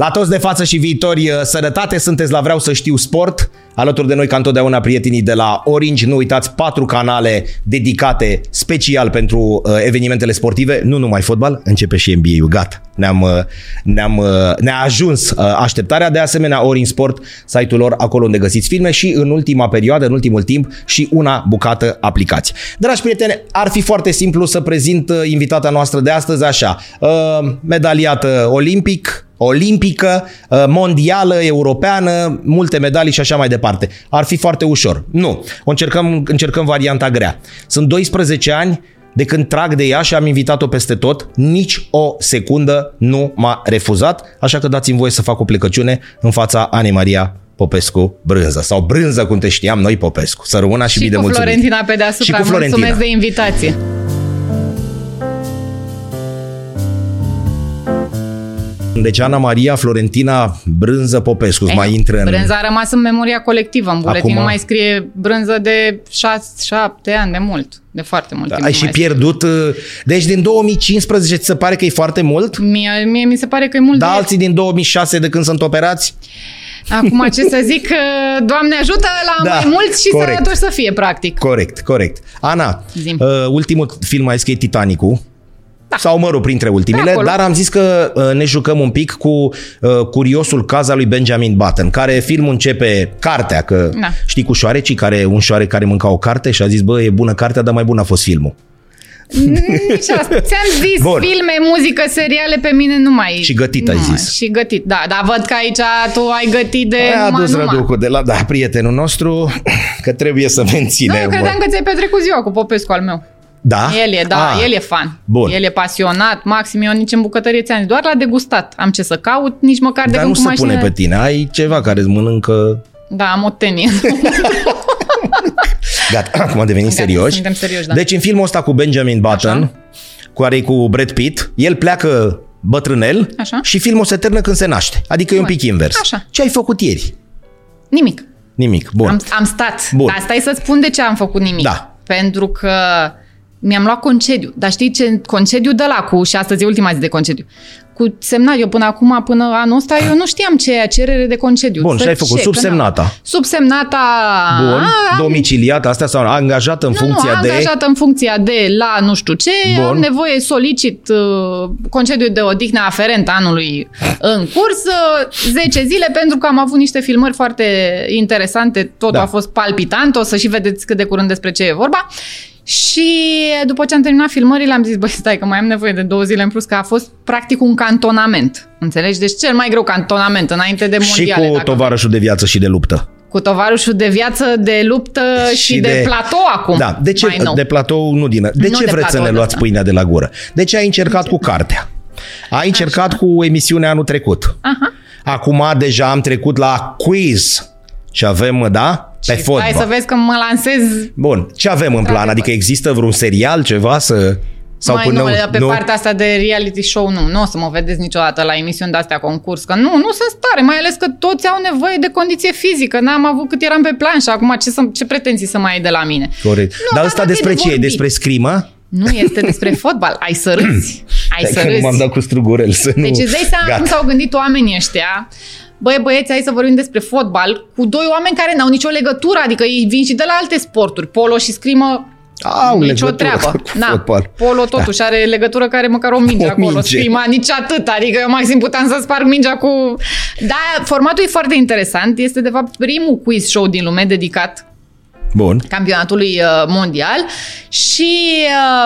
La toți de față și viitori, uh, sănătate, sunteți la Vreau să știu sport. Alături de noi, ca întotdeauna, prietenii de la Orange. Nu uitați, patru canale dedicate special pentru uh, evenimentele sportive. Nu numai fotbal, începe și NBA-ul. Gata, ne-am, uh, ne-am, uh, ne-a ajuns uh, așteptarea. De asemenea, Orange Sport, site-ul lor, acolo unde găsiți filme și în ultima perioadă, în ultimul timp, și una bucată aplicații. Dragi prieteni, ar fi foarte simplu să prezint uh, invitata noastră de astăzi așa. Uh, medaliată olimpic, olimpică, uh, mondială, europeană, multe medalii și așa mai departe. Ar fi foarte ușor. Nu. O încercăm, încercăm varianta grea. Sunt 12 ani de când trag de ea și am invitat-o peste tot, nici o secundă nu m-a refuzat, așa că dați-mi voie să fac o plecăciune în fața Anei Maria Popescu Brânză sau Brânză cum te știam noi Popescu. Să rămână și, Și mii de cu mulțumiri. Florentina pe deasupra. Și cu Florentina. Mulțumesc de invitație. Deci Ana Maria Florentina Brânză Popescu îți Eh, mai intră în... Brânza a rămas în memoria colectivă. În buletin Acum- nu mai scrie brânză de 6-7 ani, de mult. De foarte mult timp. Da, Ai nu și mai scrie. pierdut... uh, Deci din 2015 ți se pare că e foarte mult? Mie, mie mi se pare că e mult Dar de alții din 2006 de când sunt operați? Acum ce să zic, că Doamne ajută la Da, mai mulți și corect. sănătoși să fie, practic. Corect, corect. Ana, Zi-mi. uh, ultimul film ai scris Titanicul. Da. Sau, mă rog, printre ultimele, Pe acolo. dar am zis că uh, ne jucăm un pic cu uh, curiosul caz al lui Benjamin Button, care filmul începe cartea, că Da. știi cu șoarecii, care, un șoarec care mânca o carte și a zis, bă, e bună cartea, dar mai bună a fost filmul. Nici asta. Ți-am zis, Bun. filme, muzică, seriale, pe mine nu mai... Și gătit ai nu mai- zis. Și gătit, da. Dar văd că aici tu ai gătit de Ai numai, adus numai. Răducu de la, da, prietenul nostru, că trebuie să Nu, menținem. eu credeam că ți-ai petrecut ziua cu Popescu al meu. Da? El e, da, Ah, el e fan. Bun. El e pasionat, maxim, eu nici în bucătărie ți-am zis, doar la degustat. Am ce să caut, nici măcar de Dar când nu cu se mașină. pune pe tine, ai ceva care îți mănâncă... Da, am o tenie. Gata, acum am devenit Gata, serioși. suntem serioși, da. Deci în filmul ăsta cu Benjamin Button, Așa. cu care e cu Brad Pitt, el pleacă bătrânel Așa. și filmul se termină când se naște. Adică e un Bun. pic invers. Așa. Ce ai făcut ieri? Nimic. Nimic. Bun. Am, am stat. Bun. Dar stai să-ți spun de ce am făcut nimic. Da. Pentru că mi-am luat concediu. Dar știi ce? Concediu de la cu, și astăzi e ultima zi de concediu. Cu semnat, eu până acum, până anul ăsta, eu nu știam ce e cerere de concediu. Bun, Să și ai făcut ce? Că subsemnata. n-am- Subsemnata... Bun. A, am- Domiciliat, astea sau angajat în nu, funcția nu, de... angajată în funcția de la nu știu ce, Bun. am nevoie, solicit uh, concediu de odihnă aferent anului în curs, uh, 10 zile, pentru că am avut niște filmări foarte interesante, totul Da. a fost palpitant, o să și vedeți cât de curând despre ce e vorba. Și după ce am terminat filmările, am zis, băi, stai că mai am nevoie de două zile în plus, că a fost practic un cantonament. Înțelegi? Deci cel mai greu cantonament înainte de Și mondiale. cu dacă tovarășul de viață și de luptă. cu tovarășul de viață, de luptă și, și de, de platou acum. Da, de ce? Mai nou. De platou nu din... De Nu ce de vreți să platou ne de luați ăsta. pâinea de la gură? De ce ai încercat cu cartea? Ai încercat cu emisiunea anul trecut. Aha. Acum deja am trecut la quiz. Și avem, da? Pe Și fotbal. Stai să vezi că mă lansez Bun, ce avem în plan? Într-adevăr. Adică există vreun serial, ceva să... Sau mai până nu, pe partea asta de reality show nu, nu o să mă vedeți niciodată la emisiuni de-astea concurs, că nu, nu sunt stare, mai ales că toți au nevoie de condiție fizică, n-am avut cât eram pe plan și acum ce, să, ce pretenții să mai ai de la mine? Corect. Nu, Dar dar ăsta dacă e despre de ce e? vorbit. Despre scrimă? Nu este despre fotbal, ai să râzi, ai să Că nu râzi. m-am dat cu strugurel să nu... Deci îți dai seama Gata. cum s-au gândit oamenii ăștia. Băi, băieți, hai să vorbim despre fotbal cu doi oameni care n-au nicio legătură, adică ei vin și de la alte sporturi, polo și scrimă Au nicio legătură treabă. cu Na, fotbal. polo totuși da. are legătură care măcar o minge O acolo. minge. Scrima nici atât, adică eu maxim puteam să sparg mingea cu... Da, formatul e foarte interesant. Este de fapt primul quiz show din lume dedicat Bun. campionatului uh, mondial și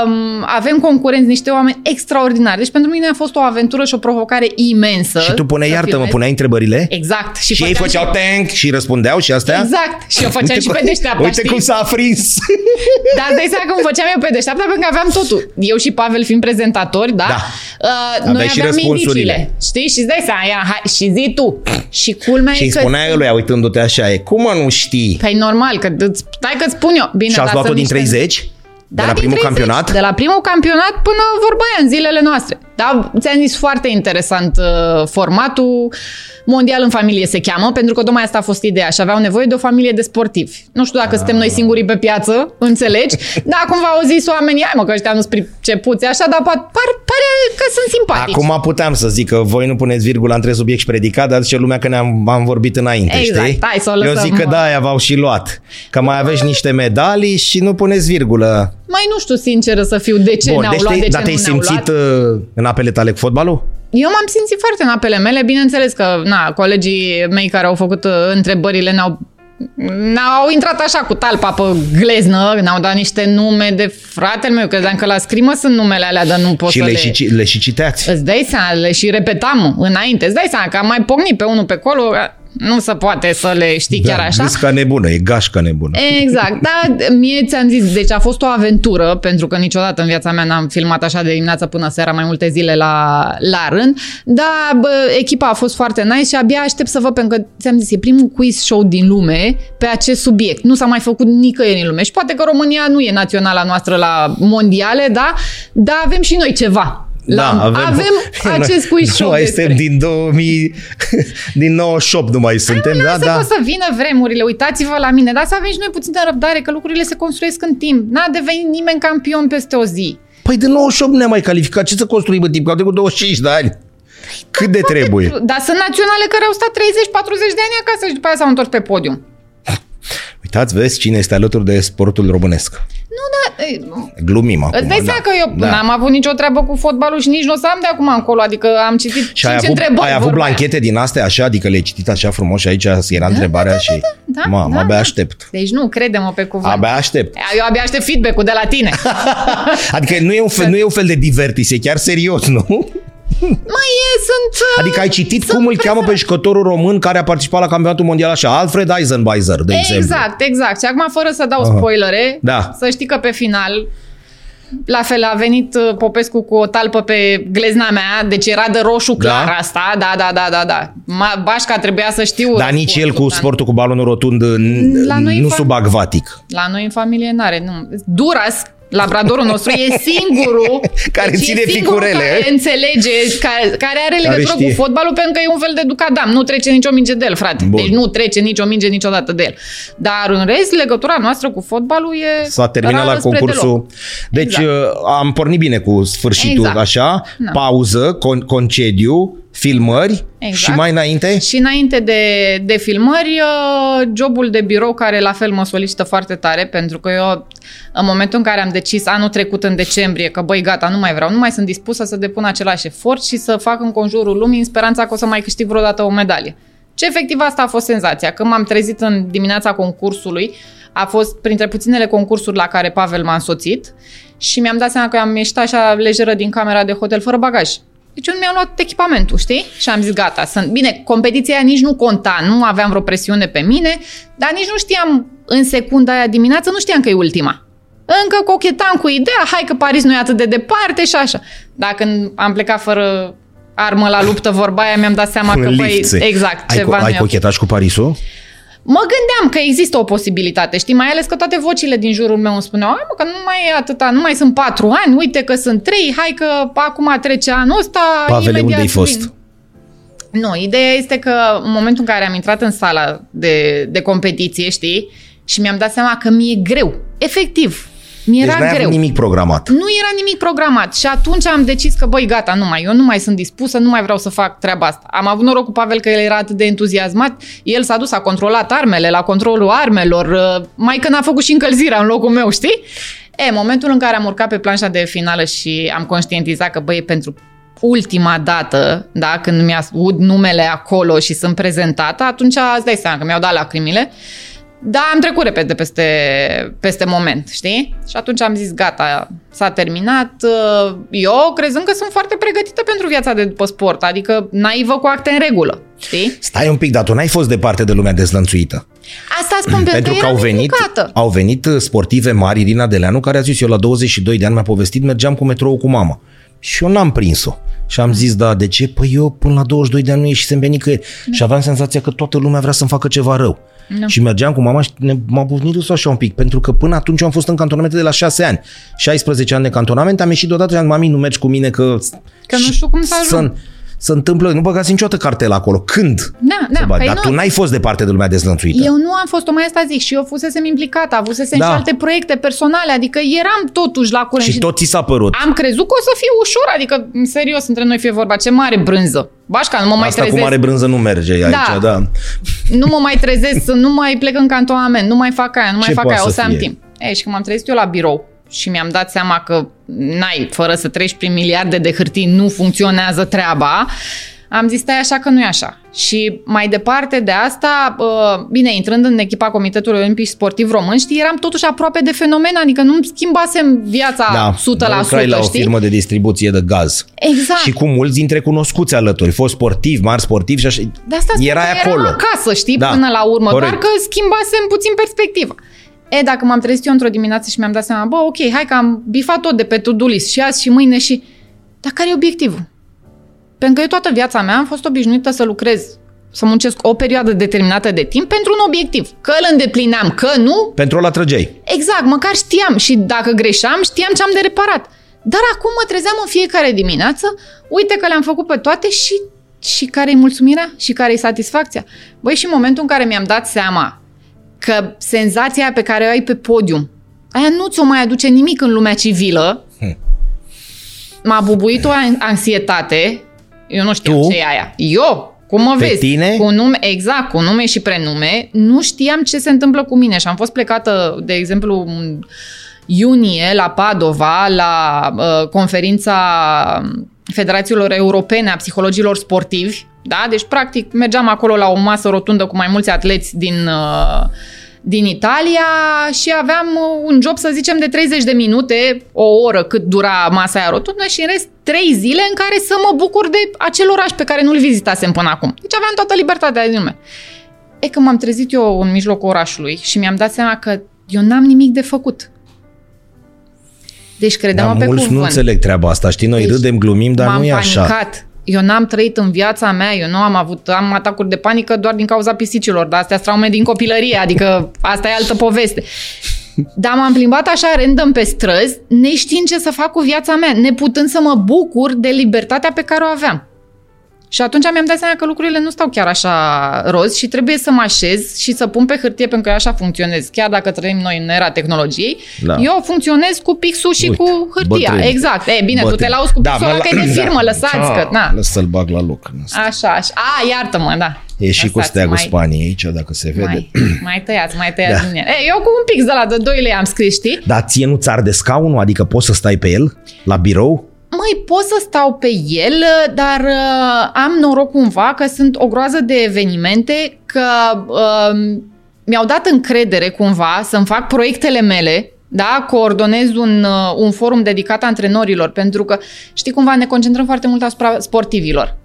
um, avem concurenți, niște oameni extraordinari. Deci pentru mine a fost o aventură și o provocare imensă. Și tu puneai, să iartă-mă, filmez. puneai întrebările? Exact. Și, ei făceam făceau tank și răspundeau și astea? Exact. Și eu făceam și pe deșteapta, Uite știi? cum s-a aprins. Dar îți dai seama cum făceam eu pe deșteapta, pentru că aveam totul. Eu și Pavel fiind prezentatori, da? Da. Uh, Aveai noi și aveam răspunsurile. indiciile. Știi? Și îți dai seama, ia, hai, și zi tu. Și culmea și e îi că... spunea lui, uitându-te așa, e, cum mă nu știi? Păi normal, că îți, stai că-ți spun eu. Bine, și ați dar luat-o sunt din niște- 30? Da, de la din primul 30. campionat? De la primul campionat până vorba aia, în zilele noastre. Da, ți-am zis foarte interesant uh, formatul. Mondial în familie se cheamă, pentru că tocmai asta a fost ideea și aveau nevoie de o familie de sportivi. Nu știu dacă suntem noi singurii pe piață, înțelegi? Dar cumva au zis oamenii, hai mă, că ăștia nu sunt pricepuți așa, dar par, par, pare că sunt simpatici. Acum puteam să zic că voi nu puneți virgulă între subiect și predicat, dar zice lumea că ne-am am vorbit înainte, Exact, știi? hai să o Eu lăsăm, zic că mă. da, aia v-au și luat. Că mai aveți niște medalii și nu puneți virgulă. Mai nu știu sinceră să fiu de ce ne-au deci luat, te- de ce dar nu te-ai ne-au simțit luat. uh, în apele tale cu fotbalul? Eu m-am simțit foarte în apele mele, bineînțeles că na, colegii mei care au făcut uh, întrebările ne-au N-au intrat așa cu talpa pe gleznă, ne-au dat niște nume de fratele meu, credeam că la scrimă sunt numele alea, dar nu pot și să le, le... și, ci- le și citeați. Îți dai seama, le și repetam înainte, îți dai seama că am mai pocnit pe unul pe acolo, nu se poate să le știi chiar așa. Râs ca nebună, e gașca nebună. Exact, dar mie ți-am zis, deci a fost o aventură, pentru că niciodată în viața mea n-am filmat așa de dimineața până seara mai multe zile la, la rând, dar bă, echipa a fost foarte nice și abia aștept să văd, pentru că ți-am zis, e primul quiz show din lume pe acest subiect. Nu s-a mai făcut nicăieri în lume și poate că România nu e naționala noastră la mondiale, da, dar avem și noi ceva. La, avem, acest quiz show Nu mai despre. suntem din 2000, din 98 nu mai suntem, da, Lasă da. că o să vină vremurile, uitați-vă la mine, dar să avem și noi puțină răbdare, că lucrurile se construiesc în timp. N-a devenit nimeni campion peste o zi. Păi de 98 nu ne-am mai calificat, ce să construim în timp? Că au trecut 25 de ani. Cât de trebuie? Dar sunt naționale care au stat 30-40 de ani acasă și după aia s-au întors pe podium. Uitați, vezi cine este alături de sportul românesc. Nu, da, e, Glumim acum. îți dai seama da. că eu Da. n-am avut nicio treabă cu fotbalul și nici nu o să am de acum încolo, adică am citit Și ai cinci avut, întrebări. ai avut vorba aia. blanchete din astea așa, adică le-ai citit așa frumos și aici era întrebarea și... da, Mamă, da, abia da. aștept. Deci nu, crede-mă pe cuvânt. Abia aștept. Eu abia aștept feedback-ul de la tine. Adică nu e un fel, nu e un fel de divertis, e chiar serios, nu? Mai e, sunt... uh, Adică ai citit sunt cum îl cheamă pe jucătorul român care a participat la campionatul mondial așa, Alfred Eisenbeiser, de exemplu. Exact, exact. Și acum, fără să dau spoilere, Da. să știi că pe final, la fel, a venit uh, Popescu cu o talpă pe glezna mea, deci era de roșu clar Da. asta, da, da, da, da, da. Ma, Bașca trebuia să știu. Dar nici el cu răspunsul, dar sportul cu balonul rotund n- La noi nu fa- subacvatic. La noi în familie n-are, nu. Duras, labradorul nostru, e singurul Care deci ține e singurul picurele. Care înțelege, care, care are Care legătură știe. cu fotbalul pentru că e un fel de ducadam. Nu trece nicio minge de el, frate. Bun. Deci nu trece nicio minge niciodată de el. Dar în rest, legătura noastră cu fotbalul e S-a terminat rară la spre concursul. deloc. Deci Exact. uh, am pornit bine cu sfârșitul, Exact. așa, Da. pauză, con- concediu, filmări Exact. și mai înainte? Și înainte de, de filmări, uh, jobul de birou care la fel mă solicită foarte tare, pentru că eu în momentul în care am decis anul trecut în decembrie că băi gata, nu mai vreau, nu mai sunt dispusă să depun același efort și să fac în conjurul lumii în speranța că o să mai câștig vreodată o medalie. Ce efectiv asta a fost senzația. Când m-am trezit în dimineața concursului, a fost printre puținele concursuri la care Pavel m-a însoțit și mi-am dat seama că am ieșit așa lejeră din camera de hotel fără bagaj. Deci eu nu mi-am luat echipamentul, știi? Și am zis, gata, sunt... Bine, competiția aia nici nu conta, nu aveam vreo presiune pe mine, dar nici nu știam în secunda aia dimineață, nu știam că e ultima. Încă cochetam cu ideea, hai că Paris nu e atât de departe și așa. Dar când am plecat fără armă la luptă, vorba aia, mi-am dat seama că, băi, Lifțe. exact, ai, ceva co- nu ai e ok. cochetat și cu Parisul? Mă gândeam că există o posibilitate, știi, mai ales că toate vocile din jurul meu îmi spuneau, "Hai, mă, că nu mai e atâta, nu mai sunt patru ani, uite că sunt trei, hai că acum trece anul ăsta, Pavele, imediat unde ai fost? vin." Nu, ideea este că în momentul în care am intrat în sala de, de competiție, știi, și mi-am dat seama că mi-e greu, efectiv, mi Deci era n-ai greu. avut nimic programat. Nu era nimic programat și atunci am decis că, băi, gata, nu mai, eu nu mai sunt dispusă, nu mai vreau să fac treaba asta. Am avut noroc cu Pavel că el era atât de entuziasmat, el s-a dus, a controlat armele, la controlul armelor, uh, mai că n-a făcut și încălzirea în locul meu, știi? E, momentul în care am urcat pe planșa de finală și am conștientizat că, băi, e pentru ultima dată, da, când mi-a aud numele acolo și sunt prezentată, atunci îți dai seama că mi-au dat lacrimile. Da, am trecut repede peste, peste moment, știi? Și atunci am zis, gata, s-a terminat. Eu crezând că sunt foarte pregătită pentru viața de după sport, adică naivă cu acte în regulă, știi? Stai un pic, dar tu n-ai fost departe de lumea dezlănțuită. Asta spun pentru, Pentru că eram au venit, educată. au venit uh, sportive mari, Irina Deleanu, care a zis, eu la 22 de ani mi-a povestit, mergeam cu metrou cu mama. Și eu n-am prins-o. Și am zis, da, de ce? Păi eu până la 22 de ani nu ieșisem pe nicăieri. Și aveam senzația că toată lumea vrea să-mi facă ceva rău. Da. Și mergeam cu mama și ne, m-a bufnit așa un pic, pentru că până atunci am fost în cantonamente de la 6 ani. 16 ani de cantonament, am ieșit deodată și am zis, mami, nu mergi cu mine că... Că nu știu cum să ajung. Să, se întâmplă, nu băgați niciodată cartela acolo. Când? Da, da, Să bagi? păi Dar nu. tu n-ai fost de parte de lumea dezlănțuită. Eu nu am fost, o mai asta zic, și eu fusesem implicată, avusesem Da. și alte proiecte personale, adică eram totuși la curent. Și tot ți s-a părut. Am crezut că o să fie ușor, adică, în serios, între noi fie vorba, ce mare brânză. Bașca, nu mă mai Asta trezesc, cu mare brânză nu merge aici, Da. da. nu mă mai trezesc, să nu mai plec în cantonament, nu mai fac aia, nu mai Ce fac poate aia, o să să am fie? timp. Ei, și când m-am trezit eu la birou și mi-am dat seama că n-ai, fără să treci prin miliarde de hârtii, nu funcționează treaba, am zis, stai așa că nu e așa. Și mai departe de asta, uh, bine, intrând în echipa Comitetului Olimpic Sportiv Român, știi, eram totuși aproape de fenomen, adică nu schimbasem viața Da, 100%, lucrai la o știi? firmă de distribuție de gaz. Exact. Și cu mulți dintre cunoscuți alături. Fost sportiv, mari sportiv și așa. De asta spun Erai că acolo. eram acasă, știi, Da, până la urmă, corect. doar că schimbasem puțin perspectiva. E, dacă m-am trezit eu într-o dimineață și mi-am dat seama, bă, ok, hai că am bifat tot de pe to-do list și azi și mâine și... Dar care e obiectivul? Pentru că eu toată viața mea am fost obișnuită să lucrez, să muncesc o perioadă determinată de timp pentru un obiectiv. Că îl îndeplineam, că nu, Pentru ăla trăgeai. Exact, măcar știam și dacă greșeam, știam ce am de reparat. Dar acum mă trezeam în fiecare dimineață, uite că le-am făcut pe toate și, și care e mulțumirea și care e satisfacția. Băi, și în momentul în care mi-am dat seama că senzația pe care o ai pe podium, aia nu ți-o mai aduce nimic în lumea civilă, m-a bubuit o an- anxietate, eu nu știam Tu? ce e aia. Eu, cum mă Pe vezi? tine? Cu nume, exact, cu nume și prenume, nu știam ce se întâmplă cu mine și am fost plecată, de exemplu, în iunie la Padova, la uh, conferința Federațiilor Europene a Psihologilor Sportivi, da? Deci, practic, mergeam acolo la o masă rotundă cu mai mulți atleți din, uh, din Italia și aveam uh, un job, să zicem, de 30 de minute, o oră cât dura masa aia rotundă și în rest trei zile în care să mă bucur de acel oraș pe care nu-l vizitasem până acum. Deci aveam toată libertatea din lume. E că m-am trezit eu în mijlocul orașului și mi-am dat seama că eu n-am nimic de făcut. Deci credeam Dar pe mulți cuvânt. nu înțeleg treaba asta, știi? Noi Deci, râdem, glumim, dar m-am nu e așa. panicat. Eu n-am trăit în viața mea, eu nu am avut, am atacuri de panică doar din cauza pisicilor, dar astea sunt traume din copilărie, adică asta e altă poveste. Dar m-am plimbat așa random pe străzi, neștiind ce să fac cu viața mea, neputând să mă bucur de libertatea pe care o aveam. Și atunci mi-am dat seama că lucrurile nu stau chiar așa roz și trebuie să mă așez și să pun pe hârtie pentru că eu așa funcționez. Chiar dacă trăim noi în era tehnologiei, Da. eu funcționez cu pixul și Uite, cu hârtia. bătrâni. Exact. E, bine, tu Bătrâni. te lauzi cu pixul mă ăla la- că e de firmă, lăsați Ah, că... Na. Lăsa-l bag la loc. în asta. Așa, așa. A, iartă-mă, da. E și cu Lăsați, steagul mai- Spaniei aici, dacă se vede. Mai, mai tăiați, mai tăiați Da. din el. E, eu cu un pix de la de 2 lei am scris, știi? Dar ție nu ți-ar de scaunul? Adică poți să stai pe el? La birou? Măi, pot să stau pe el, dar uh, am noroc cumva că sunt o groază de evenimente, că uh, mi-au dat încredere cumva să-mi fac proiectele mele, da, coordonez un, uh, un forum dedicat antrenorilor, pentru că, știi cumva, ne concentrăm foarte mult asupra sportivilor.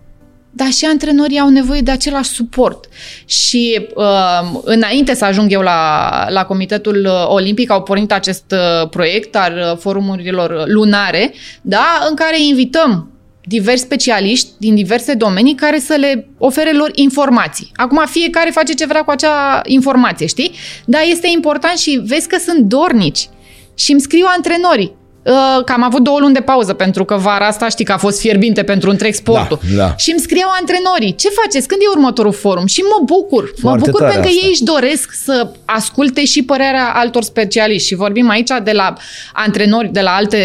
Dar și antrenorii au nevoie de același suport. Și uh, înainte să ajung eu la, la Comitetul Olimpic, au pornit acest uh, proiect al uh, forumurilor lunare, da, în care invităm diversi specialiști din diverse domenii care să le ofere lor informații. Acum fiecare face ce vrea cu acea informație, știi? Dar este important și vezi că sunt dornici și îmi scriu antrenorii. Uh, că am avut două luni de pauză pentru că vara asta știi că a fost fierbinte pentru întreg sportul. Da, da. Și îmi scriau antrenorii, ce faceți, când e următorul forum? Și mă bucur. Foarte mă bucur tare pentru că asta. ei își doresc să asculte și părerea altor specialiști. Și vorbim aici de la antrenori de la alte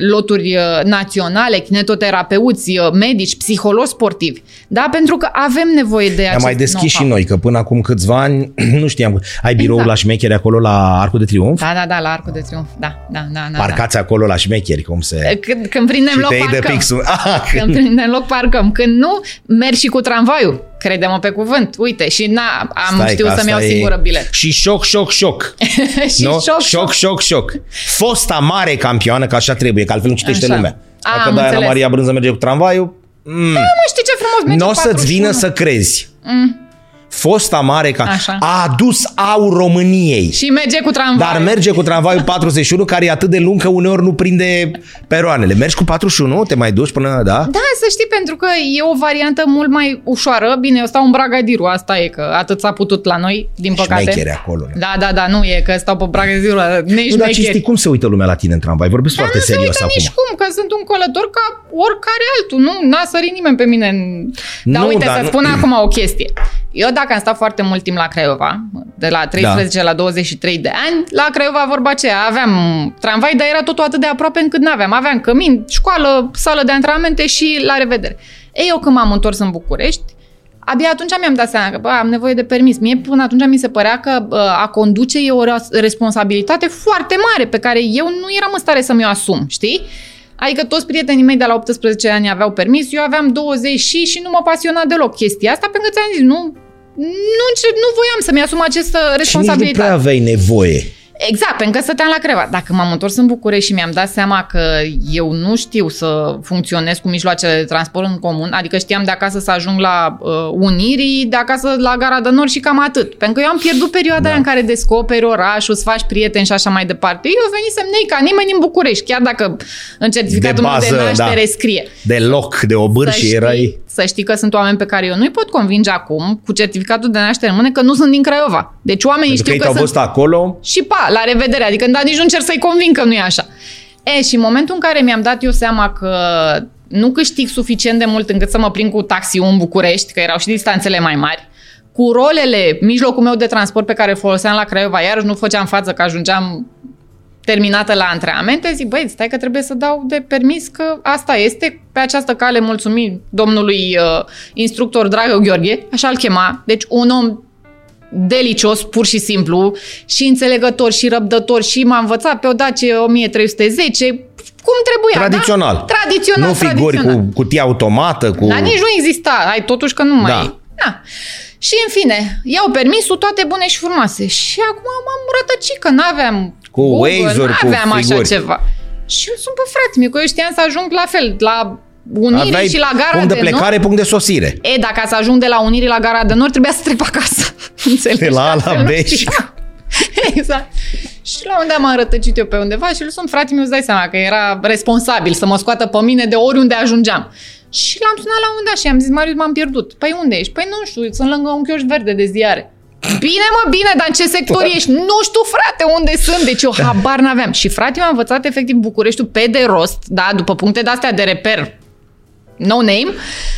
loturi uh, naționale, kinetoterapeuți, uh, medici, psihologi sportivi. Da? Pentru că avem nevoie de Am acest mai deschis și know-how. noi, că până acum câțiva ani nu știam. Ai biroul Exact. la șmecheri acolo la Arcul de Triunf? Da, da, da, la Arcul de Triunf. Da, da, da. da, Parcați acolo la șmecheri, cum se... da. Când, când prindem și loc, te iei de parcăm. pixul. Ah, Când prindem loc, parcăm. Când nu, mergi și cu tramvaiul. Crede-mă pe cuvânt. Uite, și na, am Stai, știut că să-mi iau asta e- singură bilet. Și șoc, șoc, șoc. și nu? șoc, șoc, șoc, șoc. Fosta mare campioană, că așa trebuie, că altfel nu citește Așa. lumea. A, Dacă am Diana înțeles. Maria Brânză merge cu tramvaiul, mm, Mă, știi ce frumos merge nu o să-ți 41. vină să crezi. Mm. Fosta mare ca Așa. a adus aur României. Și merge cu tramvai. Dar merge cu tramvaiul 41 care e atât de lung că uneori nu prinde peroanele. Mergi cu 41? Te mai duci până, da? Da, să știi, pentru că e o variantă mult mai ușoară. Bine, eu stau în Bragadiru, asta e, că atât s-a putut la noi, din păcate. Șmechere acolo. Da, da, da, nu e că stau pe Bragadiru, nici Nu, dar ce șmecheri. știi, cum se uită lumea la tine în tramvai? Vorbesc Dar foarte nu se serios uită acum. nici cum, că sunt un călător ca oricare altul. Nu, n-a sărit nimeni pe mine. în- Dar Nu, uite, dar să nu- spun acum o chestie. Eu dacă am stat foarte mult timp la Craiova, de la 13 Da. la 23 de ani, la Craiova vorba aceea, aveam tramvai, dar era totul atât de aproape încât n-aveam. Aveam cămin, școală, sală de antrenamente și la revedere. Ei, eu când m-am întors în București, Abia atunci mi-am dat seama că bă, am nevoie de permis. Mie până atunci mi se părea că bă, a conduce e o ras- responsabilitate foarte mare pe care eu nu eram în stare să mi-o asum, știi? Adică toți prietenii mei de la 18 ani aveau permis, eu aveam 20 și și nu mă pasiona deloc chestia asta, pentru că ți-am zis, nu, nu, înce- nu voiam să-mi asum această Și nici nu responsabilitate. prea aveai nevoie. Exact, pentru că stăteam la Creva. Dacă m-am întors în București și mi-am dat seama că eu nu știu să funcționez cu mijloacele de transport în comun, adică știam de acasă să ajung la uh, Unirii, de acasă la Gara de Nord și cam atât. Pentru că eu am pierdut perioada Da. aia în care descoperi orașul, îți faci prieteni și așa mai departe. Eu venisem nei ca nimeni în București, chiar dacă în certificatul De meu de bază, naștere da. scrie. De loc, de obâr Să și știi, erai... să știi că sunt oameni pe care eu nu-i pot convinge acum cu certificatul de naștere în mână că nu sunt din Craiova. Deci oamenii Pentru că știu ei că te-au sunt văzut acolo, și pa, la revedere. Adică dar nici nu încerc să-i convin că nu e așa. E, și în momentul în care mi-am dat eu seama că nu câștig suficient de mult încât să mă plin cu taxiul în București, că erau și distanțele mai mari, cu rolele, mijlocul meu de transport pe care îl foloseam la Craiova, iarăși nu făceam față că ajungeam terminată la antrenamente, zic, băi, stai că trebuie să dau de permis că asta este. Pe această cale mulțumim domnului uh, instructor Dragă Gheorghe, așa îl chema, deci un om delicios, pur și simplu, și înțelegător, și răbdător, și m-a învățat pe o Dacia 1310, cum trebuia, tradițional. da? Tradițional, Nu figuri tradițional. cu cutie automată, cu... Dar nici nu exista, ai totuși că nu mai... Da. Da. Și în fine, iau permisul, toate bune și frumoase. Și acum m-am rătăcit că n-aveam Cu Google, Waze-uri, cu n-aveam așa figuri. ceva. Și eu sunt pe frate meu, că eu știam să ajung la fel, la Unirii Aveai și la gara punct de de plecare, Nord. punct de sosire. E, dacă să ajung de la Unirii la gara de Nord, trebuia să trec pe acasă. Înțelegi? De la A la Altfel nu B și- știam. Exact. Și la un dat m-am rătăcit eu pe undeva și îl sun frate meu, îți dai seama că era responsabil să mă scoată pe mine de oriunde ajungeam. Și l-am sunat la un dat și am zis, Marius, m-am pierdut. Păi unde ești? Păi nu știu, sunt lângă un chioș verde de ziare. Bine, mă, bine, dar în ce sector ești? Nu știu, frate, unde sunt. Deci eu habar n-aveam. Și frate, m-a învățat efectiv Bucureștiul pe de rost, da, după puncte de-astea de reper, no name,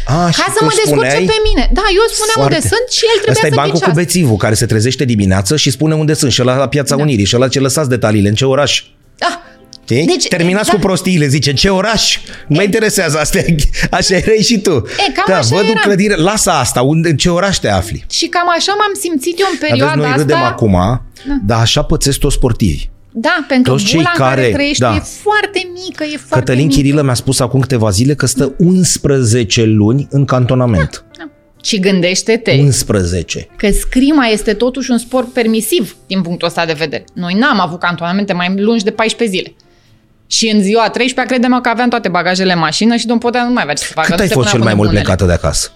A, și ca să tu mă descurce spuneai? pe mine. Da, eu spuneam Foarte. unde sunt și el trebuia Asta e să bancul cu ghicească. bețivul care se trezește dimineață și spune unde sunt și ăla la Piața Da. Unirii și ăla ce lăsați detaliile, în ce oraș. Da. Știi? Deci, Terminați exact. cu prostiile, zice, în ce oraș? Nu mă interesează astea, așa erai și tu. E, cam da, așa văd o era. clădire, lasă asta, unde, în ce oraș te afli? Și cam așa m-am simțit eu în Aveți, perioada noi asta. râdem acum, dar așa pățesc toți sportivi. Da, pentru Toți că cei bula în care care- trăiești da. e foarte mică, e foarte Cătălin mică. Chirilă mi-a spus acum câteva zile că stă 11 luni în cantonament. Da. Și gândește-te 11. că scrima este totuși un sport permisiv din punctul ăsta de vedere. Noi n-am avut cantonamente mai lungi de 14 zile. Și în ziua 13 credem că aveam toate bagajele în mașină și domn Podea nu mai avea ce să facă. Cât nu ai se fost punea cel mai până mult bunele. plecată de acasă?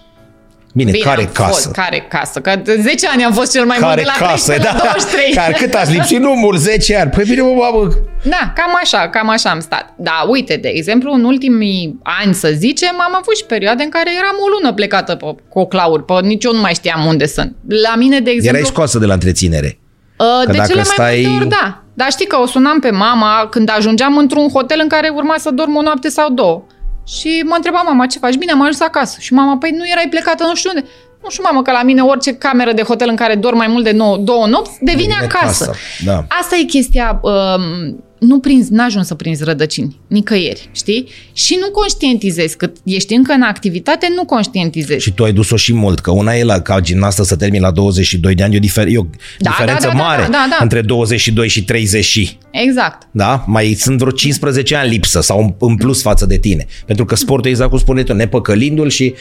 Bine, Bine, care am casă? Fost, care casă? Că de 10 ani am fost cel mai care mult de la casă? 13 la Da. 23. Care, cât ați lipsit? Nu mult, 10 ani. Păi bine, mă, babă. Da, cam așa, cam așa am stat. Da, uite, de exemplu, în ultimii ani, să zicem, am avut și perioade în care eram o lună plecată pe coclauri, pe nici eu nu mai știam unde sunt. La mine, de exemplu... Erai scoasă de la întreținere. Uh, Că de dacă cele mai stai- multe ori, da. Dar știi că o sunam pe mama când ajungeam într-un hotel în care urma să dorm o noapte sau două. Și mă întreba mama, ce faci? Bine, am ajuns acasă. Și mama, păi nu erai plecată nu știu unde. Nu știu, mamă, că la mine orice cameră de hotel în care dorm mai mult de nou, două nopți devine, Devine acasă. casă, da. Asta e chestia, um, nu prinzi, n-ajungi să prinzi rădăcini, nicăieri, știi? Și nu conștientizezi, cât ești încă în activitate, nu conștientizezi. Și tu ai dus-o și mult, că una e la, ca gimnastă să termin la 22 de ani, e o, difer- e o Da, diferență da, da, da, mare da, da. între 22 și 30 și. Exact. Da? Mai sunt vreo 15 ani lipsă sau în- în plus față de tine. Pentru că sportul, exact cum spune tu, nepăcălindu-l și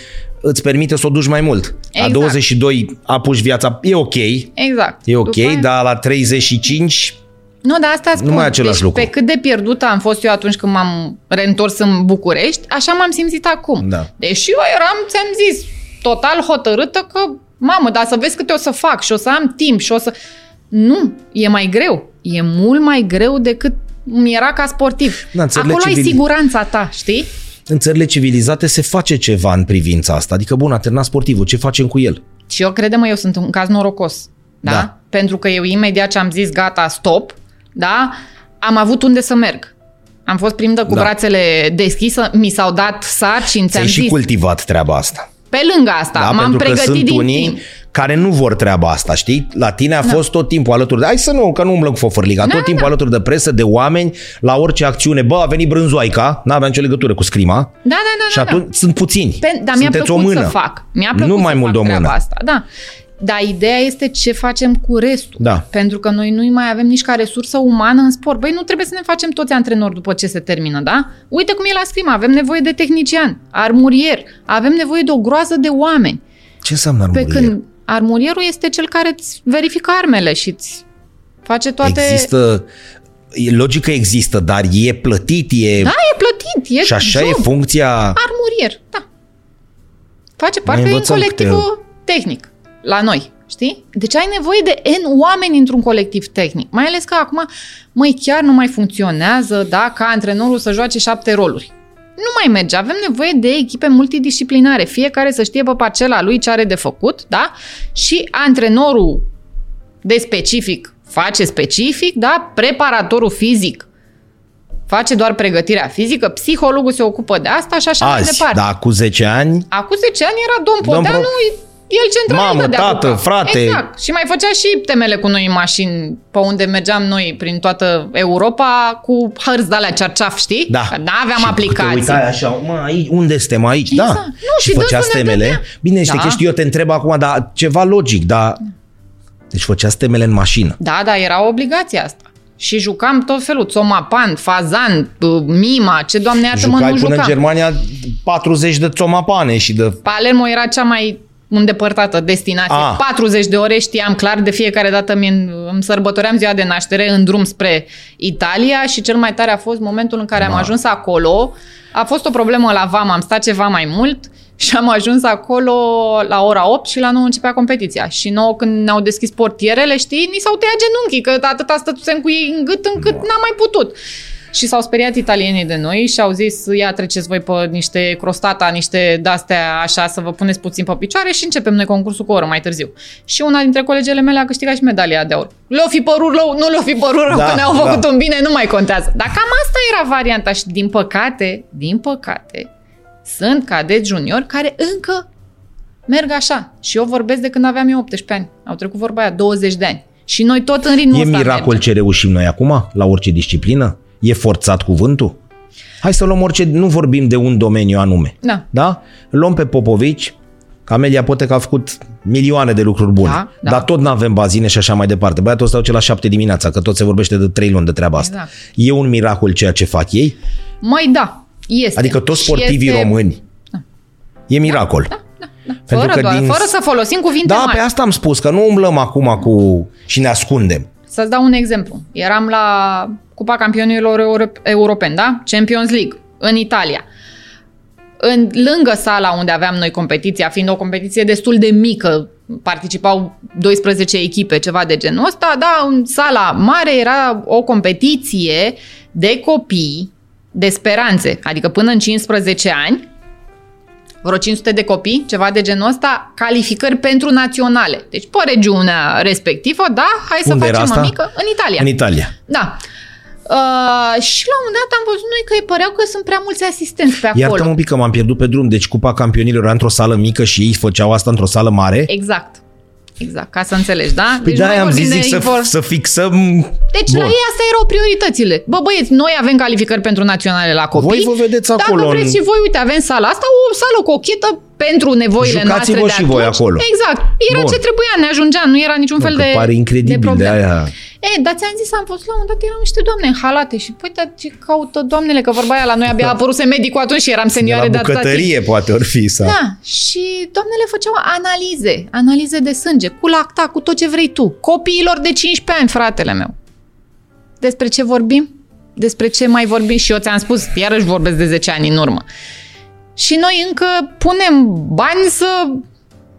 îți permite să o duci mai mult. La Exact. 22 apuci viața, e ok, Exact. e ok, După aia- dar la 35 Nu, dar asta spun. mai e același deci, lucru. Pe cât de pierdută am fost eu atunci când m-am reîntors în București, așa m-am simțit acum. Da. Deși eu eram, ți-am zis, total hotărâtă că, mamă, dar să vezi câte o să fac și o să am timp și o să... Nu, e mai greu. E mult mai greu decât mi era ca sportiv. Da, în țările Acolo ai civili- siguranța ta, știi? În țările civilizate se face ceva în privința asta. Adică, bun, a terminat sportivul, ce facem cu el? Și eu, crede-mă, eu sunt un caz norocos. Da? Da. Pentru că eu imediat ce am zis gata, stop, da? am avut unde să merg. Am fost primită cu Da. brațele deschise, mi s-au dat sarcini, ți-am Ți-ai și zis. cultivat treaba asta. Pe lângă asta, Da, m-am pentru că pregătit sunt din unii timp. care nu vor treaba asta, știi? La tine a fost tot timpul alături de... Hai să nu, că nu umblăm cu fofărliga. Da, tot timpul da. alături de presă, de oameni, la orice acțiune. Bă, a venit brânzoaica, n-avea nicio legătură cu scrima. Da, da, da. și da, atunci sunt puțini. Pe, dar mi-a Sunteți plăcut o mână. să fac. Mi-a plăcut nu mai să mult de fac o treaba mână. asta, da. Dar ideea este ce facem cu restul. Da. Pentru că noi nu mai avem nici ca resursă umană în sport. Băi, nu trebuie să ne facem toți antrenori după ce se termină, da? Uite cum e la scrimă. Avem nevoie de tehnician, armurier, avem nevoie de o groază de oameni. Ce înseamnă Pe armurier? când armurierul este cel care îți verifică armele și îți face toate... Există... e- Logică există, dar e plătit, e... Da, e plătit, e și așa job. e funcția... Armurier, da. Face Mai parte din învățăm colectivul tehnic la noi, știi? Deci ai nevoie de N oameni într-un colectiv tehnic. Mai ales că acum, măi, chiar nu mai funcționează, da, ca antrenorul să joace șapte roluri. Nu mai merge. Avem nevoie de echipe multidisciplinare. Fiecare să știe pe parcela lui ce are de făcut, da? Și antrenorul de specific face specific, da? Preparatorul fizic face doar pregătirea fizică, psihologul se ocupă de asta și așa mai Azi, departe. da, cu 10 ani, Acum 10 ani era domn Domn Podeanu, Pro- el central Mamă, de tată, frate. Exact. Și mai făcea și temele cu noi în mașini pe unde mergeam noi prin toată Europa cu hărți de alea cerceaf, știi? Da. Că n-aveam Și Te aplicații. uitai așa, mă, aici, unde suntem aici? Exact. Da. Nu, și și făcea dânsul ne temele. dădea. Bine, știi Da. că știu, eu te întreb acum, dar ceva logic, dar... Deci făcea temele în mașină. Da, da, era obligația asta. Și jucam tot felul, țomapan, fazan, b- mima, ce doamne iartă mă Jucai nu până jucam. în Germania 40 de țomapane și de... Palermo era cea mai îndepărtată destinație. Ah. 40 de ore știam clar, de fiecare dată îmi, îmi sărbătoream ziua de naștere în drum spre Italia și cel mai tare a fost momentul în care am Ma. ajuns acolo. A fost o problemă la VAM, am stat ceva mai mult și am ajuns acolo la ora 8 și la 9 începea competiția. Și nouă când ne-au deschis portierele, știi, ni s-au tăiat genunchii, că atâta stătusem cu ei în gât încât n-am mai putut. Și s-au speriat italienii de noi și au zis, ia treceți voi pe niște crostata, niște de-astea așa, să vă puneți puțin pe picioare și începem noi concursul cu o oră mai târziu. Și una dintre colegele mele a câștigat și medalia de aur. Le-o fi părut rău, nu le-o fi părut rău, Da, că ne-au da. făcut un bine, nu mai contează. Dar cam asta era varianta și din păcate, din păcate, sunt cadeți juniori care încă merg așa. Și eu vorbesc de când aveam eu 18 ani. Au trecut vorba aia 20 de ani. Și noi tot în ritmul E ăsta miracol mergem. ce reușim noi acum, la orice disciplină? E forțat cuvântul? Hai să luăm orice, nu vorbim de un domeniu anume. Da. Da? Îl Luăm pe Popovici, Camelia Pote că a făcut milioane de lucruri bune, Da, da. dar tot nu avem bazine și așa mai departe. Băiatul ăsta duce la șapte dimineața, că tot se vorbește de trei luni de treaba asta. Exact. E un miracol ceea ce fac ei? Măi, da, este. Adică toți Și sportivii este... români. E miracol. Da, Fără, doar, fără să folosim cuvinte Da, mari. pe asta am spus, că nu umblăm acum cu... și ne ascundem. Să-ți dau un exemplu. Eram la Cupa Campionilor Euro- Europeni, da? Champions League, în Italia. În, lângă sala unde aveam noi competiția, fiind o competiție destul de mică, participau 12 echipe, ceva de genul ăsta, da, în sala mare era o competiție de copii de speranțe, adică până în 15 ani, vreo 500 de copii, ceva de genul ăsta, calificări pentru naționale. Deci pe regiunea respectivă, da, hai să Unde era facem asta? o mică, în Italia. În Italia. Da. Uh, și la un moment dat am văzut noi că păreau că sunt prea mulți asistenți pe acolo. Iartă-mă un pic că m-am pierdut pe drum. Deci Cupa Campionilor era într-o sală mică și ei făceau asta într-o sală mare. Exact. Exact, ca să înțelegi, da? Păi nu da, mai am vorbim zis de zic să, infor- să fixăm... Deci Bun. la ei astea erau prioritățile. Bă, băieți, noi avem calificări pentru naționale la copii. Voi vă vedeți acolo Dacă vreți în- și voi, uite, avem sala asta, o sală cochetă pentru nevoile Jucați-vă noastre de și voi atunci. acolo. Exact. Era Bun. ce trebuia, ne ajungea, nu era niciun fel Că de pare incredibil de, de, problemă. aia. E, dar ți-am zis, am fost la un moment dat, erau niște doamne în halate și păi, dar ce caută doamnele, că vorba aia la noi abia a apăruse medicul atunci și eram De senioare la de atâta timp. bucătărie poate ori fi sau... Da, și doamnele făceau analize, analize de sânge, cu lacta, cu tot ce vrei tu. Copiilor de 15 ani, fratele meu. Despre ce vorbim? Despre ce mai vorbim? Și eu ți-am spus, iarăși vorbesc de 10 ani în urmă. și noi încă punem bani să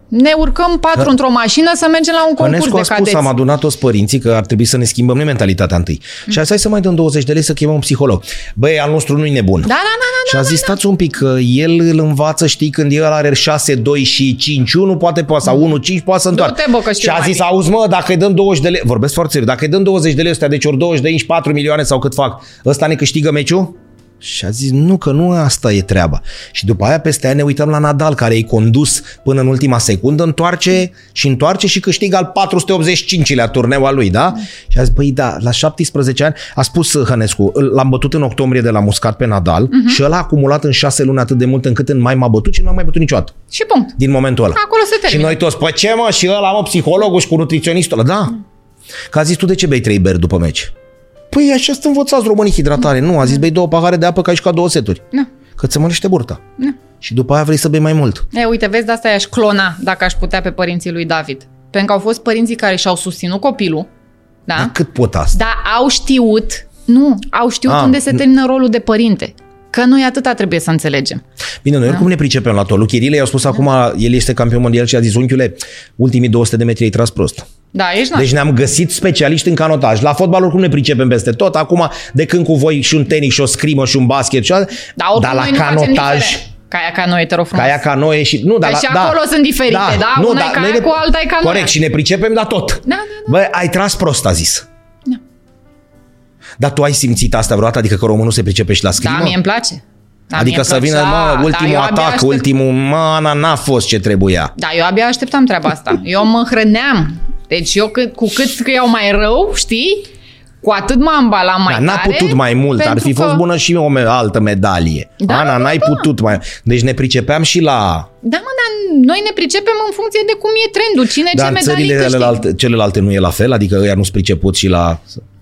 ne urcăm patru Da. într-o mașină să mergem la un concurs Ionescu a de spus, cadeți. am adunat toți părinții că ar trebui să ne schimbăm noi mentalitatea întâi. Și a zis, hai să mai dăm 20 de lei să chemăm un psiholog. Băi, al nostru nu-i nebun. Da, da, da, Și a zis, stați un pic, că el îl învață, știi, când el are 6, 2 și 5, 1 poate poate, sau 1, 5 poate să întoarcă. Du-te, bă, că știu și a mai zis, bine. auzi mă, dacă îi dăm 20 de lei, vorbesc foarte serios, dacă îi dăm 20 de lei ăstea, deci ori 20 de inci, 4 milioane sau cât fac, ăsta ne câștigă meciul? Și a zis, nu, că nu asta e treaba. Și după aia peste aia ne uităm la Nadal, care e condus până în ultima secundă, întoarce și întoarce și câștigă al 485-lea turneu al lui, da? Și a zis, băi, da, la 17 ani, a spus Hănescu, îl- l-am bătut în octombrie de la Muscat pe Nadal uh-huh. și el a acumulat în 6 luni atât de mult încât în mai m-a bătut și nu m-a mai bătut niciodată. Și punct. Din momentul ăla. Acolo se Și termină. noi toți, păi ce mă, și ăla, mă, psihologul și cu nutriționistul ăla, da. Că a zis, tu de ce bei trei beri după meci? Păi așa sunt învățați românii hidratare. Nu, a zis, bei două pahare de apă ca și ca două seturi. Da. Că ți mănește burta. Da. Și după aia vrei să bei mai mult. E, uite, vezi, de asta i-aș clona dacă aș putea pe părinții lui David. Pentru că au fost părinții care și-au susținut copilul, da? Dar cât pot asta? Dar au știut, nu, au știut Ah, unde se termină rolul de părinte. Că noi atâta trebuie să înțelegem. Bine, noi oricum ne pricepem la tot. Lui Chirile i-au spus acum, el este campion mondial și a zis, unchiule, ultimii 200 de metri ai tras prost. Da, ești naș. Deci ne-am găsit specialiști în canotaj. La fotbal oricum ne pricepem peste tot. Acum, de când cu voi și un tenis și o scrimă și un basket și alt, Dar oricum dar la noi nu facem canotaj... diferent. Ca aia ca noi, te rog frumos. Ca ea canoe și... Nu, dar Că la, și da, acolo sunt diferite, da? Una e noi caiacu, alta e canoe. Corect, și ne pricepem la tot. Da, da, da. Bă, ai tras prost, a zis. Da. Dar tu ai simțit asta vreodată? Adică că românul se pricepe și la scrimă? Da, mie îmi place. Da, adică mie să îmi vină, plăcea. mă, Da, ultimul eu abia atac, aștept- ultimul, mana, n-a fost ce trebuia. Da, eu abia așteptam treaba asta. Eu mă hrăneam. Deci eu cât, cu cât scriau mai rău, știi? Cu atât mă ambalam mai Dar n-a tare. putut mai mult, ar pentru fi fost că- bună și o me- altă medalie. Da, Ana, da, n-ai da. putut mai... Deci ne pricepeam și la... Da, mă, dar noi ne pricepem în funcție de cum e trendul. Cine Dar ce în medalii țările câștigă. celelalte, celelalte nu e la fel? Adică ăia nu-s priceput și la...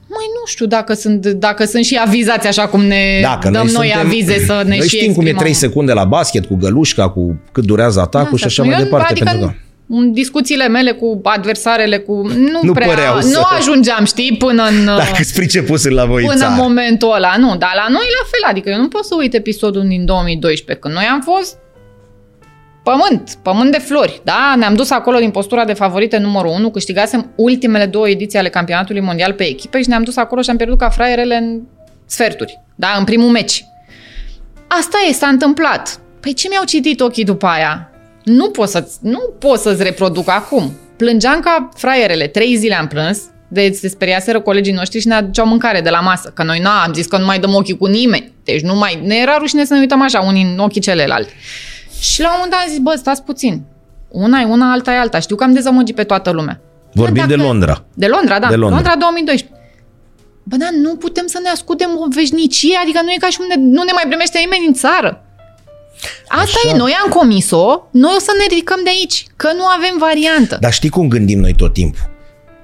Mai nu știu dacă sunt, dacă sunt și avizați așa cum ne Dacă dăm noi, suntem, avize să ne Noi și știm cum e exprimăm. 3 secunde la basket, cu gălușca, cu cât durează atacul și așa Eu, mai departe. Adică pentru că... în discuțiile mele cu adversarele, cu nu, Nu prea, păreau să- nu ajungeam, știi, până în... Dacă îți priceput sunt la voi în Până în țară. momentul ăla, nu, dar la noi la fel, adică eu nu pot să uit episodul din 2012, când noi am fost pământ, pământ de flori, da? Ne-am dus acolo din postura de favorite numărul 1, câștigasem ultimele două ediții ale campionatului mondial pe echipe și ne-am dus acolo și am pierdut ca fraierele în sferturi, da? În primul meci. Asta e, s-a întâmplat. Păi ce mi-au citit ochii după aia? Nu pot, să nu pot să-ți reproduc acum. Plângeam ca fraierele, trei zile am plâns, de se speriaseră colegii noștri și ne aduceau mâncare de la masă. Că noi n-am zis că nu mai dăm ochii cu nimeni. Deci nu mai... Ne era rușine să ne uităm așa, unii în ochii celelalte. Și la un moment dat am zis, bă, stați puțin. Una e una, alta e alta. Știu că am dezamăgit pe toată lumea. Vorbim Bă, de dacă- Londra. De Londra, da. De Londra. Londra 2012. Bă, dar nu putem să ne ascundem o veșnicie, adică nu e ca și cum ne, nu ne mai primește nimeni în țară. Asta Așa. e, noi am comis-o, noi o să ne ridicăm de aici, că nu avem variantă. Dar știi cum gândim noi tot timpul?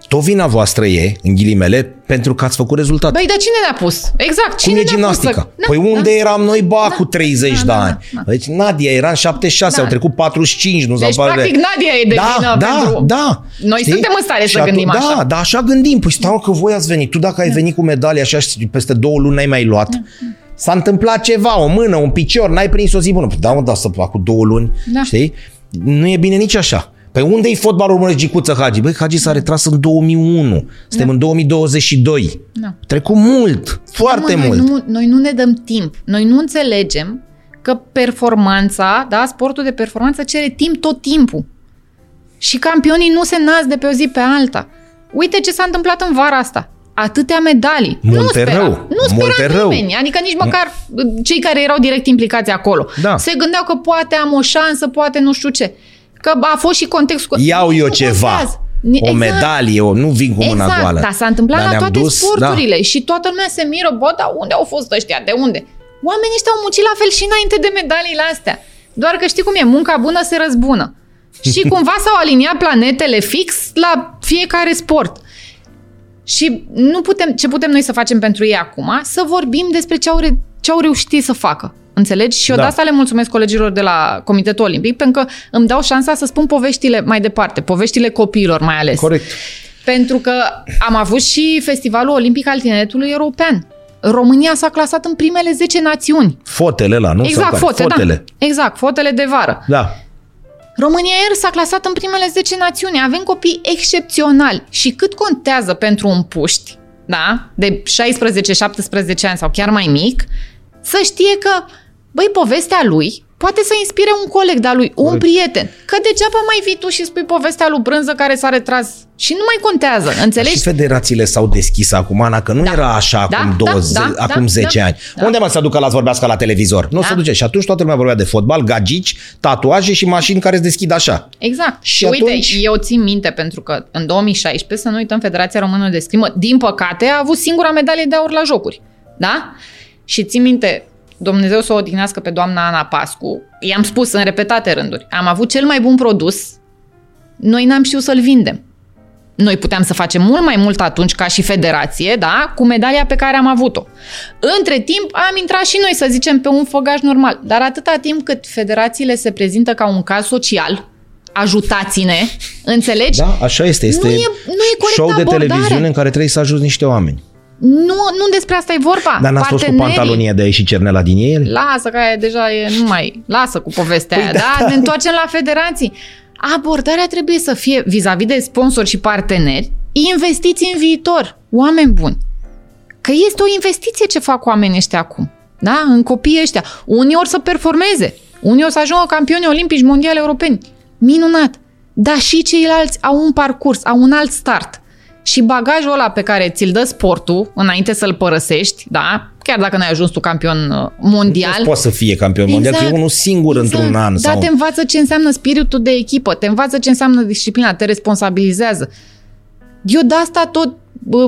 Tot vina voastră e, în ghilimele, pentru că ați făcut rezultat. Băi, dar cine ne-a pus? Exact, Cum cine e ne-a gimnastica? pus? să- păi Da, unde da. eram noi, ba, Da. cu 30 Da, de da, ani? da, Deci Nadia era în 76, Da. au trecut 45, nu Deci, s-au practic, Nadia e de da, vină da, pentru- Da, Noi suntem în stare Și să gândim da, așa. Da, așa gândim. Păi stau că voi ați venit. Tu dacă ai venit cu medalie așa și peste două luni n-ai mai luat, s-a întâmplat ceva, o mână, un picior, n-ai prins o zi bună. Păi da, mă, da, să fac cu două luni, Da. știi? Nu e bine nici așa. Păi unde e fotbalul românesc Gicuță Hagi? Băi, Hagi s-a retras în 2001. Suntem în 2022. Da. Trecut mult, foarte Mă, mult. Noi nu, noi nu ne dăm timp. Noi nu înțelegem că performanța, da, sportul de performanță cere timp tot timpul. Și campionii nu se nasc de pe o zi pe alta. Uite ce s-a întâmplat în vara asta. Atâtea medalii. Multe nu spera, rău, Nu spera multe rău. nimeni. Adică nici măcar cei care erau direct implicați acolo. Da. Se gândeau că poate am o șansă, poate nu știu ce. Că a fost și contextul. Iau eu Nu ceva. contează. Ni- O medalie, o, nu vin cu mâna exact, goală. dar s-a întâmplat Dar la ne-am toate dus, sporturile da. și toată lumea se miră, bă, dar unde au fost ăștia, de unde? Oamenii ăștia au muncit la fel și înainte de medaliile astea. Doar că știi cum e, munca bună se răzbună. Și cumva s-au aliniat planetele fix la fiecare sport. Și nu putem, ce putem noi să facem pentru ei acum? Să vorbim despre ce au, re, ce au reușit ei să facă. Înțelegi? Și eu Da. de asta le mulțumesc colegilor de la Comitetul Olimpic, pentru că îmi dau șansa să spun poveștile mai departe, poveștile copiilor mai ales. Corect. Pentru că am avut și Festivalul Olimpic al Tineretului European. România s-a clasat în primele 10 națiuni. Fotele la, nu? Exact, Sau care? fote, Fotele. da. Exact, fotele de vară. Da. România ieri s-a clasat în primele 10 națiuni. Avem copii excepționali. Și cât contează pentru un puști, da, de 16-17 ani sau chiar mai mic, să știe că, băi, povestea lui poate să inspire un coleg de-a lui, un Corect. prieten. Că degeaba mai vii tu și spui povestea lui Brânză care s-a retras și nu mai contează, înțelegi? Și federațiile s-au deschis acum, Ana, că nu Da. era așa Da, acum, da, 20, da, acum da, 10 da, ani. da. Unde mă să ducă la să vorbească la televizor? Nu Da. se duce. Și atunci toată lumea vorbea de fotbal, gagici, tatuaje și mașini care se deschid așa. Exact. Și, Și uite, atunci- eu țin minte pentru că în 2016, să nu uităm, Federația Română de Scrimă, din păcate, a avut singura medalie de aur la jocuri. Da? Și țin minte, Dumnezeu să o odihnească pe doamna Ana Pascu, i-am spus în repetate rânduri, am avut cel mai bun produs, noi n-am știut să-l vindem. Noi puteam să facem mult mai mult atunci ca și federație, da, cu medalia pe care am avut-o. Între timp am intrat și noi, să zicem, pe un făgaș normal. Dar atâta timp cât federațiile se prezintă ca un caz social, ajutați-ne, înțelegi? Da, așa este. Este Nu e- nu e corectă show de abordare. televiziune în care trebuie să ajuți niște oameni. Nu, nu despre asta e vorba. Dar n-ați fost cu Partenerii- pantalonia de a ieși cernela din el? Lasă, că aia deja e, nu mai, lasă cu povestea Păi aia, da. da? Ne întoarcem la federații. Abordarea trebuie să fie vis-a-vis de sponsori și parteneri, investiți în viitor, oameni buni. Că este o investiție ce fac oamenii ăștia acum, da? În copiii ăștia. Unii ori să performeze, unii ori să ajungă campioni olimpici, mondiali, europeni. Minunat! Dar și ceilalți au un parcurs, au un alt start. Și bagajul ăla pe care ți-l dă sportul înainte să-l părăsești, da? Chiar dacă n-ai ajuns tu campion uh, mondial. Poate să fie campion mondial, că e unul singur într-un an. Dar Sau... te învață ce înseamnă spiritul de echipă, te învață ce înseamnă disciplina, te responsabilizează. Eu de asta tot bă,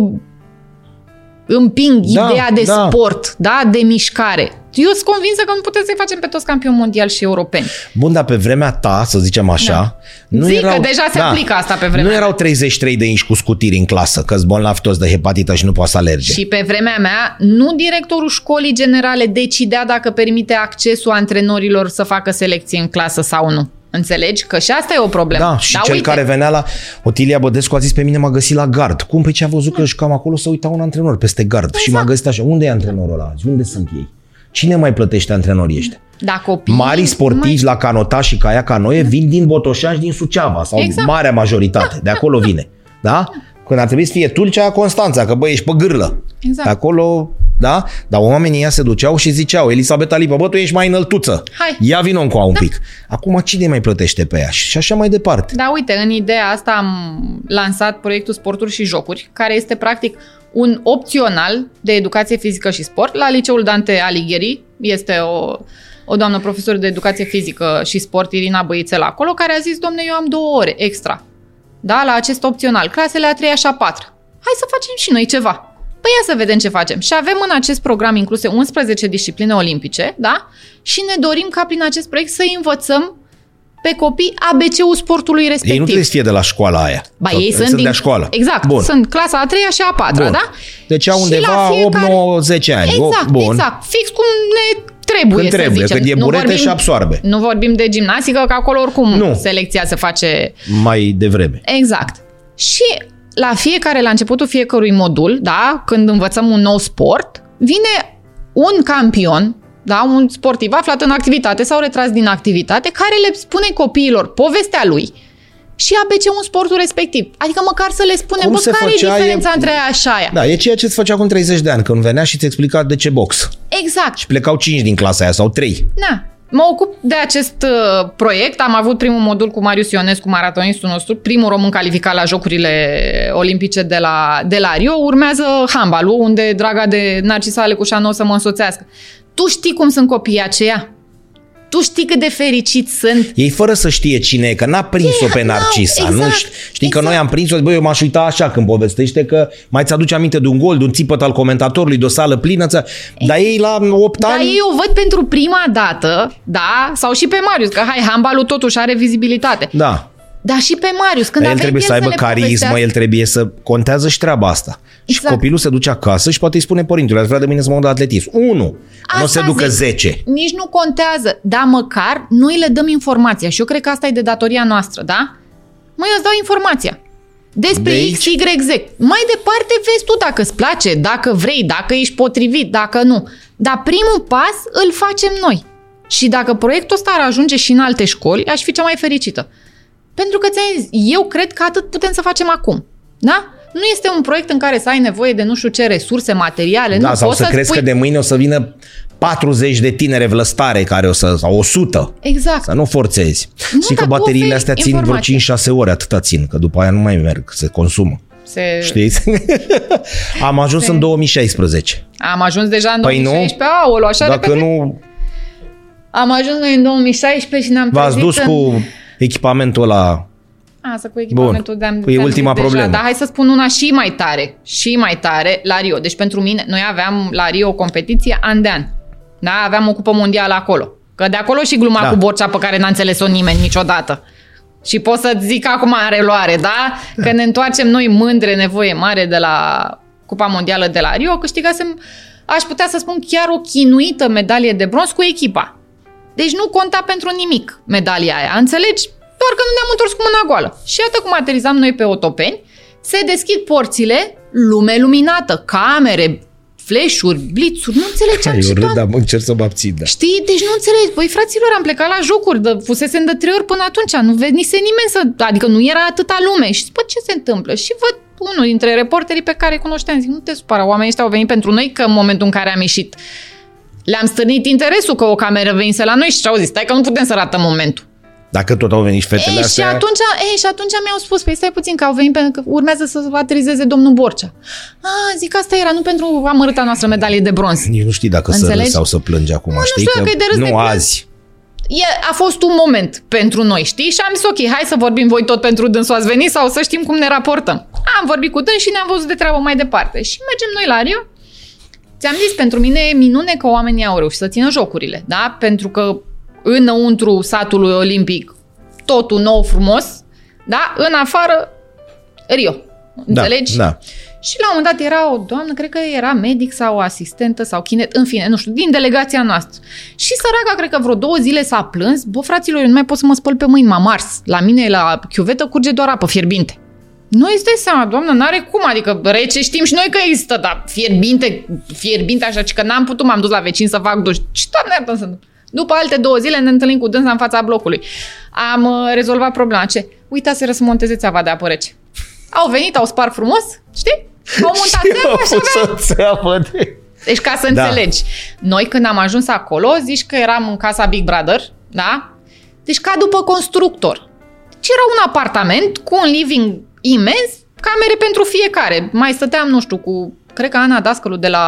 împing Da, ideea de da. sport, da, de mișcare. Eu sunt convinsă că nu putem să-i facem pe toți campioni mondiali și europeni. Bun, dar pe vremea ta, să zicem așa, Da. nu Zic erau, că deja se aplică asta pe vremea Nu erau 33 de inși cu scutiri în clasă, că sunt bolnavi toți de hepatită și nu poate să alerge. Și pe vremea mea, nu directorul școlii generale decidea dacă permite accesul antrenorilor să facă selecție în clasă sau nu. Înțelegi? Că și asta e o problemă. Da, și Dar cel uite, care venea la... Otilia Bădescu a zis pe mine m-a găsit la gard. Cum? Pe ce a văzut că eu cam acolo să uita un antrenor peste gard. Și Exact. m-a găsit așa. Unde e antrenorul ăla azi? Unde sunt ei? Cine mai plătește antrenorii ăștia? Da, copiii, Mari sportivi la canota și caia canoe vin din Botoșani și din Suceava sau Exact. marea majoritate. De acolo vine. Da? Când ar trebui să fie Tulcea, Constanța, că băi, ești pe gârlă. Exact. De acolo, da? Dar oamenii ea se duceau și ziceau, Elisabeta Lipă, bă, tu ești mai înăltuță. Hai. Ia vino încoa un pic. Acum cine mai plătește pe ea? Și așa mai departe. Da, uite, în ideea asta am lansat proiectul Sporturi și Jocuri, care este practic un opțional de educație fizică și sport la Liceul Dante Alighieri. Este o, o doamnă profesor de educație fizică și sport, Irina Băițel, acolo, care a zis, domne, eu am două ore extra, da, la acest opțional, clasele a treia și a patra. Hai să facem și noi ceva. Păi ia să vedem ce facem. Și avem în acest program incluse 11 discipline olimpice, da? Și ne dorim ca prin acest proiect să învățăm pe copii ABC-ul sportului respectiv. Ei nu trebuie să fie de la școala aia. Ba, Sau- ei sunt, sunt din... de școală. Exact, Bun. sunt clasa a treia și a patra, Bun. da? Deci au Și undeva la 8, 9, 10 ani. Exact, Bun. exact. Fix cum ne trebuie, Când să trebuie, zicem. când e Nu burete și absoarbe. Nu vorbim de gimnastică, că acolo oricum Nu. selecția se face Mai devreme. Exact. Și la fiecare, la începutul fiecărui modul, da, când învățăm un nou sport, vine un campion, da, un sportiv aflat în activitate sau retras din activitate, care le spune copiilor povestea lui și ABC un sportul respectiv. Adică măcar să le spunem, Cum bă, se care e făcea, diferența e- între aia și aia. Da, e ceea ce îți făcea acum 30 de ani, când venea și îți explica de ce box. Exact. Și plecau 5 din clasa aia sau 3. Da. Mă ocup de acest uh, proiect. Am avut primul modul cu Marius Ionescu, maratonistul nostru, primul român calificat la Jocurile Olimpice de la, de la Rio. Urmează handbalul, unde draga de Narcisa Alecușa nu o să mă însoțească. Tu știi cum sunt copiii aceia? Tu știi cât de fericiți sunt? Ei fără să știe cine e, că n-a prins-o Ei, pe n-au, Narcisa. nu exact, știi, știi că exact. noi am prins-o, băi, eu m-aș uita așa când povestește că mai ți-aduce aminte de un gol, de un țipăt al comentatorului, de o sală plină, ță- dar ei la 8 Dar ani... ei o văd pentru prima dată, da? Sau și pe Marius, că hai, handbalul totuși are vizibilitate. Da. Dar și pe Marius, când Dar el a venit trebuie el să aibă ne carismă, povestească- el trebuie să contează și treaba asta. Și Exact. copilul se duce acasă și poate îi spune părintele, ați vrea de mine să mă duc la atletism. Unu. Nu Asta se ducă zic. 10. Nici nu contează, dar măcar noi le dăm informația și eu cred că asta e de datoria noastră, da? Măi, eu îți dau informația. Despre De aici? X, Y, Z. Mai departe vezi tu dacă îți place, dacă vrei, dacă ești potrivit, dacă nu. Dar primul pas îl facem noi. Și dacă proiectul ăsta ar ajunge și în alte școli, aș fi cea mai fericită. Pentru că ți-am zis, eu cred că atât putem să facem acum. Da? Nu este un proiect în care să ai nevoie de nu știu ce resurse materiale. Da, nu sau poți să să crezi spui... că de mâine o să vină 40 de tinere vlăstare care o să, sau 100. Exact. Să nu forțezi. Nu, Știi că dar tu bateriile oferi astea țin vreo informație. 5-6 ore, atâta țin, că după aia nu mai merg, se consumă. Se... Știți? Am ajuns Se- în 2016. Am ajuns deja în Păi nu? 2016. Aolo, așa Dacă repede. nu Am ajuns noi în 2016 și ne-am v-ați trezit dus în... cu echipamentul ăla Asta cu echipamentul de-am Păi e de-am ultima zis deja, problemă. Dar hai să spun una și mai tare. Și mai tare la Rio. Deci pentru mine, noi aveam la Rio o competiție an de an. Da? Aveam o cupă mondială acolo. Că de acolo și gluma Da. cu Borcea pe care n-a înțeles-o nimeni niciodată. Și pot să-ți zic acum în reluare, da? Că ne întoarcem noi mândre, nevoie mare de la Cupa Mondială de la Rio, câștigasem, aș putea să spun, chiar o chinuită medalie de bronz cu echipa. Deci nu conta pentru nimic medalia aia, înțelegi? Doar că nu ne-am întors cu mâna goală. Și iată cum aterizam noi pe Otopeni, se deschid porțile, lume luminată, camere, flash-uri, blițuri, nu înțelegeam Eu ce râd, doamne. dar mă încerc să mă abțin, da. Știi? Deci nu înțelegi. Băi, fraților, am plecat la jocuri, de, fusesem de trei ori până atunci, nu venise nimeni să... Adică nu era atâta lume. Și zic, bă, ce se întâmplă? Și văd unul dintre reporterii pe care îi cunoșteam. Zic, nu te supăra, oamenii ăștia au venit pentru noi, că în momentul în care am ieșit le-am stârnit interesul că o cameră venise la noi și au zis, stai că nu putem să ratăm momentul. Dacă tot au venit și fetele Ei, și astea, atunci, ei, și atunci mi-au spus, păi stai puțin că au venit pentru că urmează să aterizeze domnul Borcea. Ah, zic, asta era, nu pentru amărâta noastră medalie de bronz. nici nu știi dacă să Înțelegi? râzi sau să plângi acum, nu știi? știu că dacă e de râs, de nu plâns. azi. E, a fost un moment pentru noi, știi? Și am zis, ok, hai să vorbim voi tot pentru dânsul ați venit sau să știm cum ne raportăm. Am vorbit cu dâns și ne-am văzut de treabă mai departe. Și mergem noi la Rio. Ți-am zis, pentru mine e minune că oamenii au reușit să țină jocurile, da? Pentru că înăuntru satului olimpic totul nou frumos, da? În afară Rio. Înțelegi? Da, da. Și la un moment dat era o doamnă, cred că era medic sau asistentă sau chinet, în fine, nu știu, din delegația noastră. Și săraca, cred că vreo două zile s-a plâns, bă, fraților, eu nu mai pot să mă spăl pe mâini, m-am ars. La mine, la chiuvetă, curge doar apă fierbinte. Nu îți dai seama, doamnă, n-are cum, adică rece știm și noi că există, dar fierbinte, fierbinte așa, ci că n-am putut, m-am dus la vecin să fac duș. Și doamne, iartă să după alte două zile ne întâlnim cu dânsa în fața blocului. Am uh, rezolvat problema. Ce? Uitaseră să monteze țeava de apă rece. Au venit, au spart frumos, știi? Au montat țeava și avea să țeavă de... deci ca să Da. înțelegi, noi când am ajuns acolo, zici că eram în casa Big Brother, da? Deci ca după constructor. Deci era un apartament cu un living imens, camere pentru fiecare. Mai stăteam, nu știu, cu, cred că Ana Dascălu de la,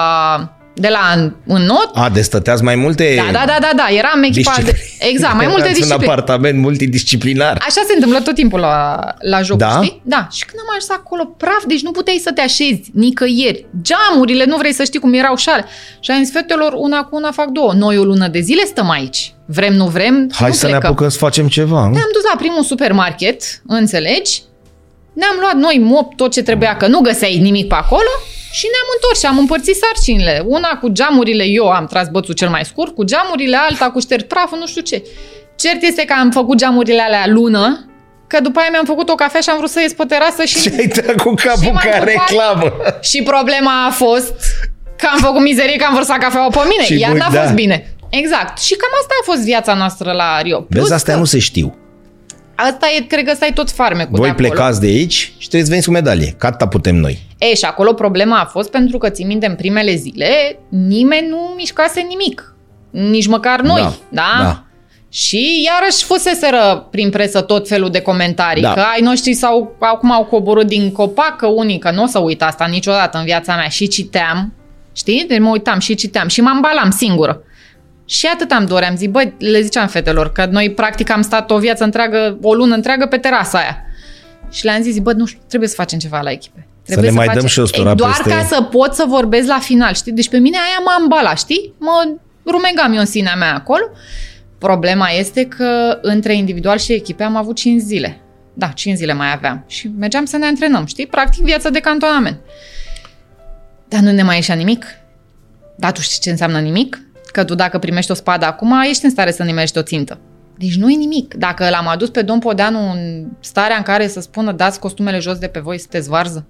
de la în, în not. A, de stăteați mai multe Da, da, da, da, da, eram echipa de, discipline. Exact, mai multe Erați în discipline. apartament multidisciplinar. Așa se întâmplă tot timpul la, la jocuri, Da? știi? Da. Și când am ajuns acolo, praf, deci nu puteai să te așezi nicăieri. Geamurile, nu vrei să știi cum erau și alea. Și am zis, fetelor, una cu una fac două. Noi o lună de zile stăm aici. Vrem, nu vrem, Hai nu să ne plecăm. apucăm să facem ceva. nu? Ne-am dus la primul supermarket, înțelegi? Ne-am luat noi mop, tot ce trebuia, că nu găseai nimic pe acolo și ne-am întors și am împărțit sarcinile. Una cu geamurile, eu am tras bățul cel mai scurt, cu geamurile, alta cu ștert praful, nu știu ce. Cert este că am făcut geamurile alea lună, că după aia mi-am făcut o cafea și am vrut să ies pe terasă și... Și ai dat cu Și capul m-am ca ocupat. reclamă. Și problema a fost că am făcut mizerie că am vărsat cafeaua pe mine, Și iar voi- n-a da. fost bine. Exact. Și cam asta a fost viața noastră la Rio. Plus Vezi, astea că nu se știu. Asta e, cred că ăsta e tot farmecul Voi de acolo. plecați de aici și trebuie să veniți cu medalie. Că atâta putem noi. E, și acolo problema a fost pentru că, țin minte, în primele zile, nimeni nu mișcase nimic. Nici măcar noi, Da, da? da. Și iarăși fuseseră prin presă tot felul de comentarii, Da. că ai noștri sau acum au coborât din copac, că unii, că nu o să uit asta niciodată în viața mea. Și citeam, știi? Deci mă uitam și citeam și mă ambalam singură. Și atât am doream, zic, băi, le ziceam fetelor, că noi practic am stat o viață întreagă, o lună întreagă pe terasa aia. Și le-am zis, bă, nu știu, trebuie să facem ceva la echipe. Trebuie ne mai dăm și ăstora Doar peste- ca să pot să vorbesc la final, știi? Deci pe mine aia m-a ambalat, știi? Mă rumegam eu în sinea mea acolo. Problema este că între individual și echipe am avut 5 zile. Da, 5 zile mai aveam. Și mergeam să ne antrenăm, știi? Practic viața de cantonament. Dar nu ne mai ieșea nimic. Dar tu știi ce înseamnă nimic? Că tu dacă primești o spadă acum, ești în stare să nimerești o țintă. Deci nu e nimic. Dacă l-am adus pe domn Podeanu în starea în care să spună dați costumele jos de pe voi, sunteți varză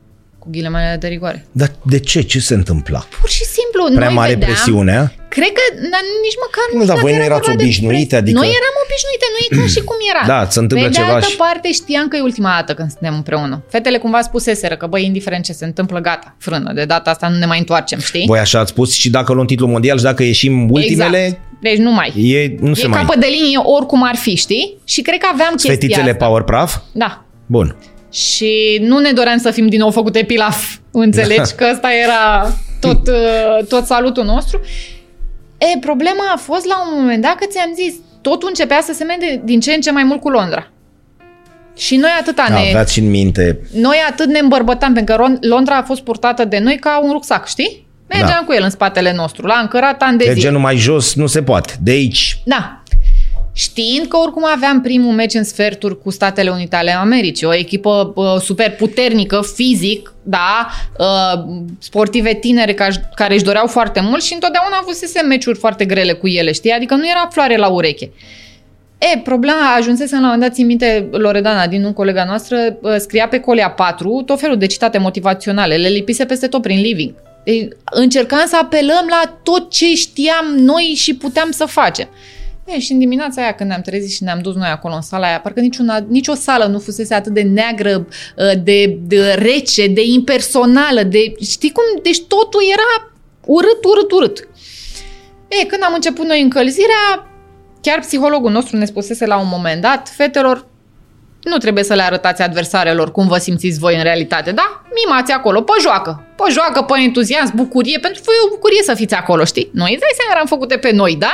cu ghilimele de rigoare. Dar de ce? Ce se întâmpla? Pur și simplu, Prea noi mare vedeam, presiune? Cred că na, nici măcar Nu, știu dar dacă voi nu era erați vorba de obișnuite, pres- adică- Noi eram obișnuite, nu e ca și cum era. Da, se întâmplă Pe de ceva altă și- parte știam că e ultima dată când suntem împreună. Fetele cumva spuseseră că, băi, indiferent ce se întâmplă, gata, frână, de data asta nu ne mai întoarcem, știi? Voi așa ați spus și dacă luăm titlul mondial și dacă ieșim ultimele, Exact. Deci nu mai. e, nu se e mai... capăt de linie oricum ar fi, știi? Și cred că aveam chestia Fetițele asta. Power Praf? Da. Bun. Și nu ne doream să fim din nou făcute pilaf, înțelegi? Că ăsta era tot, uh, tot salutul nostru. E, problema a fost la un moment dat că ți-am zis, totul începea să se mede din ce în ce mai mult cu Londra. Și noi atâta ne... Aveați și în minte. Noi atât ne îmbărbătam, pentru că Ron- Londra a fost purtată de noi ca un rucsac, știi? Mergeam Da. cu el în spatele nostru, l-a încărat ani de De zile. genul mai jos nu se poate. De aici. Da. Știind că oricum aveam primul meci în sferturi cu Statele Unite ale Americii, o echipă uh, super puternică, fizic, da, uh, sportive tinere care, care își doreau foarte mult și întotdeauna avusese meciuri foarte grele cu ele, știi? Adică nu era floare la ureche. E, problema ajunsese la un moment dat, țin minte, Loredana, din un colega noastră, uh, scria pe Colia 4 tot felul de citate motivaționale, le lipise peste tot prin living. Deci, încercam să apelăm la tot ce știam noi și puteam să facem. E, și în dimineața aia când ne-am trezit și ne-am dus noi acolo în sala aia, parcă niciuna, nicio sală nu fusese atât de neagră, uh, de, de rece, de impersonală, de... Știi cum? Deci totul era urât, urât, urât. E, când am început noi încălzirea, chiar psihologul nostru ne spusese la un moment dat, fetelor, nu trebuie să le arătați adversarelor cum vă simțiți voi în realitate, da? Mimați acolo, pe joacă, pe joacă, pe entuziasm, bucurie, pentru voi e o bucurie să fiți acolo, știi? Noi îți dai seama, eram făcute pe noi, da?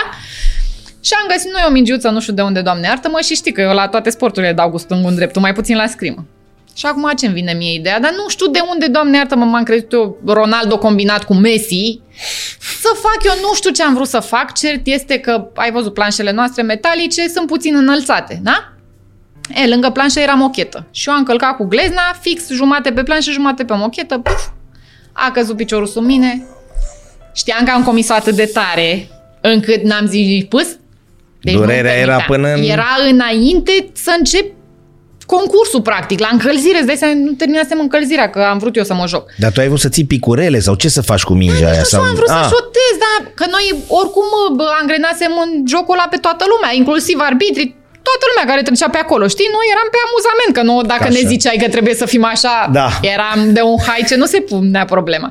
Și am găsit noi o mingiuță, nu știu de unde, doamne iartă-mă, și știi că eu la toate sporturile dau cu stângul în dreptul, mai puțin la scrimă. Și acum ce-mi vine mie ideea? Dar nu știu de unde, doamne iartă-mă, m-am crezut eu Ronaldo combinat cu Messi. Să fac eu nu știu ce am vrut să fac. Cert este că, ai văzut, planșele noastre metalice sunt puțin înălțate, da? E, lângă planșă era mochetă. Și eu am călcat cu glezna, fix, jumate pe planșă, jumate pe mochetă. Puf, a căzut piciorul sub mine. Știam că am comis-o atât de tare, încât n-am zis pâs. Deci nu-mi Durerea era permiteam. până în- Era înainte să încep concursul, practic, la încălzire. Îți dai seama, nu terminasem încălzirea, că am vrut eu să mă joc. Dar tu ai vrut să ții picurele sau ce să faci cu mingea aia? Nu știu, am vrut Ah, să șotez, dar că noi oricum bă, angrenasem în jocul ăla pe toată lumea, inclusiv arbitrii, toată lumea care trecea pe acolo, știi? Noi eram pe amuzament, că nu, dacă Așa. ne ziceai că trebuie să fim așa, Da. eram de un hai ce nu se punea problema.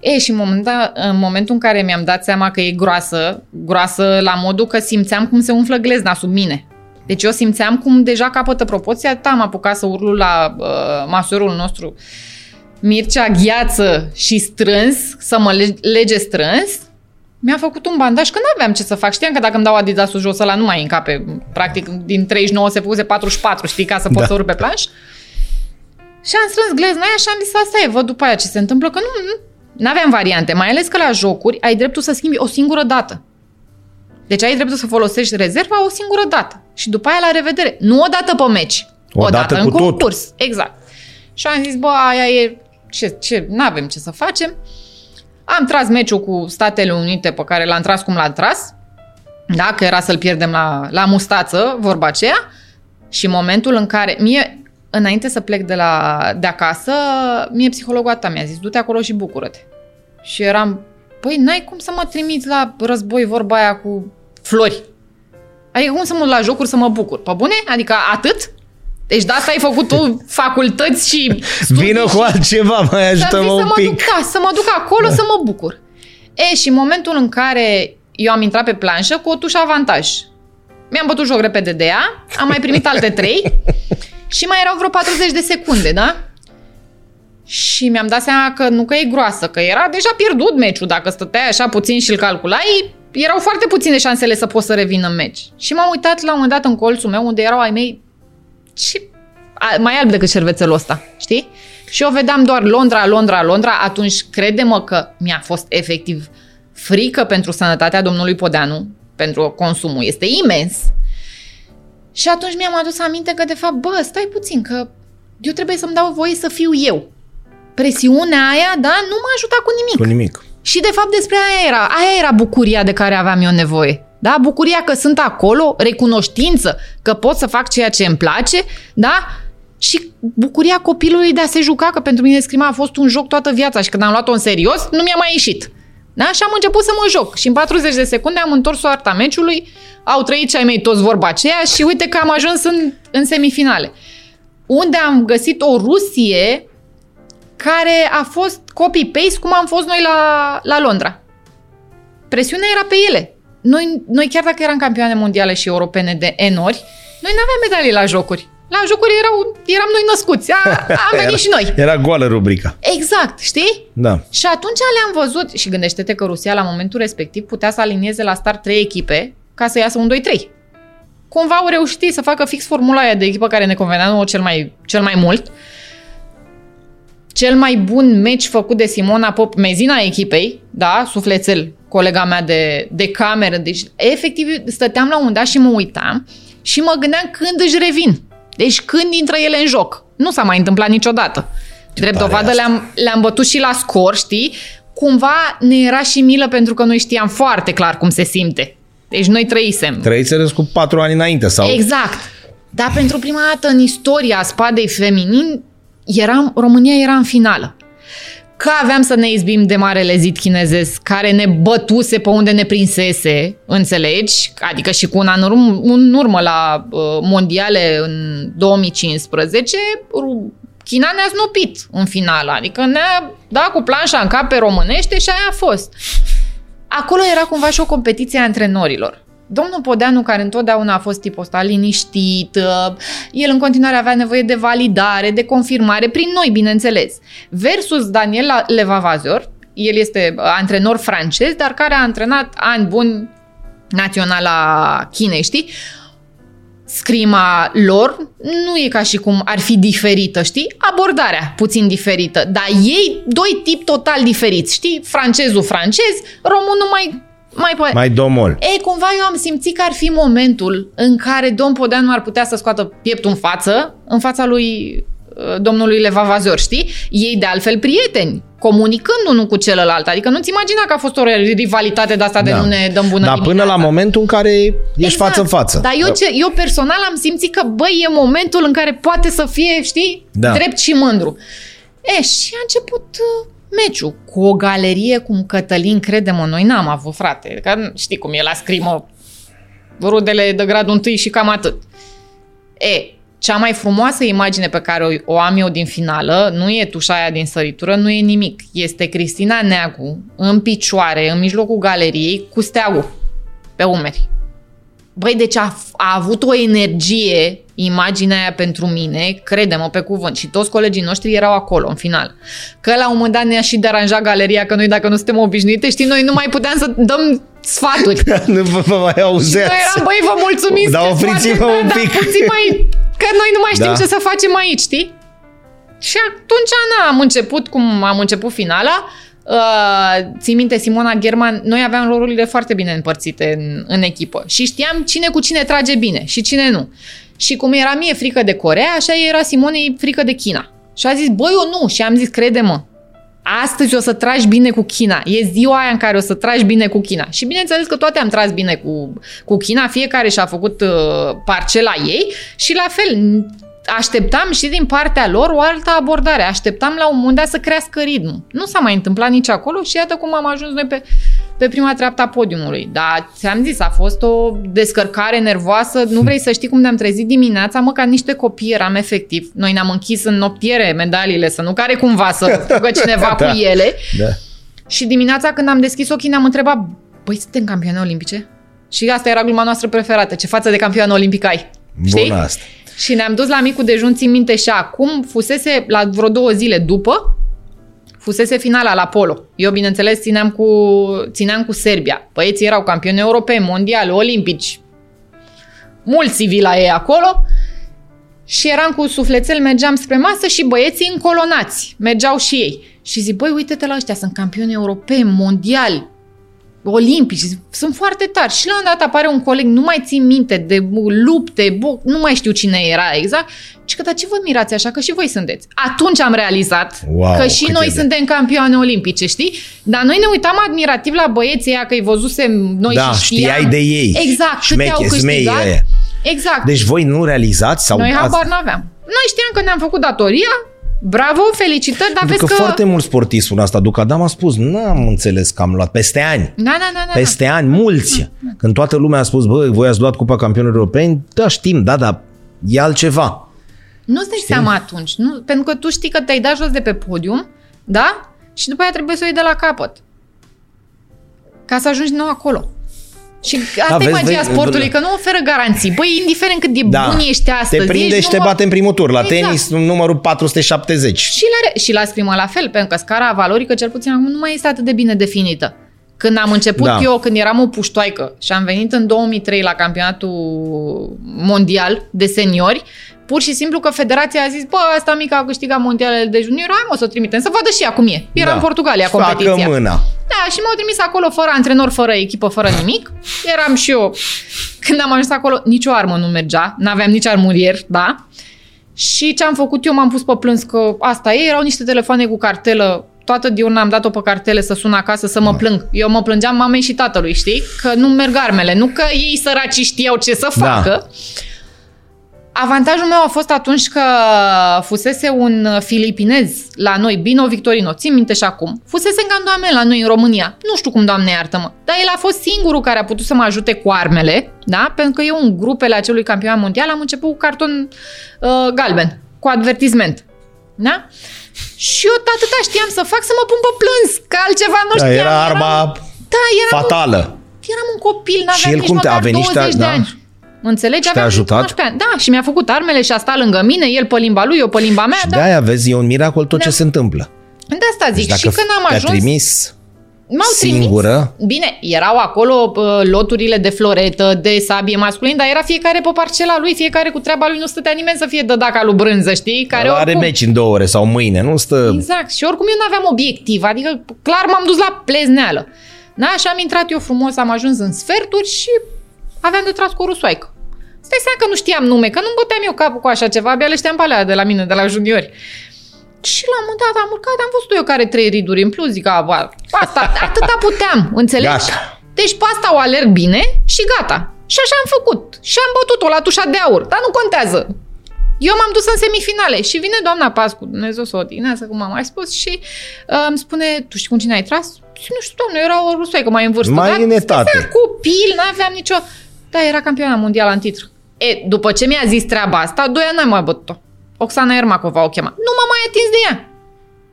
E, și în, momenta, în momentul în care mi-am dat seama că e groasă, groasă la modul că simțeam cum se umflă glezna sub mine. Deci eu simțeam cum deja capătă proporția, atât am apucat să urlu la uh, masorul nostru Mircea gheață și strâns, să mă le- lege strâns, mi-a făcut un bandaj, că nu aveam ce să fac. Știam că dacă îmi dau Adidasul jos, ăla nu mai încape. Practic, din 39 se făcuse 44, știi, ca să pot Da. să urc pe planș. Și am strâns glezna aia și am zis, asta e, văd după aia ce se întâmplă, că nu, nu aveam variante. Mai ales că la jocuri ai dreptul să schimbi o singură dată. Deci ai dreptul să folosești rezerva o singură dată. Și după aia la revedere. Nu o dată pe meci. O O, dată dată cu în totul. concurs. Exact. Și am zis, bă, aia e... Ce, ce, n-avem ce să facem. Am tras meciul cu Statele Unite pe care l-am tras cum l-am tras. Da, că era să-l pierdem la, la mustață, vorba aceea. Și momentul în care... Mie, înainte să plec de, la, de acasă, mie psihologul ta mi-a zis, du-te acolo și bucură-te. Și eram, păi n-ai cum să mă trimiți la război vorba aia cu flori. Adică cum să mă duc la jocuri să mă bucur? Pe bune? Adică atât? Deci de asta ai făcut tu facultăți și studii Vină cu și... altceva, mai Și am ajută-mă zis să un mă pic. duc, da, să mă duc acolo să mă bucur. E, și în momentul în care eu am intrat pe planșă cu o tușă avantaj. Mi-am bătut joc repede de ea, am mai primit alte trei și mai erau vreo 40 de secunde, da? Și mi-am dat seama că nu că e groasă, că era deja pierdut meciul. Dacă stăteai așa puțin și îl calculai, erau foarte puține șansele să poți să revin în meci. Și m-am uitat la un moment dat în colțul meu, unde erau ai mei și a- mai alb decât șervețelul ăsta, știi? Și eu vedeam doar Londra, Londra, Londra, atunci crede-mă că mi-a fost efectiv frică pentru sănătatea domnului Podeanu, pentru consumul. Este imens. Și atunci mi-am adus aminte că, de fapt, bă, stai puțin, că eu trebuie să-mi dau voie să fiu eu. Presiunea aia, da, nu m-a ajutat cu nimic. Cu nimic. Și de fapt despre aia era. Aia era bucuria de care aveam eu nevoie. Da? Bucuria că sunt acolo, recunoștință că pot să fac ceea ce îmi place, da? Și bucuria copilului de a se juca, că pentru mine scrima a fost un joc toată viața și când am luat-o în serios, nu mi-a mai ieșit. Da? Și am început să mă joc. Și în 40 de secunde am întors soarta meciului, au trăit cei mei toți vorba aceea și uite că am ajuns în, în semifinale. Unde am găsit o Rusie care a fost copy-paste cum am fost noi la, la Londra. Presiunea era pe ele. Noi, noi chiar dacă eram campioane mondiale și europene de N ori, noi nu aveam medalii la jocuri. La jocuri erau, eram noi născuți. A, am venit era, și noi. Era goală rubrica. Exact, știi? Da. Și atunci le-am văzut, și gândește-te că Rusia la momentul respectiv putea să alinieze la start trei echipe ca să iasă un 2-3. Cumva au reușit să facă fix formula aia de echipă care ne convenea nouă cel mai, cel mai mult. Cel mai bun meci făcut de Simona Pop, mezina echipei, da, sufletel, colega mea de, de cameră. Deci, efectiv, stăteam la un dat și mă uitam și mă gândeam când își revin. Deci când intră ele în joc. Nu s-a mai întâmplat niciodată. Ce Drept dovadă le-am, le-am bătut și la scor, știi? Cumva ne era și milă pentru că noi știam foarte clar cum se simte. Deci noi trăisem. Trăiseți cu patru ani înainte sau... Exact. Dar pentru prima dată în istoria spadei feminin, eram, România era în finală. Că aveam să ne izbim de marele zid chinezesc care ne bătuse pe unde ne prinsese, înțelegi? Adică și cu un an urmă, în urmă la uh, mondiale în 2015, China ne-a snopit în final, adică ne-a dat cu planșa în cap pe românește și aia a fost. Acolo era cumva și o competiție a antrenorilor. Domnul Podeanu, care întotdeauna a fost tipul ăsta liniștit, uh, el în continuare avea nevoie de validare, de confirmare, prin noi, bineînțeles. Versus Daniel Levavazior, el este antrenor francez, dar care a antrenat ani buni naționala Chinei, știi? scrima lor nu e ca și cum ar fi diferită, știi? Abordarea puțin diferită, dar ei doi tip total diferiți, știi? Francezul francez, românul mai mai poate. Mai domol. Ei, cumva eu am simțit că ar fi momentul în care domn Podeanu ar putea să scoată pieptul în față, în fața lui uh, domnului Levavazor, știi? Ei de altfel prieteni, comunicând unul cu celălalt. Adică nu-ți imagina că a fost o rivalitate de asta da. de nu ne dăm bună Dar până la momentul în care ești exact. față în față. Dar eu, ce, eu personal am simțit că, băi, e momentul în care poate să fie, știi, da. drept și mândru. E, și a început uh, meciul cu o galerie cum Cătălin, crede-mă, noi n-am avut, frate. Că știi cum e la scrimă, rudele de gradul întâi și cam atât. E, cea mai frumoasă imagine pe care o, o am eu din finală nu e tușa aia din săritură, nu e nimic. Este Cristina Neagu în picioare, în mijlocul galeriei, cu steagul pe umeri. Băi, deci a, a avut o energie imaginea aia pentru mine, crede-mă pe cuvânt, și toți colegii noștri erau acolo în final. Că la un moment dat ne-a și deranjat galeria, că noi dacă nu suntem obișnuite, știi, noi nu mai puteam să dăm sfaturi. nu vă mai auzeați. noi eram, băi, vă mulțumim. Dar opriți-vă un pic. Da, puțin mai, că noi nu mai știm da. ce să facem aici, știi? Și atunci, na, am început cum am început finala, Uh, țin minte, Simona German, noi aveam rolurile foarte bine împărțite în, în echipă și știam cine cu cine trage bine și cine nu. Și cum era mie frică de Corea, așa era Simonei frică de China. Și a zis, băi, eu nu. Și am zis, crede-mă, astăzi o să tragi bine cu China. E ziua aia în care o să tragi bine cu China. Și bineînțeles că toate am tras bine cu, cu China, fiecare și-a făcut uh, parcela ei și la fel, așteptam și din partea lor o altă abordare. Așteptam la un moment dat să crească ritmul. Nu s-a mai întâmplat nici acolo și iată cum am ajuns noi pe, pe prima treaptă a podiumului. Dar ți-am zis, a fost o descărcare nervoasă. Nu vrei să știi cum ne-am trezit dimineața, mă, ca niște copii eram efectiv. Noi ne-am închis în noptiere medaliile, să nu care cumva să fugă cineva da. cu ele. Da. Și dimineața când am deschis ochii ne-am întrebat, băi, suntem campioane olimpice? Și asta era gluma noastră preferată. Ce față de campioană olimpică ai? Știi? Bună asta. Și ne-am dus la micul dejun, țin minte și acum, fusese la vreo două zile după, fusese finala la polo. Eu, bineînțeles, țineam cu, țineam cu Serbia. Băieții erau campioni europeni, mondiali, olimpici. Mulți civili la ei acolo. Și eram cu sufletel, mergeam spre masă și băieții încolonați. Mergeau și ei. Și zic, băi, uite-te la ăștia, sunt campioni europeni, mondiali. Olimpici, sunt foarte tari. Și la un dat apare un coleg, nu mai țin minte, de lupte, bo- nu mai știu cine era exact, și că, dar ce vă mirați așa, că și voi sunteți. Atunci am realizat Wow, că și cât noi e de- suntem campioane olimpice, știi? Dar noi ne uitam admirativ la băieții ăia, că îi văzusem noi Da, și știam. știai de ei. Exact, câte au Șmeche- smeii câștigat. ăia. Exact. Deci voi nu realizați sau noi ați- habar n-aveam. Noi știam că ne-am făcut datoria, bravo, felicitări, dar Pentru vezi că, că... foarte mulți sportivi spun asta. Duc Adam a spus, n-am înțeles că am luat peste ani. Da, da, da, da. Peste ani, mulți. Când toată lumea a spus, bă, voi ați luat Cupa Campionilor Europeni, da, știm, da, dar e altceva. Nu-ți dai seama atunci, nu? pentru că tu știi că te-ai dat jos de pe podium, da? Și după aia trebuie să o iei de la capăt. Ca să ajungi din nou acolo. Și asta Da, e vezi, magia vezi, sportului, vezi. că nu oferă garanții. Băi, indiferent cât de Da. bun ești astăzi, te prinde ești și te numai- bate în primul tur. La Exact. tenis, numărul 470. Și la, re- și la scrimă la fel, pentru că scara valorică, cel puțin acum, nu mai este atât de bine definită. Când am început Da. eu, când eram o puștoaică și am venit în 2003 la campionatul mondial de seniori, pur și simplu că federația a zis, bă, asta mică a câștigat mondialele de junior, hai mă să o trimitem, să vadă și ea cum e. Era Da. în Portugalia Facă competiția. mâna. Da, și m-au trimis acolo fără antrenor, fără echipă, fără nimic. Eram și eu. Când am ajuns acolo, nicio armă nu mergea, n-aveam nici armurier, da? Și ce am făcut eu, m-am pus pe plâns că asta e, erau niște telefoane cu cartelă, toată diurna am dat-o pe cartele să sun acasă să mă plâng. Eu mă plângeam mamei și tatălui, știi? Că nu merg armele, nu că ei săraci știau ce să Da. Facă. Avantajul meu a fost atunci că fusese un filipinez la noi, Bino Victorino, țin minte și acum, fusese în cantonament la noi în România. Nu știu cum, Doamne iartă-mă, dar el a fost singurul care a putut să mă ajute cu armele, da? Pentru că eu în grupele acelui campionat mondial am început cu carton uh, galben, cu advertisment. Da? Și eu atâta știam să fac să mă pun pe plâns, că altceva nu Da, știam. era Eram- arma da, eram fatală. Un, eram un copil, n-aveam Și el nici cum te- a măcar venit și te-a- 20 de da. ani. Înțelegi? Și te-a Aveam ajutat? 19 ani. Da, și mi-a făcut armele și a stat lângă mine, el pe limba lui, eu pe limba mea. Și Da, de aia vezi, e un miracol tot Da. ce se întâmplă. de asta Deci zic. dacă și când am te-a ajuns, trimis m-au singură, trimis. Bine, erau acolo uh, loturile de floretă, de sabie masculin, dar era fiecare pe parcela lui, fiecare cu treaba lui, nu stătea nimeni să fie dădaca lui brânză, știi? Care are oricum... meci în două ore sau mâine, nu stă... Exact. Și oricum eu nu aveam obiectiv, adică clar m-am dus la plezneală. Da? Și am intrat eu frumos, am ajuns în sferturi și aveam de tras cu o rusoaică. Stai seama că nu știam nume, că nu-mi băteam eu capul cu așa ceva, abia le știam pe alea de la mine, de la juniori. Și la un moment dat am urcat, am văzut eu care trei riduri în plus, zic, a, bă, asta, atâta puteam, înțelegi? Gata. Deci pe asta o alerg bine și gata. Și așa am făcut. Și am bătut-o la tușa de aur, dar nu contează. Eu m-am dus în semifinale și vine doamna Pascu, Dumnezeu să o odihnească, cum am mai spus, și uh, îmi spune, tu știi cu cine ai tras? Și nu știu, doamne, era o rusoaică mai în vârstă. Mai dar în etate. stătea copil, n-aveam nicio... Da, era campioana mondială în titlu. E, după ce mi-a zis treaba asta, doi ani n-am mai bătut-o. Oxana Ermacova o chema. Nu m-am mai atins de ea.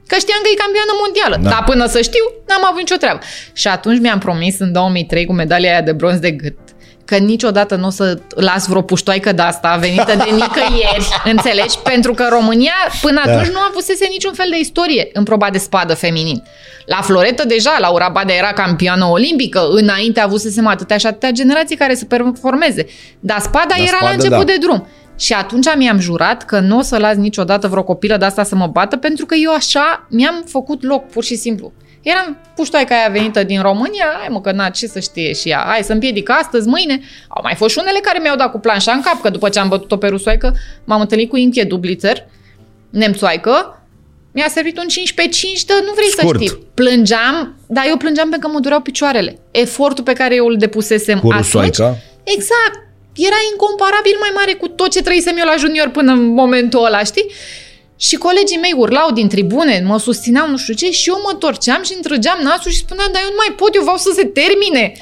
Că știam că e campioană mondială. Da. Da. Dar până să știu, n-am avut nicio treabă. Și atunci mi-am promis în 2003 cu medalia aia de bronz de gât că niciodată nu o să las vreo puștoaică de asta venită de nicăieri, înțelegi? Pentru că România până Da. atunci nu avusese niciun fel de istorie în proba de spadă feminin. La floretă deja, Laura Badea era campioană olimpică, înainte avusesem atâtea și atâtea generații care să performeze. Dar spada La era spadă, la început da. de drum. Și atunci mi-am jurat că nu o să las niciodată vreo copilă de asta să mă bată, pentru că eu așa mi-am făcut loc, pur și simplu. Eram puștoaica aia venită din România, hai mă că na, ce să știe și ea, hai să împiedic astăzi, mâine. Au mai fost și unele care mi-au dat cu planșa în cap, că după ce am bătut-o pe rusoaică, m-am întâlnit cu Intie Dublitzer, nemțoaică, mi-a servit un 5 pe 5, dar nu vrei Scurt. să știi. Plângeam, dar eu plângeam pentru că mă dureau picioarele. Efortul pe care eu îl depusesem Cu rusoaica? atunci, exact, era incomparabil mai mare cu tot ce trăisem eu la junior până în momentul ăla, știi? Și colegii mei urlau din tribune, mă susțineau nu știu ce și eu mă torceam și întrăgeam nasul și spuneam, dar eu nu mai pot, eu vreau să se termine.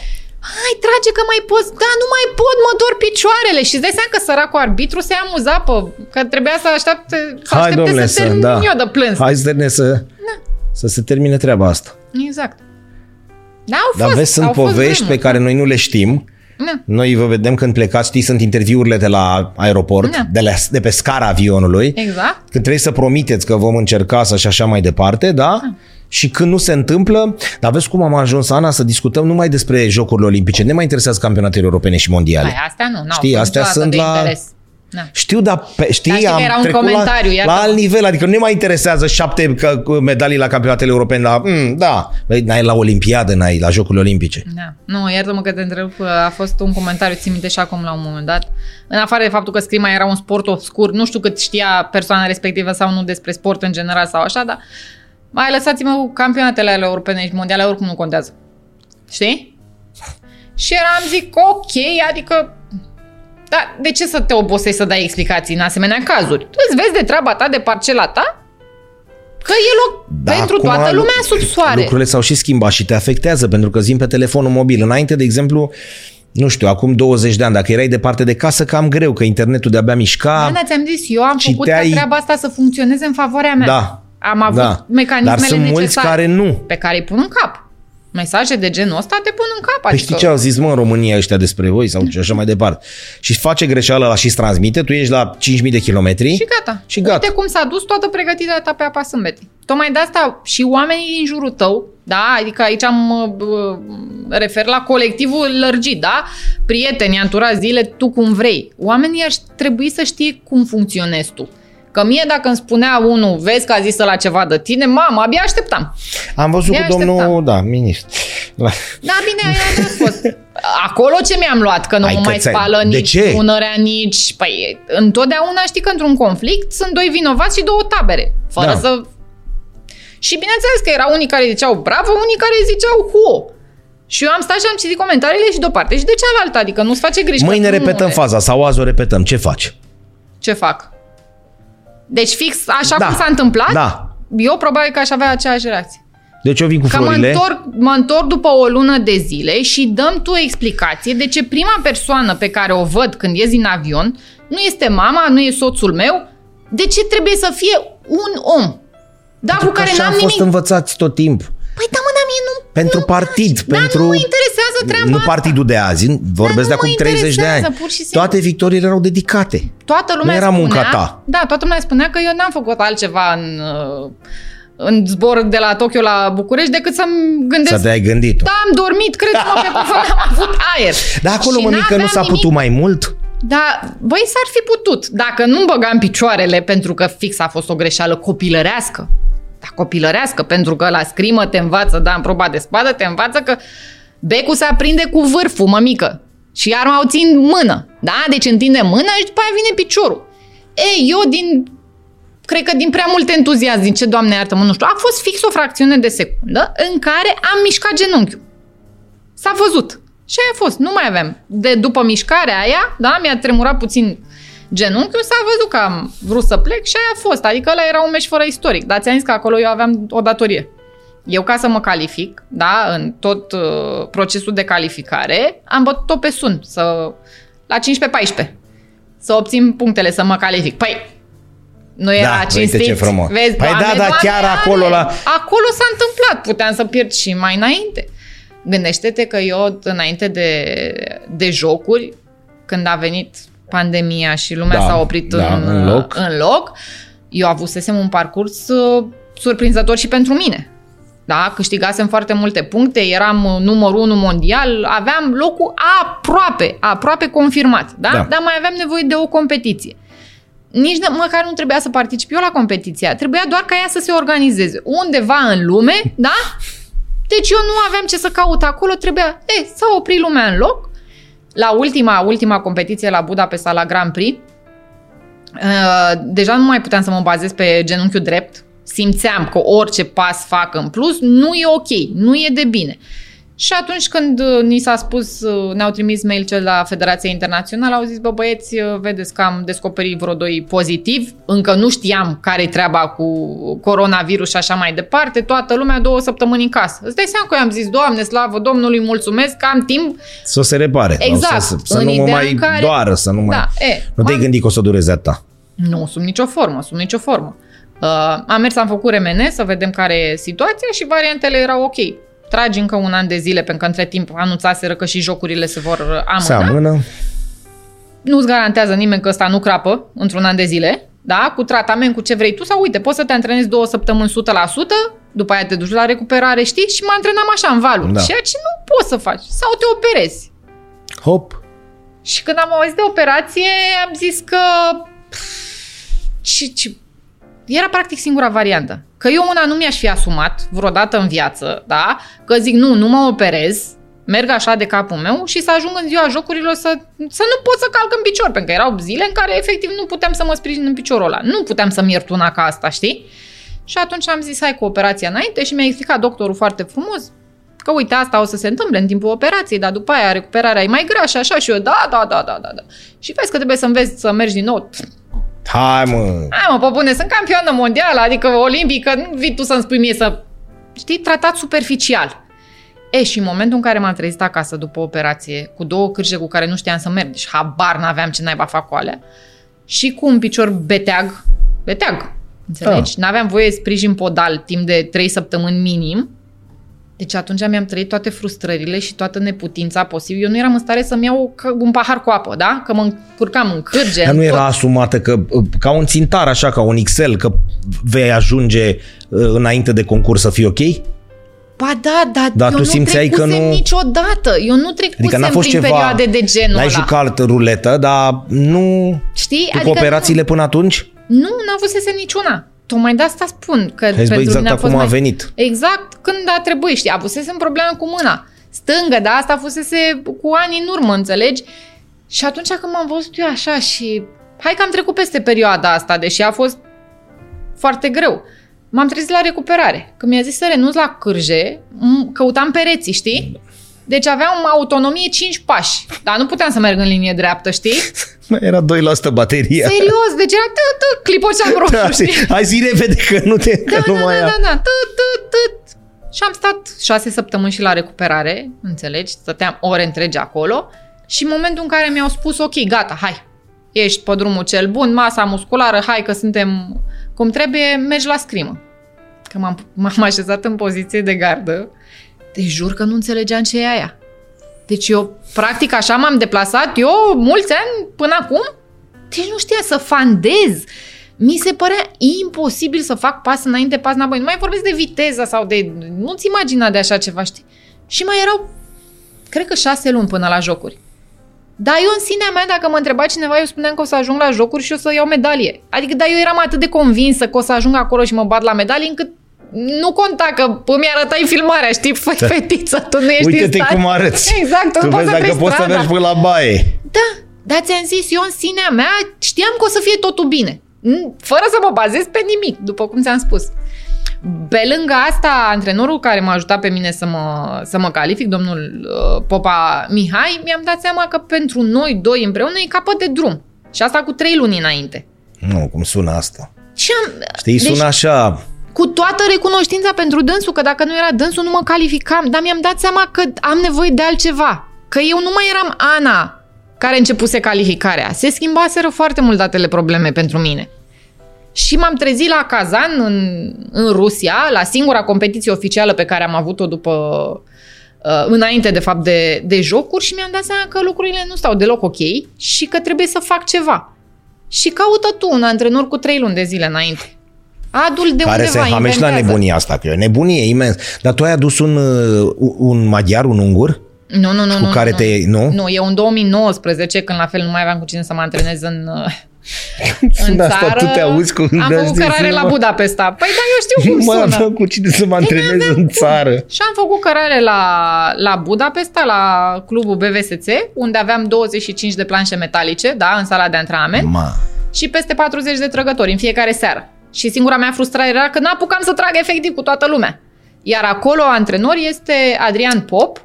Hai, trage că mai poți. Da, nu mai pot, mă dor picioarele. Și îți dai seama că săracul arbitru se amuza pe, că trebuia să aștepte, să Hai, aștepte domnule, să să, termin da. eu de plâns. Hai să termine să, Da. să se termine treaba asta. Exact. Da, au Dar fost, vezi, sunt au fost povești pe vremuri. care noi nu le știm. Da. Noi vă vedem când plecați, știți, sunt interviurile de la aeroport, Da. de, la, de pe scara avionului. Exact. Când trebuie să promiteți că vom încerca să și așa mai departe, da? Și când nu se întâmplă, dar vezi cum am ajuns, Ana, să discutăm numai despre Jocurile Olimpice. Ne mai interesează campionatele europene și mondiale. Păi, astea nu, n-au Știi, fost astea niciodată sunt de la- interes. Da. Știu, dar pe, știi, Dar știi că am era un trecut comentariu, la, iartă-mă. la alt nivel, adică nu ne mai interesează șapte că, medalii la campionatele europene, la, mm, da, Băi, n-ai la Olimpiadă, n-ai la Jocurile Olimpice. Da. Nu, iartă-mă că te întrerup, a fost un comentariu, țin minte și acum la un moment dat. În afară de faptul că scrima era un sport obscur, nu știu cât știa persoana respectivă sau nu despre sport în general sau așa, dar mai lăsați-mă cu campionatele ale europene și mondiale, oricum nu contează. Știi? Și eram zic, ok, adică dar de ce să te obosești să dai explicații în asemenea cazuri? Tu îți vezi de treaba ta, de parcela ta, că e loc Da, pentru acum toată lu- lumea sub soare. Lucrurile s-au și schimbat și te afectează, pentru că zim pe telefonul mobil. Înainte, de exemplu, nu știu, acum 20 de ani, dacă erai departe de casă, cam greu, că internetul de-abia mișca. Ana, ți-am zis, eu am făcut ca citeai- treaba asta să funcționeze în favoarea mea. Da. Am avut da. mecanismele Dar sunt mulți necesare care nu. pe care îi pun în cap. Mesaje de genul ăsta te pun în cap. Păi Adică, știi ce au zis, mă, în România ăștia despre voi sau ce așa mai departe. Și face greșeala la și transmite, tu ești la 5.000 de kilometri. Și gata. Și gata. Uite cum s-a dus toată pregătirea ta pe apa sâmbetii. Tocmai de asta și oamenii din jurul tău, da, adică aici am uh, refer la colectivul lărgit, da? Prieteni, anturați, zile, tu cum vrei. Oamenii ar trebui să știe cum funcționezi tu. Că mie dacă îmi spunea unul, vezi că a zis la ceva de tine, mamă, abia așteptam. Am văzut Ne cu domnul, așteptam. da, ministru. La... Da, bine, aia a fost. Acolo ce mi-am luat? Că nu Ai mă mai cățel. spală De nici ce? unărea, nici... Păi, întotdeauna știi că într-un conflict sunt doi vinovați și două tabere. Fără Da. să... Și bineînțeles că erau unii care ziceau bravo, unii care ziceau huo. Și eu am stat și am citit comentariile și de o parte și de cealaltă. Adică nu-ți face griji. Mâine că nu repetăm e- faza sau azi o repetăm. Ce faci? Ce fac? Deci fix așa Da. cum s-a întâmplat, Da. eu probabil că aș avea aceeași reacție. Deci eu vin cu Că mă florile. întorc, mă întorc după o lună de zile și dăm tu o explicație de ce prima persoană pe care o văd când ies din avion nu este mama, nu e soțul meu, de ce trebuie să fie un om? Da, Pentru cu că care așa n-am am fost nimic. învățați tot timpul. Păi da, mă, dar mie nu... Pentru nu partid, place. pentru... Da, nu mă interesează treaba Nu asta. partidul de azi, vorbesc de nu mă acum 30 de interesează, ani. pur și simplu. Toate victoriile erau dedicate. Toată lumea Nu era spunea, munca ta. Da, toată lumea spunea că eu n-am făcut altceva în, uh, în zbor de la Tokyo la București decât să-mi gândesc Să te-ai gândit Da, am dormit, crede-mă, pe cuvânt, am avut aer. Dar acolo, Și mămică, nu n-aveam s-a nimic. putut mai mult? Da, băi, s-ar fi putut. Dacă nu băgam picioarele, pentru că fix a fost o greșeală copilărească. Da, copilărească, pentru că la scrimă te învață, da, în proba de spadă te învață că becul se aprinde cu vârful, mămică. Și arma o țin mână, da? Deci întinde mâna și după aia vine piciorul. Ei, eu din cred că din prea mult entuziasm, din ce, Doamne iartă-mă, nu știu, a fost fix o fracțiune de secundă în care am mișcat genunchiul. S-a văzut. Și aia a fost, nu mai aveam. De după mișcarea aia, da, mi-a tremurat puțin genunchiul, s-a văzut că am vrut să plec și aia a fost. Adică ăla era un meci fără istoric. Dar ți-am zis că acolo eu aveam o datorie. Eu ca să mă calific, da, în tot uh, procesul de calificare, am bătut-o pe sun, să, la 15-14, să obțin punctele, să mă calific. Păi, nu era Da, uite cinstit. ce frumos. Vezi, Păi Doamne, da, dar Doamne, chiar Doamne, acolo la- Acolo s-a întâmplat, puteam să pierd și mai înainte. Gândește-te că eu, înainte de, de jocuri, când a venit pandemia și lumea Da, s-a oprit da, în, în loc. în loc, eu avusesem un parcurs uh, surprinzător și pentru mine. Da, câștigasem foarte multe puncte, eram uh, numărul unu mondial, aveam locul aproape, aproape confirmat, da? Da. Dar mai aveam nevoie de o competiție. Nici de, măcar nu trebuia să particip eu la competiția, trebuia doar ca ea să se organizeze undeva în lume, da? Deci eu nu aveam ce să caut acolo, trebuia, e, s-a oprit lumea în loc. La ultima, ultima competiție la Budapesta, la Grand Prix, uh, deja nu mai puteam să mă bazez pe genunchiul drept. Simțeam că orice pas fac în plus nu e ok, nu e de bine. Și atunci când uh, ni s-a spus, uh, ne-au trimis mail cel la Federația Internațională, au zis, bă băieți, uh, vedeți că am descoperit vreo doi pozitiv, încă nu știam care-i treaba cu coronavirus și așa mai departe, toată lumea două săptămâni în casă. Îți dai seama că eu am zis, Doamne, slavă Domnului, mulțumesc că am timp. Să se repare. sau Exact, Să, să în nu mă ideea mai în care- doară, să nu mai... Da, e, nu te-ai am- gândit că o să dureze atâta. Nu, sub nicio formă, sub nicio formă. Uh, am mers, am făcut RMN să vedem care e situația și variantele erau ok. Tragi încă un an de zile, pentru că între timp anunțaseră că și jocurile se vor amâna. Se amână. Nu-ți garantează nimeni că ăsta nu crapă într-un an de zile, da? Cu tratament, cu ce vrei tu, sau uite, poți să te antrenezi două săptămâni 100%, după aia te duci la recuperare, știi? Și mă antrenam așa în valuri, Da. ceea ce nu poți să faci. Sau te operezi. Hop. Și când am auzit de operație, am zis că ce, ce, era practic singura variantă. Că eu una nu mi-aș fi asumat vreodată în viață, da? Că zic, nu, nu mă operez, merg așa de capul meu și să ajung în ziua jocurilor să, să nu pot să calc în picior, pentru că erau zile în care efectiv nu puteam să mă sprijin în piciorul ăla. Nu puteam să-mi iert una ca asta, știi? Și atunci am zis, hai cu operația înainte și mi-a explicat doctorul foarte frumos că uite, asta o să se întâmple în timpul operației, dar după aia recuperarea e mai grea și așa și eu, da, da, da, da, da, da. Și vezi că trebuie să înveți să mergi din nou. Hai mă! Hai mă, pe bune, sunt campioană mondială, adică olimpică, nu vii tu să-mi spui mie să... Știi, tratat superficial. E, și în momentul în care m-am trezit acasă după operație, cu două cârje cu care nu știam să merg, deci habar n-aveam ce naiba fac cu alea, și cu un picior beteag, beteag, înțelegi? Da. N-aveam voie sprijin podal timp de trei săptămâni minim, deci atunci mi-am trăit toate frustrările și toată neputința posibil. Eu nu eram în stare să-mi iau un pahar cu apă, da? Că mă încurcam în cârge. Dar nu era tot... asumată că, ca un țintar, așa, ca un Excel, că vei ajunge uh, înainte de concurs să fii ok? Ba da, dar, dar eu tu simțeai nu că nu niciodată. Eu nu trecusem adică n-a fost prin ceva, perioade de genul N-ai ăla. jucat ruletă, dar nu... Știi? Tu adică cu operațiile nu, până atunci? Nu, n-a avusese niciuna. Tocmai de asta spun. Că Hai pentru exact mine a fost acum mai... a venit. Exact când a trebuit, știi. Avusesem problemă cu mâna stângă, dar asta fusese cu ani în urmă, înțelegi? Și atunci când m-am văzut eu așa și... Hai că am trecut peste perioada asta, deși a fost foarte greu. M-am trezit la recuperare. Când mi-a zis să renunț la cârje, căutam pereții, știi? Deci aveam autonomie 5 pași, dar nu puteam să merg în linie dreaptă, știi? Mai era 2% bateria. Serios, deci era tă, tă, clipoceam roșu, da, știi? Hai zi repede că nu te da, că da, nu mai da, da, da, tă, tă, tă. Și am stat șase săptămâni și la recuperare, înțelegi? Stăteam ore întregi acolo și în momentul în care mi-au spus, ok, gata, hai, ești pe drumul cel bun, masa musculară, hai că suntem cum trebuie, mergi la scrimă. Că m-am, m-am așezat în poziție de gardă, te jur că nu înțelegeam ce e aia. Deci eu, practic, așa m-am deplasat, eu, mulți ani până acum, deci nu știa să fandez. Mi se părea imposibil să fac pas înainte, pas înapoi. Nu mai vorbesc de viteză sau de... Nu-ți imagina de așa ceva, știi? Și mai erau, cred că șase luni până la jocuri. Dar eu în sinea mea, dacă mă întreba cineva, eu spuneam că o să ajung la jocuri și o să iau medalie. Adică, da, eu eram atât de convinsă că o să ajung acolo și mă bat la medalii, încât nu conta că îmi arătai filmarea, știi, fă da. fetiță, tu nu ești Uite-te cum arăți. Exact, tu, tu nu vezi poți dacă să poți să mergi până la baie. Da, dar ți-am zis, eu în sinea mea știam că o să fie totul bine. Fără să mă bazez pe nimic, după cum ți-am spus. Pe lângă asta, antrenorul care m-a ajutat pe mine să mă, să mă calific, domnul uh, Popa Mihai, mi-am dat seama că pentru noi doi împreună e capăt de drum. Și asta cu trei luni înainte. Nu, cum sună asta? Și am, Știi, deci, sună așa... Cu toată recunoștința pentru dânsul, că dacă nu era dânsul nu mă calificam, dar mi-am dat seama că am nevoie de altceva. Că eu nu mai eram Ana, care începuse calificarea. Se schimbaseră foarte mult datele probleme pentru mine. Și m-am trezit la Kazan, în, în Rusia, la singura competiție oficială pe care am avut-o după uh, înainte de fapt de, de jocuri și mi-am dat seama că lucrurile nu stau deloc ok și că trebuie să fac ceva. Și caută tu un antrenor cu trei luni de zile înainte. Adul de care undeva, se hamește la nebunia asta, că e o nebunie imens. Dar tu ai adus un, uh, un maghiar, un ungur? Nu, nu, nu. Cu nu, care nu, te... Nu? Nu, e un 2019, când la fel nu mai aveam cu cine să mă antrenez în, uh, în asta țară. tu te auzi cu Am făcut cărare la Budapesta. Păi da, eu știu cum nu sună. mai aveam cu cine să mă antrenez în țară. Și am făcut cărare la, la Budapesta, la clubul BVSC, unde aveam 25 de planșe metalice, da, în sala de antrenament. Ma. Și peste 40 de trăgători în fiecare seară. Și singura mea frustrare era că n-apucam să trag efectiv cu toată lumea. Iar acolo antrenor este Adrian Pop,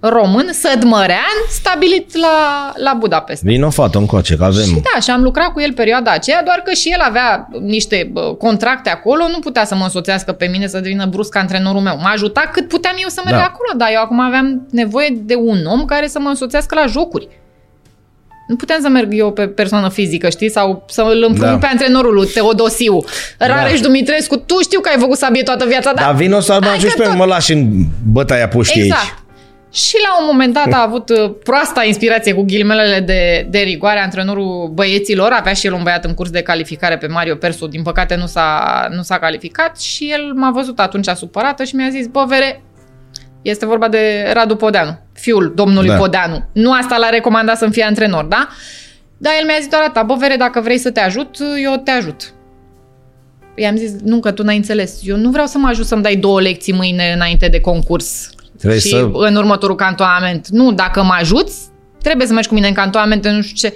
român, sădmărean, stabilit la, la Budapest. Vino fată încoace, că avem... Și da, și am lucrat cu el perioada aceea, doar că și el avea niște contracte acolo, nu putea să mă însoțească pe mine să devină brusc antrenorul meu. M-a ajutat cât puteam eu să merg da. acolo, dar eu acum aveam nevoie de un om care să mă însoțească la jocuri. Nu puteam să merg eu pe persoană fizică, știi? Sau să îl împrumut da. pe antrenorul lui Teodosiu. Rareș da. Dumitrescu, tu știu că ai făcut sabie toată viața, dar... Dar vino să mă ajungi pe tot... mă lași în bătaia puștii exact. aici. Și la un moment dat a avut uh, proasta inspirație cu ghilmelele de, de rigoare antrenorul băieților. Avea și el un băiat în curs de calificare pe Mario Persu. Din păcate nu s-a, nu s-a calificat și el m-a văzut atunci supărată și mi-a zis, bă, Vere, Este vorba de Radu Podeanu, fiul domnului Da. da. Podeanu. Nu asta l-a recomandat să-mi fie antrenor, da? Dar el mi-a zis doar atâta, bă, Vere, dacă vrei să te ajut, eu te ajut. I-am zis, nu, că tu n-ai înțeles. Eu nu vreau să mă ajut să-mi dai două lecții mâine înainte de concurs. Trebuie și să- în următorul cantonament. Nu, dacă mă ajuți, trebuie să mergi cu mine în cantonament, nu știu ce.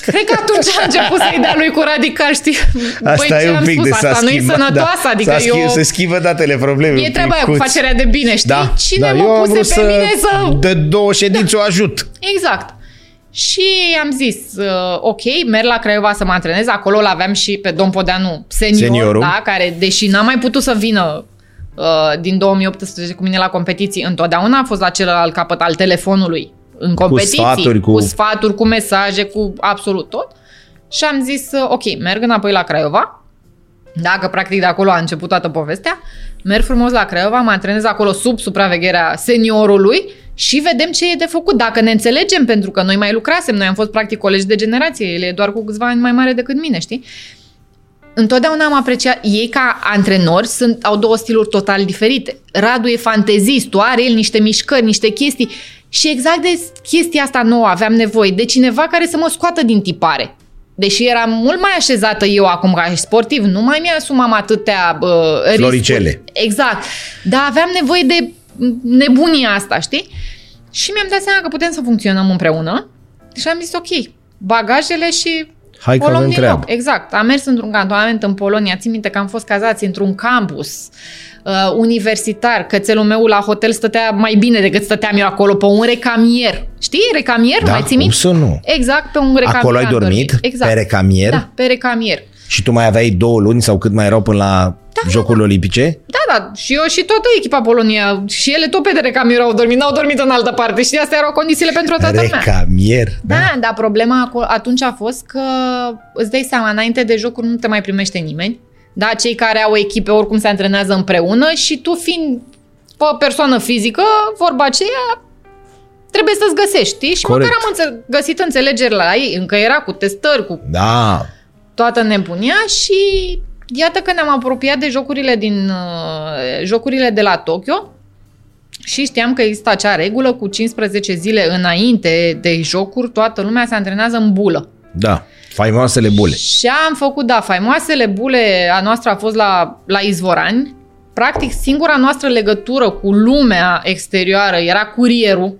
Cred că atunci a început să-i dea lui cu radical, știi? Asta Băi, ce e un am pic spus? de s-a Asta nu e schimbat, sănătoasă, da. adică S-a schi- eu... Se schimbă datele problemei. E un treaba aia cu picuț. facerea de bine, știi? Da, Cine da, mă eu am puse vrut pe mine să... De două ședințe o ajut. Exact. Și am zis, uh, ok, merg la Craiova să mă antrenez. Acolo l-aveam și pe Dom Podeanu senior, Seniorul. da, care, deși n-a mai putut să vină uh, din 2018 cu mine la competiții, întotdeauna a fost la celălalt capăt al telefonului în competiții, sfaturi, cu- cu sfaturi, cu mesaje, cu absolut tot. Și am zis, uh, ok, merg înapoi la Craiova, dacă practic de acolo a început toată povestea, merg frumos la Craiova, mă antrenez acolo sub supravegherea seniorului și vedem ce e de făcut, dacă ne înțelegem, pentru că noi mai lucrasem, noi am fost practic colegi de generație, el e doar cu câțiva ani mai mare decât mine, știi? Întotdeauna am apreciat, ei ca antrenori sunt, au două stiluri total diferite. Radu e fantezistul, are el niște mișcări, niște chestii și exact de chestia asta nouă aveam nevoie, de cineva care să mă scoată din tipare. Deși eram mult mai așezată eu acum ca și sportiv, nu mai mi-asumam atâtea bă, riscuri. Floricele. Exact. Dar aveam nevoie de nebunia asta, știi? Și mi-am dat seama că putem să funcționăm împreună și am zis ok, bagajele și Hai că o luăm avem din treabă. loc. Exact. Am mers într-un cantonament în Polonia. Țin minte că am fost cazați într-un campus uh, universitar. Cățelul meu la hotel stătea mai bine decât stăteam eu acolo, pe un recamier. Știi recamier? Da, mai ții cum minte? să nu? Exact, pe un recamier. Acolo ai am dormit? Exact. Pe recamier? Da, pe recamier. Și tu mai aveai două luni sau cât mai erau până la Jocurile Olimpice? Da, da, și eu și toată echipa Polonia, și ele tot pe de recamier au dormit, n-au dormit în altă parte și astea erau condițiile pentru toată lumea. Recamier. Da, da, dar problema acolo, atunci a fost că îți dai seama, înainte de jocuri nu te mai primește nimeni. Da, cei care au echipe oricum se antrenează împreună și tu fiind o persoană fizică, vorba aceea, trebuie să-ți găsești, știi? Și Corect. măcar am înțe- găsit înțelegeri la ei, încă era cu testări, cu Da. toată nebunia și iată că ne-am apropiat de jocurile din uh, jocurile de la Tokyo și știam că există acea regulă cu 15 zile înainte de jocuri, toată lumea se antrenează în bulă. Da. Faimoasele bule. Și am făcut, da, faimoasele bule, a noastră a fost la, la Izvorani. Practic, singura noastră legătură cu lumea exterioară era curierul,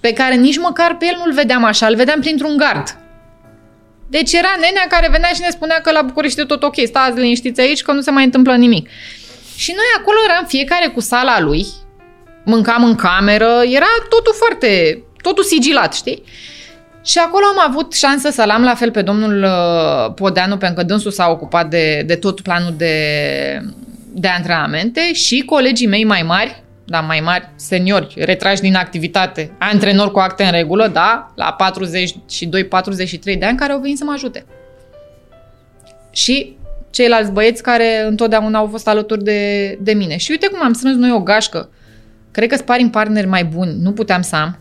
pe care nici măcar pe el nu-l vedeam așa, îl vedeam printr-un gard. Deci era nenea care venea și ne spunea că la București e tot ok, stați liniștiți aici că nu se mai întâmplă nimic. Și noi acolo eram fiecare cu sala lui, mâncam în cameră, era totul foarte, totul sigilat, știi? Și acolo am avut șansă să-l am la fel pe domnul uh, Podeanu, pentru că dânsul s-a ocupat de, de tot planul de, de antrenamente și colegii mei mai mari, da, mai mari, seniori, retrași din activitate, antrenori cu acte în regulă, da, la 42-43 de ani, care au venit să mă ajute. Și ceilalți băieți care întotdeauna au fost alături de, de mine. Și uite cum am strâns noi o gașcă. Cred că sparing partneri mai buni nu puteam să am.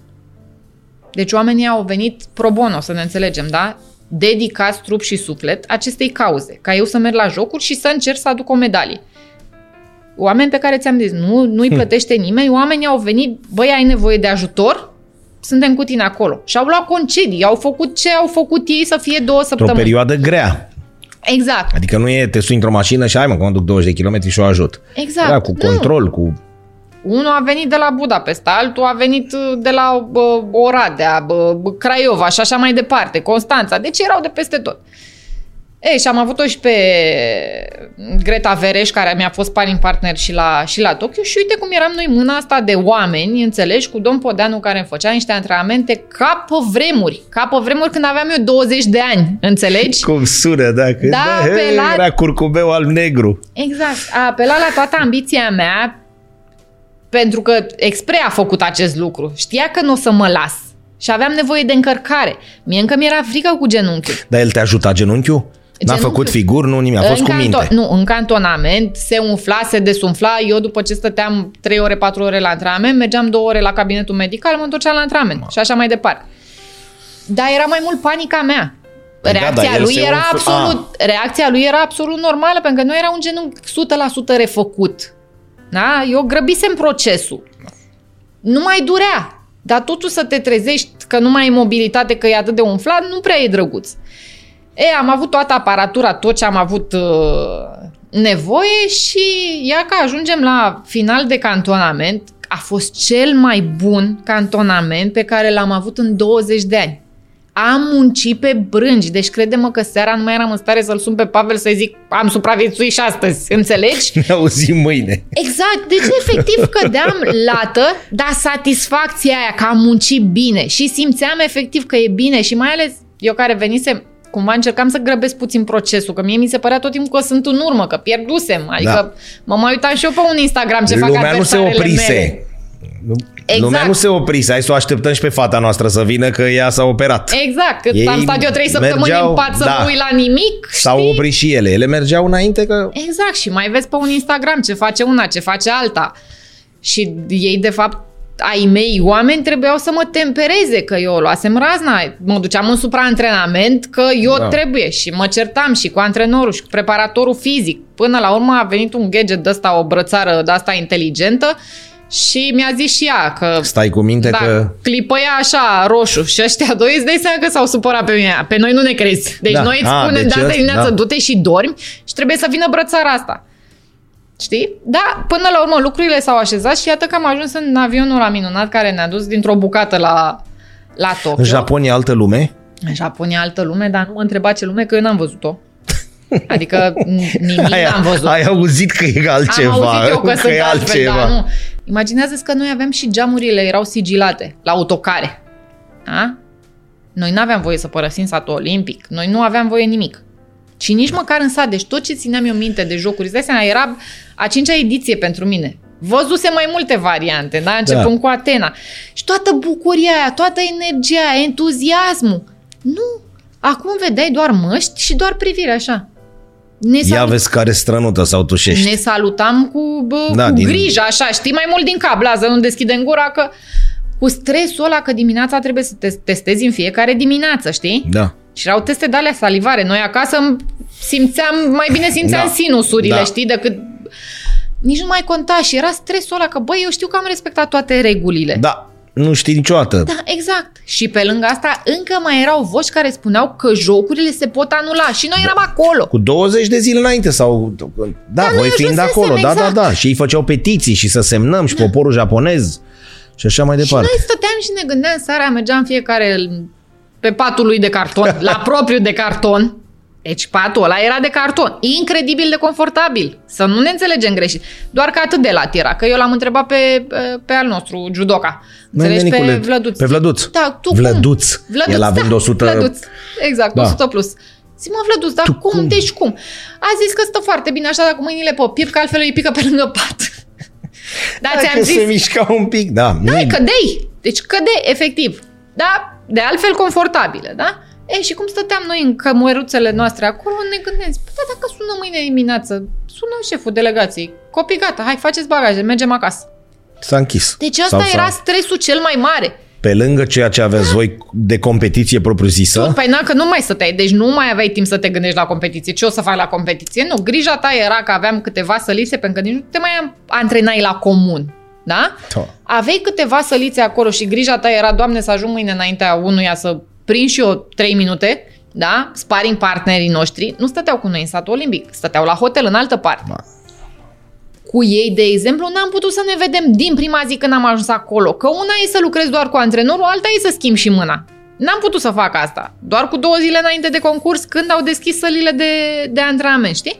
Deci oamenii au venit pro bono, să ne înțelegem, da? Dedicați trup și suflet acestei cauze. Ca eu să merg la jocuri și să încerc să aduc o medalie. Oameni pe care ți-am zis, nu, nu-i plătește nimeni, oamenii au venit, băi, ai nevoie de ajutor? Suntem cu tine acolo. Și au luat concedii, au făcut ce au făcut ei să fie două Într-o săptămâni. perioadă grea. Exact, Adică nu e te sui într-o mașină și hai mă, că mă duc 20 de km și o ajut. exact. Era cu Nu. control, cu... Unul a venit de la Budapesta, altul a venit uh, de la bă, Oradea, bă, bă, Craiova și așa mai departe, Constanța. Deci erau de peste tot. Ei, și am avut-o și pe Greta Vereș, care mi-a fost sparring partner și la, și la Tokyo și uite cum eram noi mâna asta de oameni, înțelegi, cu domn Podeanu care îmi făcea niște antrenamente ca pe vremuri, ca pe vremuri când aveam eu 20 de ani, înțelegi? Cum sună, da? Când Da, he, pe la- Era curcubeu alb-negru. Exact. A apelat la toată ambiția mea pentru că expre a făcut acest lucru. Știa că nu o să mă las. Și aveam nevoie de încărcare. Mie încă mi-era frică cu genunchiul. Dar el te-a ajutat genunchiul? N-a Genunchiul. făcut figuri, nu nimic, a fost în cu minte. Nu, în cantonament se umfla, se desumfla. Eu după ce stăteam 3 ore, 4 ore la antrenament, mergeam 2 ore la cabinetul medical, mă întorceam la antrenament și așa mai departe. Dar era mai mult panica mea. Păi da, Reacția dar el lui se era umfla- absolut, reacția lui era absolut normală pentru că nu era un genunchi 100% refăcut. Da? Eu grăbisem procesul. Nu mai durea. Dar totul să te trezești că nu mai ai mobilitate, că e atât de umflat, nu prea e drăguț. E, am avut toată aparatura, tot ce am avut uh, nevoie și ia că ajungem la final de cantonament. A fost cel mai bun cantonament pe care l-am avut în 20 de ani. Am muncit pe brânci, deci crede-mă că seara nu mai eram în stare să-l sun pe Pavel să-i zic am supraviețuit și astăzi, înțelegi? Ne auzim mâine. Exact, deci efectiv cădeam lată, dar satisfacția aia că am muncit bine și simțeam efectiv că e bine și mai ales eu care venisem cumva încercam să grăbesc puțin procesul, că mie mi se părea tot timpul că sunt în urmă, că pierdusem. Adică da. mă mai uitam și eu pe un Instagram ce Lumea fac nu se oprise. Mele. Exact. Lumea nu se oprise, hai să o așteptăm și pe fata noastră să vină că ea s-a operat. Exact, că Ei am stat eu trei săptămâni mergeau, în pat să da, nu uit la nimic. S-au știi? oprit și ele, ele mergeau înainte că... Exact, și mai vezi pe un Instagram ce face una, ce face alta. Și ei, de fapt, ai mei oameni trebuiau să mă tempereze, că eu luasem razna, mă duceam în supraantrenament, că eu da. trebuie și mă certam și cu antrenorul și cu preparatorul fizic. Până la urmă a venit un gadget de ăsta, o brățară de asta inteligentă și mi-a zis și ea că... Stai cu minte da, că... clipăia așa roșu și ăștia doi îți dai seama că s-au supărat pe mine. Pe noi nu ne crezi. Deci da. noi îți spunem deci de asta dimineață, da. du-te și dormi și trebuie să vină brățara asta. Știi? Da, până la urmă lucrurile s-au așezat și iată că am ajuns în avionul la minunat care ne-a dus dintr-o bucată la, la Tokyo. În Japonia altă lume? În Japonia altă lume, dar nu mă întreba ce lume, că eu n-am văzut-o. Adică nimic ai, n-am văzut. Ai auzit că e altceva. Am auzit eu că, că sunt altfel, altceva. dar nu. imaginează că noi aveam și geamurile, erau sigilate la autocare. Da? Noi nu aveam voie să părăsim satul olimpic. Noi nu aveam voie nimic. Și nici măcar în sat. Deci tot ce țineam eu minte de jocuri, îți dai seama, era a cincea ediție pentru mine. Văzuse mai multe variante, da? Începând da. cu Atena. Și toată bucuria aia, toată energia, entuziasmul. Nu. Acum vedeai doar măști și doar privire așa. Ne Ia salut... vezi care strănută sau tușești. Ne salutam cu, bă, da, cu din... grijă, așa, știi, mai mult din cap, la să nu deschidem gura, că cu stresul ăla că dimineața trebuie să te testezi în fiecare dimineață, știi? Da. Și erau teste de alea salivare. Noi acasă simțeam, mai bine simțeam da. sinusurile, da. știi, decât nici nu mai conta și era stresul ăla că, băi, eu știu că am respectat toate regulile. Da, nu știi niciodată. Da, exact. Și pe lângă asta încă mai erau voci care spuneau că jocurile se pot anula și noi eram da. acolo. Cu 20 de zile înainte sau... Da, da voi fiind acolo, exact. da, da, da. Și ei făceau petiții și să semnăm și da. poporul japonez și așa mai departe. Și noi stăteam și ne gândeam seara, mergeam fiecare pe patul lui de carton, la propriu de carton, deci patul ăla era de carton, incredibil de confortabil, să nu ne înțelegem greșit. Doar că atât de lat era, că eu l-am întrebat pe, pe al nostru, judoca. Înțelegi, pe Vlăduț. Pe Vlăduț. Da, tu Vlăduț. Cum? Vlăduț, El având da, 100... Vlăduț. Exact, da. 100 plus. Zi mă, Vlăduț, dar cum? cum? Deci cum? A zis că stă foarte bine așa, dar cu mâinile pe piept, că altfel îi pică pe lângă pat. Da, ți-am zis... se mișca un pic, da. Da, cădei. Deci cădei, efectiv. Da, de altfel confortabile, da? E, și cum stăteam noi în cămăruțele noastre acolo, ne gândim, păi, da, dacă sună mâine dimineață, sună șeful delegației, copii, gata, hai, faceți bagaje, mergem acasă. S-a închis. Deci asta era stresul cel mai mare. Pe lângă ceea ce aveți da. voi de competiție propriu-zisă? Păi na, că nu mai stăteai, deci nu mai aveai timp să te gândești la competiție. Ce o să faci la competiție? Nu, grija ta era că aveam câteva sălițe, pentru că nici nu te mai antrenai la comun. Da? da? Aveai câteva sălițe acolo și grija ta era, Doamne, să ajung mâine înaintea unuia să prind și eu 3 minute, da? Sparing partenerii noștri nu stăteau cu noi în satul olimpic, stăteau la hotel în altă parte. Ma. Cu ei, de exemplu, n-am putut să ne vedem din prima zi când am ajuns acolo, că una e să lucrez doar cu antrenorul, alta e să schimb și mâna. N-am putut să fac asta. Doar cu două zile înainte de concurs, când au deschis sălile de, de antrenament, știi?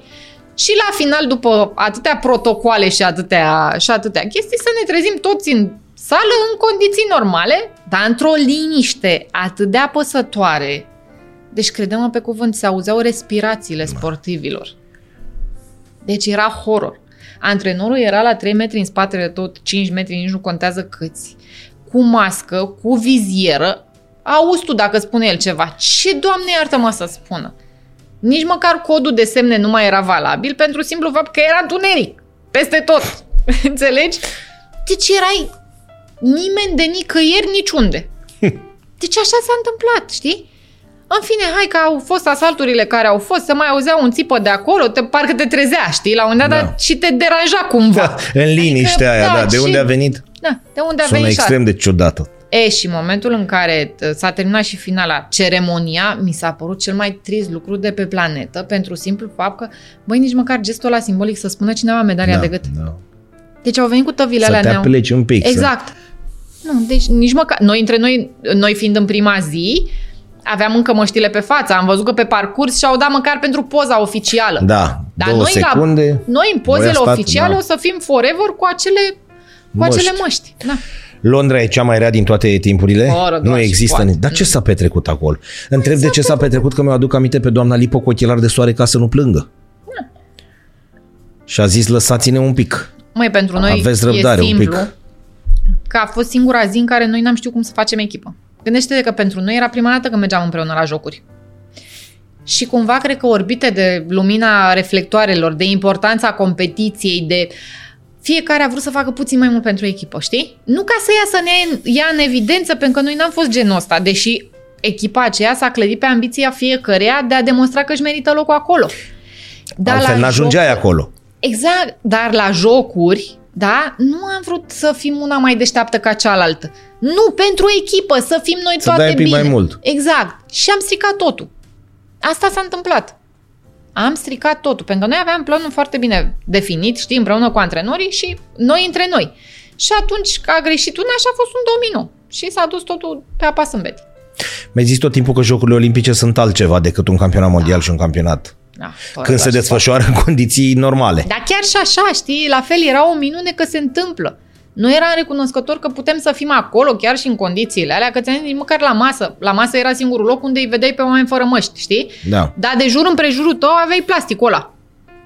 Și la final, după atâtea protocoale și atâtea, și atâtea chestii, să ne trezim toți în sală în condiții normale, dar într-o liniște atât de apăsătoare. Deci, credem pe cuvânt, se auzeau respirațiile sportivilor. Deci era horror. Antrenorul era la 3 metri în spatele tot, 5 metri, nici nu contează câți, cu mască, cu vizieră. Auzi tu dacă spune el ceva. Ce, Doamne, iartă-mă să spună? Nici măcar codul de semne nu mai era valabil pentru simplu fapt că era întuneric. Peste tot. Înțelegi? Deci erai nimeni de nicăieri niciunde. Deci așa s-a întâmplat, știi? În fine, hai că au fost asalturile care au fost, să mai auzea un țipă de acolo, te, parcă te trezea, știi, la un moment dat Da. da. și te deranja cumva. Da, în liniștea aia, da. De și- unde a venit? Da, de unde a Sună venit și extrem de ciudată. E, și în momentul în care t- s-a terminat și finala, ceremonia, mi s-a părut cel mai trist lucru de pe planetă, pentru simplu fapt că, băi, nici măcar gestul ăla simbolic să spună cineva medalia da, de gât. da. Deci au venit cu tăvile Să alea te neau. apleci un pic. să- Exact. Nu, deci nici măcar... Noi între noi, noi fiind în prima zi, aveam încă măștile pe față. Am văzut că pe parcurs și-au dat măcar pentru poza oficială. Da, Dar două noi, secunde. la, noi în pozele voi a stat, oficiale da. o să fim forever cu acele, cu Măști. acele măști. Da. Londra e cea mai rea din toate timpurile. Fără nu doar și există. poate. nici- Dar ce s-a petrecut acolo? Întreb de ce s-a petrecut, că mi-o aduc aminte pe doamna Lipo cu ochelari de soare ca să nu plângă. Și a zis, lăsați-ne un pic. Măi, pentru noi Aveți răbdare e un simplu pic. Că a fost singura zi în care noi n-am știut cum să facem echipă. Gândește-te că pentru noi era prima dată când mergeam împreună la jocuri. Și cumva cred că orbite de lumina reflectoarelor, de importanța competiției, de fiecare a vrut să facă puțin mai mult pentru echipă, știi? Nu ca să ia să ne ia în evidență, pentru că noi n-am fost genul ăsta, deși echipa aceea s-a clădit pe ambiția fiecăreia de a demonstra că își merită locul acolo. Dar Altfel la n-ajungeai jocuri- acolo. Exact, dar la jocuri, da, nu am vrut să fim una mai deșteaptă ca cealaltă. Nu, pentru echipă, să fim noi Să toate dai un pic bine. mai mult. Exact. Și am stricat totul. Asta s-a întâmplat. Am stricat totul, pentru că noi aveam planul foarte bine definit, știi, împreună cu antrenorii și noi între noi. Și atunci că a greșit una și a fost un domino. Și s-a dus totul pe apa sâmbetii. Mi-ai zis tot timpul că Jocurile Olimpice sunt altceva decât un campionat mondial și un campionat. Da, fără Când se doar și desfășoară în condiții normale. Dar chiar și așa, știi, la fel era o minune că se întâmplă. Nu eram recunoscător că putem să fim acolo chiar și în condițiile alea, că ți-am zis, nici măcar la masă. La masă era singurul loc unde îi vedeai pe oameni fără măști, știi? Da. Dar de jur împrejurul tău aveai plasticul ăla.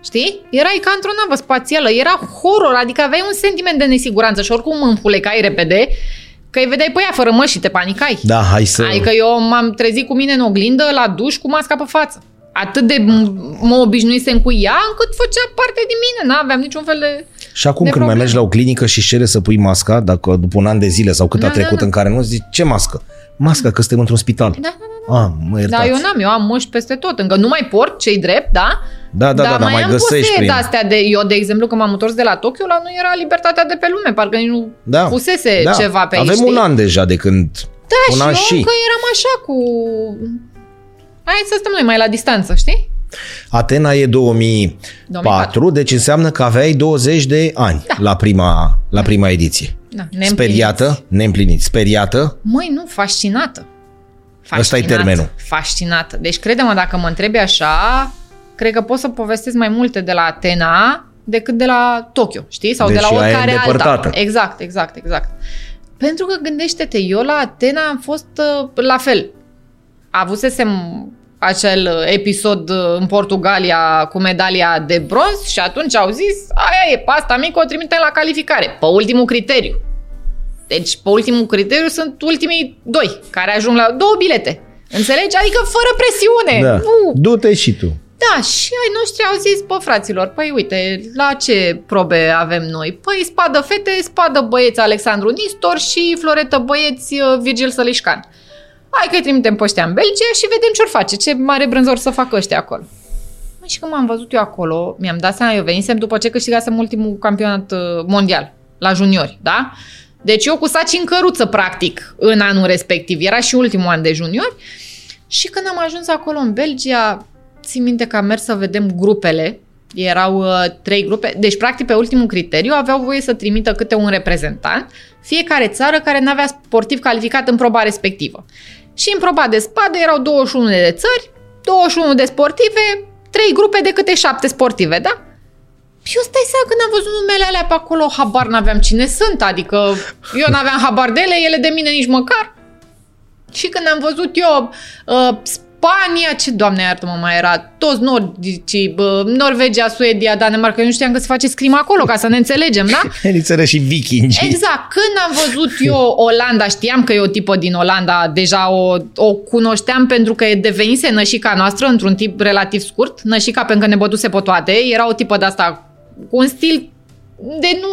Știi? Erai ca într-o navă spațială, era horror, adică aveai un sentiment de nesiguranță și oricum înfulecai repede, că îi vedeai pe ea fără măști și te panicai. Da, hai să... Adică eu m-am trezit cu mine în oglindă la duș cu masca pe față. Atât de m- mă obișnuisem cu ea încât făcea parte din mine. N-aveam niciun fel de... Și acum de când mai problemă. mergi la o clinică și cere să pui masca, dacă după un an de zile sau cât Da, a da, trecut da. în care nu, zici, ce mască? Masca, că suntem într-un spital. Da, da, da. Ah, mă iertați. Dar eu n-am, eu am măști peste tot. Încă nu mai port, cei drept, da? Da, da, da, dar mai am găsești posee prin- de-astea de... Eu, de exemplu, când m-am întors de la Tokyo, la noi era libertatea de pe lume. Parcă nici nu Da. fusese da. ceva pe aici, Avem știi? un an deja de când... Da, un și an eu și. încă eram așa cu... Hai să stăm noi mai la distanță, știi? Atena e 2004, 2004. deci înseamnă că aveai 20 de ani Da. la, prima, la prima ediție. Da, neîmpliniți. Speriată, neîmplinit, speriată, Măi, nu, fascinată. Ăsta e termenul. Fascinată. Deci, crede-mă, dacă mă întrebi așa, cred că pot să povestesc mai multe de la Atena decât de la Tokyo, știi? Sau de Deși la aia e oricare alta. îndepărtată. Exact, exact, exact. Pentru că gândește-te, eu la Atena am fost uh, la fel. Avusesem acel uh, episod uh, în Portugalia cu medalia de bronz și atunci au zis, aia e, pasta mică o trimitem la calificare, pe ultimul criteriu. Deci, pe ultimul criteriu sunt ultimii doi care ajung la două bilete. Înțelegi? Adică fără presiune. da. Nu. Du-te și tu. Da, și ai noștri au zis, bă, fraților, păi uite, la ce probe avem noi? Păi spadă fete, spadă băieți Alexandru Nistor și floretă băieți uh, Virgil Sălișcan. Hai că îi trimitem pe ăștia în Belgia și vedem ce-or face, ce mare brânzor să facă ăștia acolo. Mă, și când m-am văzut eu acolo, mi-am dat seama, eu venisem după ce câștigasem ultimul campionat uh, mondial, la juniori, da? Deci eu cu saci în căruță, practic, în anul respectiv. Era și ultimul an de juniori. Și când am ajuns acolo în Belgia, țin minte că am mers să vedem grupele. Erau uh, trei grupe. Deci, practic, pe ultimul criteriu aveau voie să trimită câte un reprezentant, fiecare țară care nu avea sportiv calificat în proba respectivă. Și în proba de spadă erau 21 de țări, 21 de sportive, trei grupe de câte șapte sportive, da? Și eu stai seama când am văzut numele alea pe acolo, habar n-aveam cine sunt, adică eu n-aveam habar de ele, ele de mine nici măcar. Și când am văzut eu uh, Spania, ce doamne iartă-mă mai era, toți nordici, uh, Norvegia, Suedia, Danemarca, eu nu știam că se face scrim acolo, ca să ne înțelegem, da? Elițele și vikingi. Exact. Când am văzut eu Olanda, știam că e o tipă din Olanda, deja o, o cunoșteam pentru că e devenise nășica noastră într-un tip relativ scurt, nășica pentru că ne bătuse pe toate, era o tipă de asta cu un stil de nu,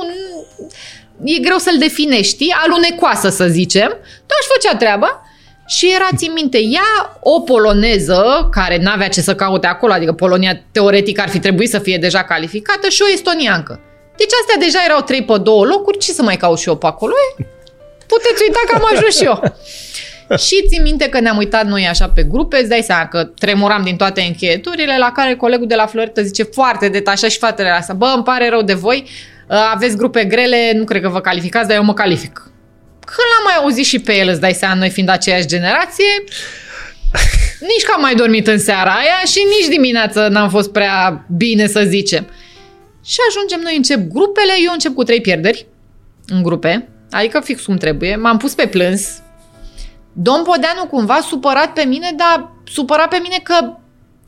nu e greu să-l definești, știi? alunecoasă să zicem, dar își făcea treaba Și era, țin minte, ea o poloneză, care n-avea ce să caute acolo, adică Polonia teoretic ar fi trebuit să fie deja calificată, și o estoniancă. Deci astea deja erau 3 pe 2 locuri, ce să mai caut și eu pe acolo? E, puteți uita că am ajuns și eu. și țin minte că ne-am uitat noi așa pe grupe, îți dai seama că tremuram din toate încheieturile, la care colegul de la Florită zice foarte detașat și fetele astea, bă, îmi pare rău de voi, aveți grupe grele, nu cred că vă calificați, dar eu mă calific. Când l-am mai auzit și pe el, îți dai seama, noi fiind aceeași generație, nici că am mai dormit în seara aia și nici dimineața n-am fost prea bine să zicem. Și ajungem noi, încep grupele, eu încep cu trei pierderi în grupe, adică fix cum trebuie. M-am pus pe plâns. Domn Podeanu cumva supărat pe mine, dar supărat pe mine că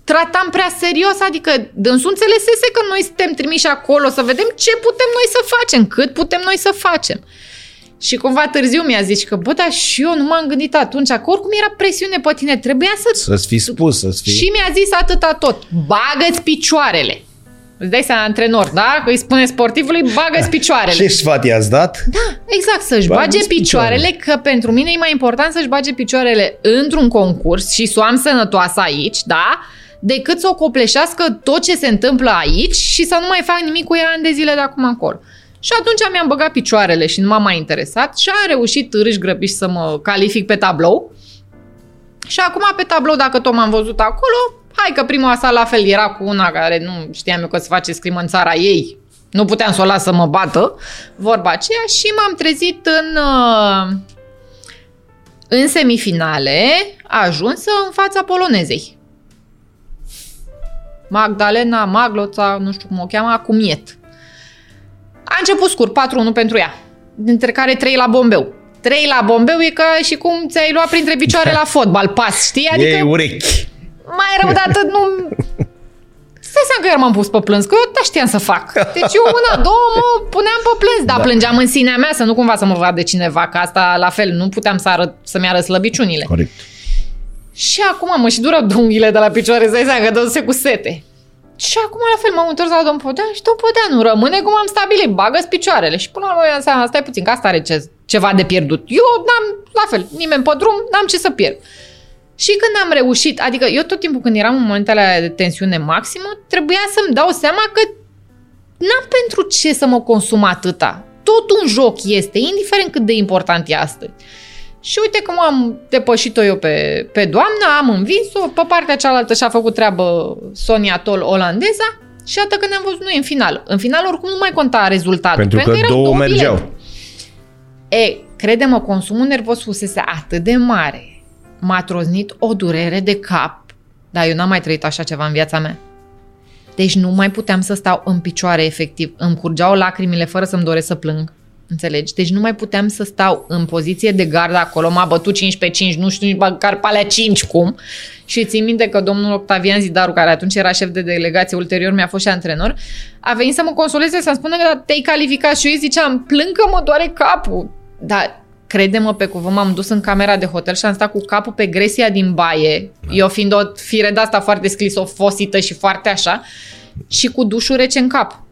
tratam prea serios, adică dânsul înțelesese că noi suntem trimiși acolo să vedem ce putem noi să facem, cât putem noi să facem. Și cumva târziu mi-a zis că, bă, dar și eu nu m-am gândit atunci, că oricum era presiune pe tine, trebuia să... Să-ți fi spus, să-ți fi... Și mi-a zis atâta tot, bagă-ți picioarele. Îți dai seama, antrenor, da? Că îi spune sportivului, bagă-ți picioarele. Ce sfat i-ați dat? Da, exact, să-și bage picioarele, picioarele, că pentru mine e mai important să-și bage picioarele într-un concurs și să o am sănătoasă aici, da? Decât să o copleșească tot ce se întâmplă aici și să nu mai fac nimic cu ea în de zile de acum încolo. Și atunci mi-am băgat picioarele și nu m-am mai interesat și am reușit râși grăbiși să mă calific pe tablou. Și acum pe tablou, dacă tot m-am văzut acolo, hai că prima asta la fel era cu una care nu știam eu că se face scrimă în țara ei. Nu puteam să o las să mă bată, vorba aceea, și m-am trezit în, uh, în semifinale, ajunsă în fața polonezei. Magdalena Magloța, nu știu cum o cheamă, acum iet. A început scurt, 4-1 pentru ea, dintre care 3 la bombeu. 3 la bombeu e ca și cum ți-ai luat printre picioare la fotbal, pas, știi? Adică Ei urechi. Mai rău de atât nu... Stai seama că iar m-am pus pe plâns, că eu da știam să fac. Deci eu una, două mă puneam pe plâns, dar da. plângeam în sinea mea să nu cumva să mă vadă cineva, că asta la fel, nu puteam să arăt, să-mi arăt slăbiciunile. Corect. Și acum mă și dură dunghiile de la picioare, să seama că dă cu sete. Și acum la fel m-am întors la domn Podean și domn Podeanu rămâne cum am stabilit, bagă picioarele. Și până la urmă seama, stai puțin, că asta are ce, ceva de pierdut. Eu n-am, la fel, nimeni pe drum, n-am ce să pierd. Și când am reușit, adică eu tot timpul când eram în momentele de tensiune maximă, trebuia să-mi dau seama că n-am pentru ce să mă consum atâta. Tot un joc este, indiferent cât de important e astăzi. Și uite cum am depășit-o eu pe, pe doamnă, am învins-o, pe partea cealaltă și-a făcut treabă Sonia Tol, olandeza, și atât că ne-am văzut noi în final. În final oricum nu mai conta rezultatul. Pentru, pentru că, că două, două mergeau. Bilete. E, crede-mă, consumul nervos fusese atât de mare. M-a troznit o durere de cap. Dar eu n-am mai trăit așa ceva în viața mea. Deci nu mai puteam să stau în picioare efectiv. Îmi curgeau lacrimile fără să-mi doresc să plâng. Înțelegi? Deci nu mai puteam să stau în poziție de gardă acolo, m-a bătut 5 pe 5, nu știu nici măcar pe alea 5 cum. Și țin minte că domnul Octavian Zidaru, care atunci era șef de delegație, ulterior mi-a fost și antrenor, a venit să mă consoleze, să-mi spună că te-ai calificat și eu îi ziceam, plâng că mă doare capul. Dar crede-mă pe cuvânt, m-am dus în camera de hotel și am stat cu capul pe gresia din baie, eu fiind o fire de asta foarte sclisofosită și foarte așa, și cu dușul rece în cap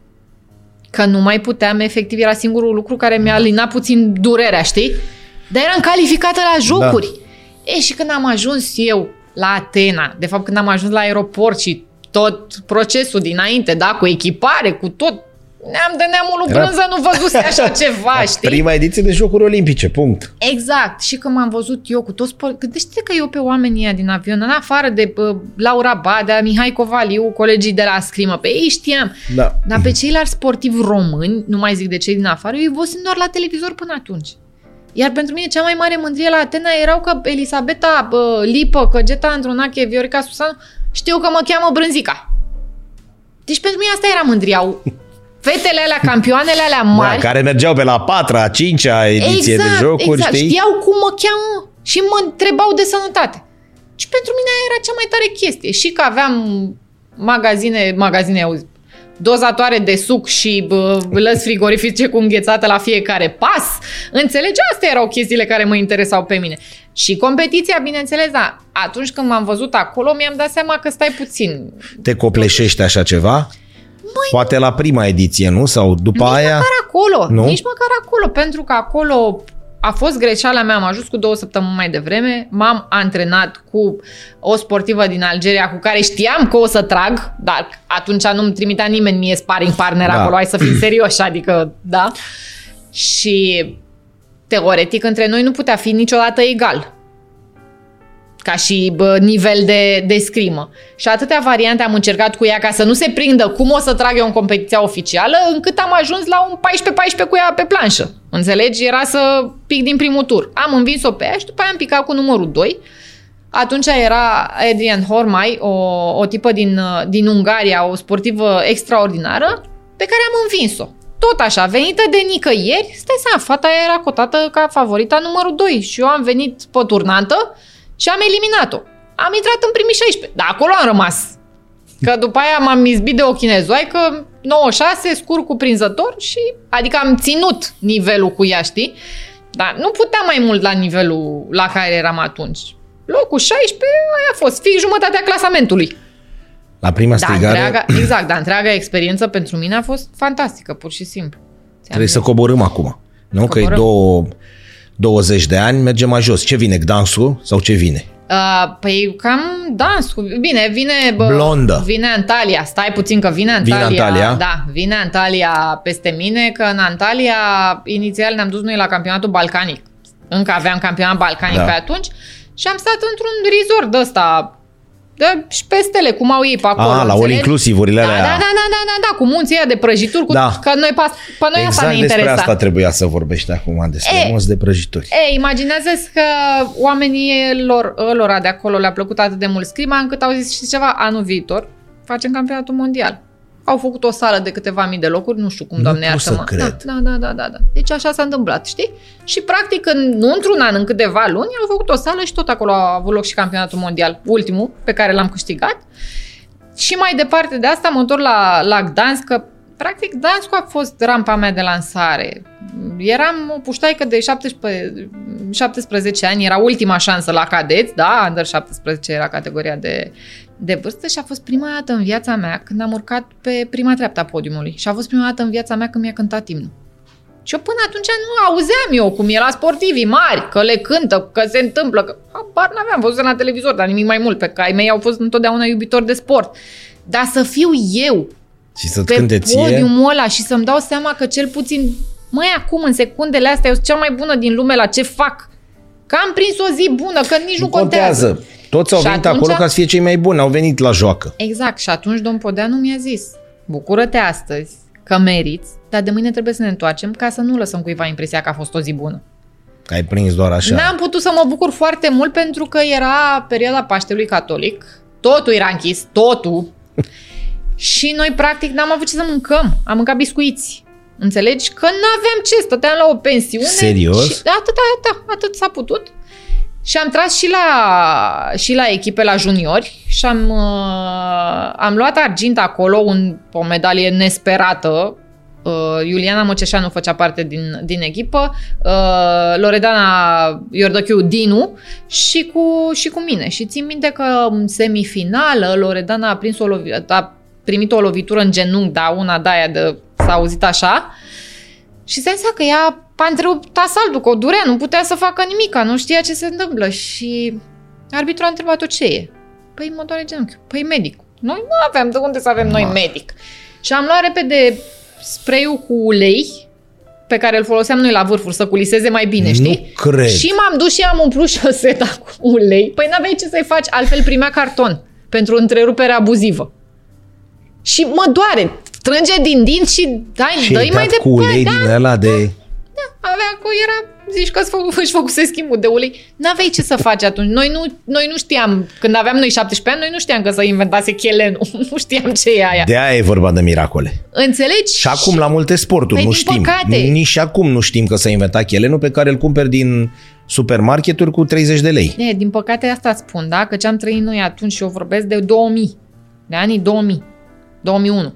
că nu mai puteam, efectiv era singurul lucru care mi-a alinat puțin durerea, știi? Dar eram calificată la jocuri. Da. E, și când am ajuns eu la Atena, de fapt când am ajuns la aeroport și tot procesul dinainte, da, cu echipare, cu tot, Neam de neamul lui Brânză nu văzuse așa ceva, știi? Prima ediție de Jocuri Olimpice, punct. Exact. Și când m-am văzut eu cu toți... Gândește că eu pe oamenii din avion, în afară de uh, Laura Badea, Mihai Covaliu, colegii de la Scrimă, pe ei știam. Da. Dar pe ceilalți sportivi români, nu mai zic de cei din afară, eu îi doar la televizor până atunci. Iar pentru mine cea mai mare mândrie la Atena erau că Elisabeta uh, Lipă, Căgeta Andronache, Viorica Susanu, știu că mă cheamă Brânzica. Deci pentru mine asta era mândria fetele alea, campioanele alea da, mari. Da, care mergeau pe la patra, a cincea ediție exact, de jocuri, exact. știi? Știau cum mă cheamă și mă întrebau de sănătate. Și pentru mine era cea mai tare chestie. Și că aveam magazine, magazine, auzi, dozatoare de suc și bă, lăs frigorifice cu înghețată la fiecare pas. Înțelegi? Astea erau chestiile care mă interesau pe mine. Și competiția, bineînțeles, da. Atunci când m-am văzut acolo, mi-am dat seama că stai puțin. Te copleșești așa ceva? Măi, Poate la prima ediție, nu? Sau după nici aia? măcar acolo. Nu? Nici măcar acolo, pentru că acolo a fost greșeala mea, am ajuns cu două săptămâni mai devreme, m-am antrenat cu o sportivă din Algeria cu care știam că o să trag, dar atunci nu-mi trimitea nimeni mie sparring partner Da. acolo, hai să fim serioși, adică, da. Și teoretic între noi nu putea fi niciodată egal ca și bă, nivel de, de scrimă. Și atâtea variante am încercat cu ea ca să nu se prindă cum o să trag eu în competiția oficială, încât am ajuns la un 14-14 cu ea pe planșă. Înțelegi? Era să pic din primul tur. Am învins-o pe ea și după aia am picat cu numărul 2. Atunci era Adrian Hormai, o, o tipă din, din Ungaria, o sportivă extraordinară, pe care am învins-o. Tot așa, venită de nicăieri, stai seama, fata aia era cotată ca favorita numărul 2 și eu am venit pe turnantă și am eliminat-o. Am intrat în primii 16, dar acolo am rămas. Că după aia m-am izbit de o chinezoaică, 9-6, scur cuprinzător și adică am ținut nivelul cu ea, știi? Dar nu puteam mai mult la nivelul la care eram atunci. Locul 16, aia a fost, fix jumătatea clasamentului. La prima Da, strigare întreaga, exact, dar întreaga experiență pentru mine a fost fantastică, pur și simplu. trebuie să coborâm acum. Nu? Că e Coborâm. două, 20 de ani, mergem mai jos. Ce vine? Gdansul sau ce vine? Uh, păi cam dans. Bine, vine... Bă, Blondă. Vine Antalya. Stai puțin că vine Vine Antalya. Antalya. Da, vine Antalya peste mine, că în Antalya inițial ne-am dus noi la campionatul balcanic. Încă aveam campionat balcanic Da. pe atunci și am stat într-un resort de ăsta de, și pe stele, cum au ei pe acolo. Ah, la all înțelegi? inclusive-urile da, da, alea. da, da, da, da, da, cu munții ăia de prăjituri, cu, Da. că noi, pe, pe noi asta Exact ne despre interesa. asta trebuia să vorbești acum, despre E. moți de prăjituri. E, imaginează că oamenii lor, lor de acolo le-a plăcut atât de mult scrima încât au zis și ceva, anul viitor facem campionatul mondial. Au făcut o sală de câteva mii de locuri, nu știu cum, Nu doamne pot iartă-mă. să cred. Da, da, da, da, da. Deci așa s-a întâmplat, știi? Și practic, în, nu într-un an, în câteva luni, au făcut o sală și tot acolo a avut loc și campionatul mondial, ultimul, pe care l-am câștigat. Și mai departe de asta mă întorc la, la Gdansk, că practic Gdansk a fost rampa mea de lansare. Eram o puștaică de 17, 17 ani, era ultima șansă la cadeți, da, under 17 era categoria de, de vârstă și a fost prima dată în viața mea când am urcat pe prima treaptă a podiumului și a fost prima dată în viața mea când mi-a cântat imnul. Și eu până atunci nu auzeam eu cum e la sportivii mari, că le cântă, că se întâmplă, că habar n-aveam văzut la televizor, dar nimic mai mult, pe că ai mei au fost întotdeauna iubitori de sport. Dar să fiu eu Și să-ți pe cânte ție, podiumul ăla și să-mi dau seama că cel puțin, măi, acum, în secundele astea, eu sunt cea mai bună din lume la ce fac. Că am prins o zi bună, că nici nu, nu contează. Toți au Și venit atunci- acolo ca să fie cei mai buni, au venit la joacă. Exact, și atunci domn Podeanu mi-a zis, bucură-te astăzi că meriți, dar de mâine trebuie să ne întoarcem ca să nu lăsăm cuiva impresia că a fost o zi bună. Că ai prins doar așa. N-am putut să mă bucur foarte mult pentru că era perioada Paștelui Catolic, totul era închis, totul, și noi practic n-am avut ce să mâncăm, am mâncat biscuiți. Înțelegi? Că n-aveam ce, stăteam la o pensiune. Serios? Și atât, atât, atât s-a putut. Și am tras și la, și la echipe, la juniori și am, uh, am luat argint acolo, un, o medalie nesperată. Uh, Iuliana Măceșanu făcea parte din, din echipă, uh, Loredana Iordăchiu Dinu și cu, și cu mine. Și țin minte că în semifinală Loredana a, prins o lovi- a primit o lovitură în genunchi, da, una de aia de, s-a auzit așa, și se seama că ea a întrerupt asaltul, că o durea, nu putea să facă nimica, nu știa ce se întâmplă. Și arbitrul a întrebat-o ce e. Păi mă doare genunchiul. Păi medic. Noi nu aveam, de unde să avem noi medic? Și am luat repede spray-ul cu ulei, pe care îl foloseam noi la vârfuri, să culiseze mai bine, Nu știi? cred. Și m-am dus și am umplut șoseta cu ulei. Păi n-aveai ce să-i faci, altfel primea carton pentru întrerupere abuzivă. Și mă doare, strânge din dinți și dai, Și dă ai mai dat cu departe. ulei Da, din ăla de... avea cu era, zici că îți făcu, își făcuse schimbul de ulei. N-aveai ce să faci atunci. Noi nu, noi nu știam, când aveam noi 17 ani, noi nu știam că să inventase chelenul. nu știam ce e aia. De aia e vorba de miracole. Înțelegi? Și acum la multe sporturi Păi, nu din știm. păcate. Nici și acum nu știm că s-a inventat chelenul pe care îl cumperi din supermarketuri cu 30 de lei. E, din păcate asta spun, da? Că ce am trăit noi atunci și eu vorbesc de 2000. De anii 2000. 2001.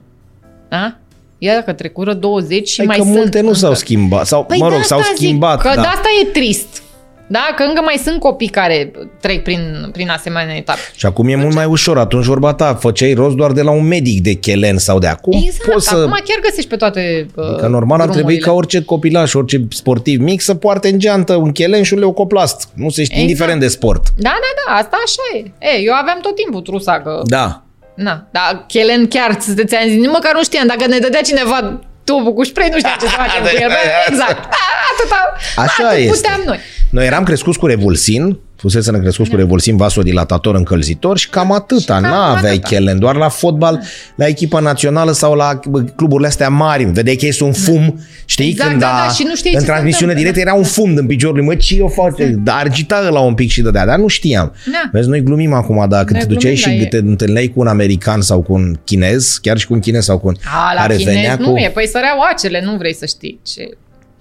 Da? Ia că trecură 20 și Adică mai sunt multe nu încă. s-au schimbat. Sau, Păi mă de rog, s-au asta zic, schimbat. Că da. de asta e trist. Da, că încă mai sunt copii care trec prin, prin asemenea etape. Și acum e mult mai ușor. Atunci vorba ta, făceai rost doar de la un medic de chelen sau de acum. Exact, poți să... acum chiar găsești pe toate uh, Că normal ar trebui drumurile. ca orice copilaș, orice sportiv mic să poarte în geantă un chelen și un leucoplast. Nu se știe, Exact. indiferent de sport. Da, da, da, asta așa e. e. Eu aveam tot timpul trusa că... Da. Na, dar Chelen chiar, să te ți-am zis, nici măcar nu știam. Dacă ne dădea cineva tubul cu spray, nu știam ce să facem cu el. Bă, Exact. Da, atâta, Așa atât este. puteam noi. Noi eram crescuți cu revulsin, fusese crescuți cu revulsin vasodilatator încălzitor și cam atâta, cam n-aveai atâta. chelen, doar la fotbal, la echipa națională sau la bă, cluburile astea mari, vedeai că este un fum, știi, Exact, când da, a, da, și nu știai în ce se transmisiune întâmplă, directă era un fum din piciorul lui, mă, ce eu fac, dar agita la un pic și dădea, dar nu știam. Da. Vezi, noi glumim acum, dar când Noi te duceai glumim, și dar e- te întâlneai cu un american sau cu un chinez, chiar și cu un chinez sau cu un... A, la care chinez venea nu cu... e, păi săreau acele, nu vrei să știi ce...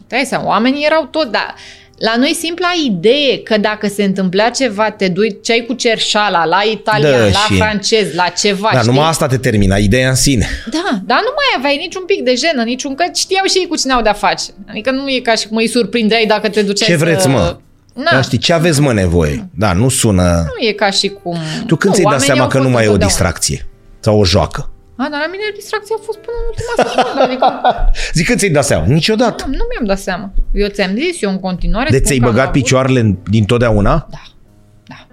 Dai seama, oamenii erau tot, dar la noi simpla idee că dacă se întâmpla ceva, te duceai cu cerșala la italian, Da, la și- francez, la ceva, Da, știi? numai asta te termina, ideea în sine. Da, dar nu mai aveai niciun pic de jenă, niciun că știau și ei cu cine au de-a face. Adică nu e ca și cum îi surprindeai dacă te duceai Ce să... vreți, mă? Na, Da, știi, ce aveți, mă, nevoie? Da, nu sună... nu e ca și cum... Tu când nu, ți-ai dat oamenii seama au că nu fost mai e o întotdeauna. distracție? Sau o joacă? A, dar la mine distracția a fost până în ultima secundă, adică Zic când ți-ai dat seama? Niciodată. nu, nu mi-am dat seama. Eu ți-am zis, eu în continuare De spun ți-ai că am băgat avut- picioarele în- din totdeauna? Da, da.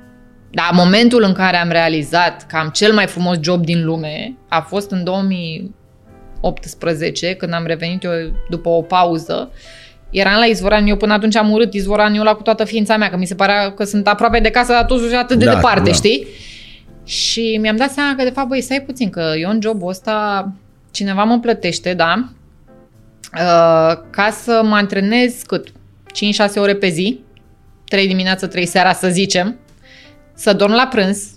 Dar momentul în care am realizat că am cel mai frumos job din lume a fost în 2018, când am revenit eu după o pauză. Eram la Izvoran, eu până atunci am urât Izvoran, eu la cu toată ființa mea, că mi se părea că sunt aproape de casă, dar totuși atât de Da, departe, da. știi? Și mi-am dat seama că, de fapt, băi, stai puțin, că eu în jobul ăsta cineva mă plătește, da, uh, ca să mă antrenez cât? 5-6 ore pe zi, 3 dimineața, 3 seara, să zicem, să dorm la prânz,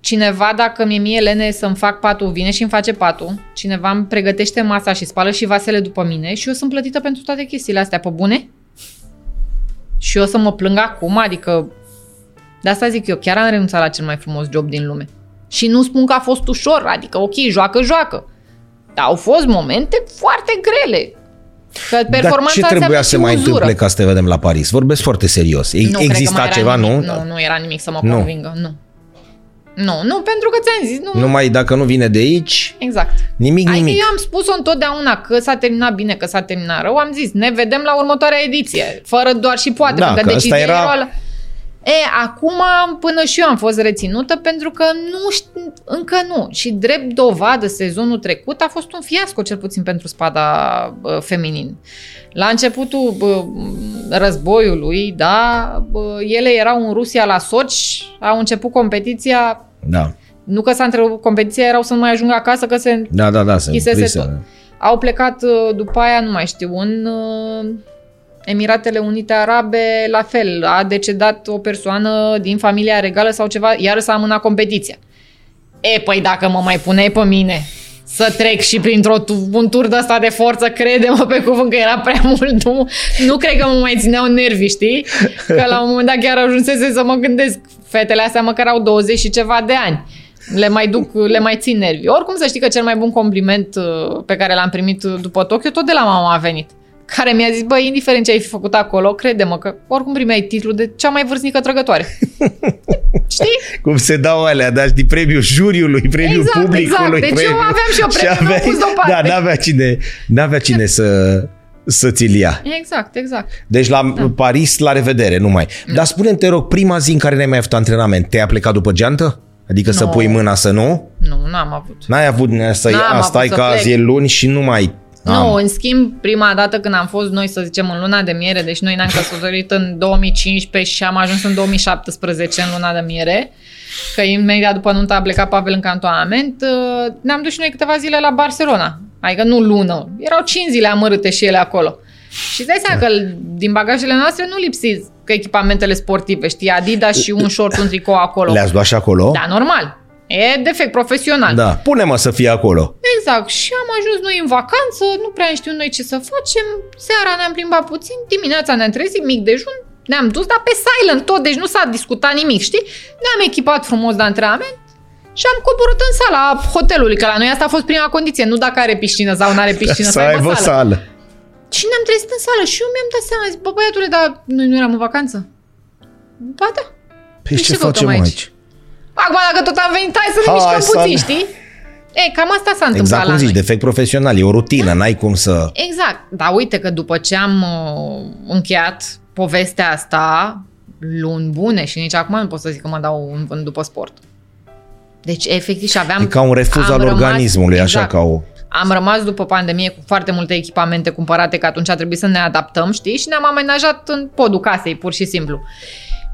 cineva, dacă mi-e mie lene să-mi fac patul, vine și îmi face patul, cineva îmi pregătește masa și spală și vasele după mine și eu sunt plătită pentru toate chestiile astea, pe bune? Și eu să mă plâng acum, adică de asta zic eu, chiar am renunțat la cel mai frumos job din lume. Și nu spun că a fost ușor, adică ok, joacă, joacă. Dar au fost momente foarte grele. Că Dar performanța ce trebuia înseamnă să și mai uzură. întâmple ca să te vedem la Paris? Vorbesc foarte serios. E- Nu, cred că Exista mai era ceva, nimic. nu? Nu, nu era nimic să mă Nu. convingă, nu. Nu, nu, pentru că ți-am zis, nu. Numai dacă nu vine de aici, Exact. nimic, Adică nimic. eu am spus-o întotdeauna că s-a terminat bine, că s-a terminat rău. Am zis, ne vedem la următoarea ediție. Fără doar și poate, Da, pentru că că ăsta decizia era- era... la... E, acum până și eu am fost reținută pentru că nu știu, încă nu. Și drept dovadă, sezonul trecut a fost un fiasco, cel puțin pentru spada bă, feminin. La începutul bă, războiului, da, bă, ele erau în Rusia la Soci, au început competiția, Da, nu că s-a întrerupt competiția, erau să nu mai ajungă acasă, că se da, da, da. se Chisese prise. tot. Au plecat uh, după aia, nu mai știu, în uh, Emiratele Unite Arabe, la fel, a decedat o persoană din familia regală sau ceva, iar s-a amânat competiția. E, păi dacă mă mai puneai pe mine să trec și printr-un tur de ăsta de forță, crede-mă pe cuvânt că era prea mult, nu, nu cred că mă mai țineau nervi, știi? Că la un moment dat chiar ajunsese să mă gândesc, fetele astea măcar au 20 și ceva de ani le mai duc, le mai țin nervi. Oricum să știi că cel mai bun compliment uh, pe care l-am primit uh, după Tokyo tot de la mama a venit. Care mi-a zis, băi, indiferent ce ai fi făcut acolo, crede-mă că oricum primeai titlul de cea mai vârstnică trăgătoare. Știi? Cum se dau alea, da, știi, premiul juriului, premiul Exact, publicului. exact. Deci eu premiul... aveam și eu premiul, Și l-am pus deoparte. Da, n-avea cine, n-avea cine să, să ți-l ia. Exact, exact. Deci la da. Paris, la revedere, numai. Da. Dar spune te rog, prima zi în care n-ai mai avut antrenament, te-ai plecat după geantă? Adică să Nu. pui mâna să nu? Nu, n-am avut. N-ai avut să N-am avut stai să că plec. azi e luni și nu mai... Nu, în schimb, prima dată când am fost noi, să zicem, în luna de miere, deci noi ne-am căsătorit în 2015 și am ajuns în 2017 în luna de miere, că imediat după nuntă a plecat Pavel în cantonament, uh, ne-am dus și noi câteva zile la Barcelona. Adică nu lună, erau 5 zile amărâte și ele acolo. Și îți dai seama că din bagajele noastre nu lipsi că echipamentele sportive, știi, Adidas și un short, un tricou acolo. Le-ați luat și acolo? Da, normal. E defect profesional. Da. Pune-mă să fie acolo. Exact. Și am ajuns noi în vacanță, nu prea știu noi ce să facem. Seara ne-am plimbat puțin, dimineața ne-am trezit, mic dejun, ne-am dus, dar pe silent tot, deci nu s-a discutat nimic, știi? Ne-am echipat frumos de antrenament și am coborât în sala hotelului, că la noi asta a fost prima condiție, nu dacă are piscină sau nu are piscină, să să aibă aibă sală. sală. Și ne-am trezit în sală și eu mi-am dat seama, zic, bă, băiatule, dar noi nu eram în vacanță. Ba da. Păi Deci ce ce căutăm facem aici? aici? Acum, dacă tot am venit, hai să ne Hai mișcăm să puțin, ne- știi? E, cam asta s-a întâmplat Exact cum la zici, noi. defect profesional, e o rutină, n-ai cum să... Exact. Dar uite că după ce am uh, încheiat povestea asta, luni bune și nici acum nu pot să zic că mă dau în vânt după sport. Deci, efectiv, și aveam... E ca un refuz am al rămas- organismului, așa exact. ca o... Am rămas după pandemie cu foarte multe echipamente cumpărate, că atunci a trebuit să ne adaptăm, știi? Și ne-am amenajat în podul casei, pur și simplu.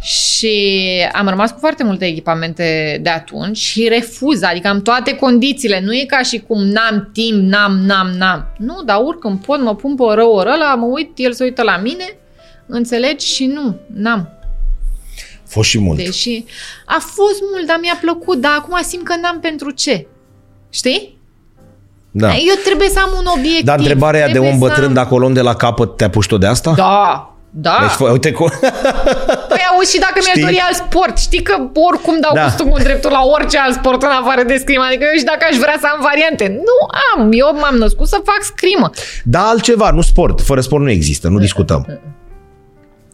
Și am rămas cu foarte multe echipamente de atunci și refuz, adică am toate condițiile. Nu e ca și cum n-am timp, n-am, n-am, n-am. Nu, dar urc în pod, mă pun pe o rău oră ăla, mă uit, el se uită la mine, înțelegi? Și nu, n-am. Fost și mult. Deși a fost mult, dar mi-a plăcut, dar acum simt că n-am pentru ce. Știi? Da. Eu trebuie să am un obiectiv. Dar întrebarea aia de trebuie om să bătrân, am- dacă o luăm de la capăt, te-a pus tot de asta? Da, da. Deci, fă- uite cum... Păi auzi și dacă mi-aș Știi? dori alt sport. Știi că oricum dau Da. da. cu dreptul la orice alt sport în afară de scrimă. Adică eu și dacă aș vrea să am variante. Nu am. Eu m-am născut să fac scrimă. Da, altceva, nu sport. Fără sport nu există, nu discutăm.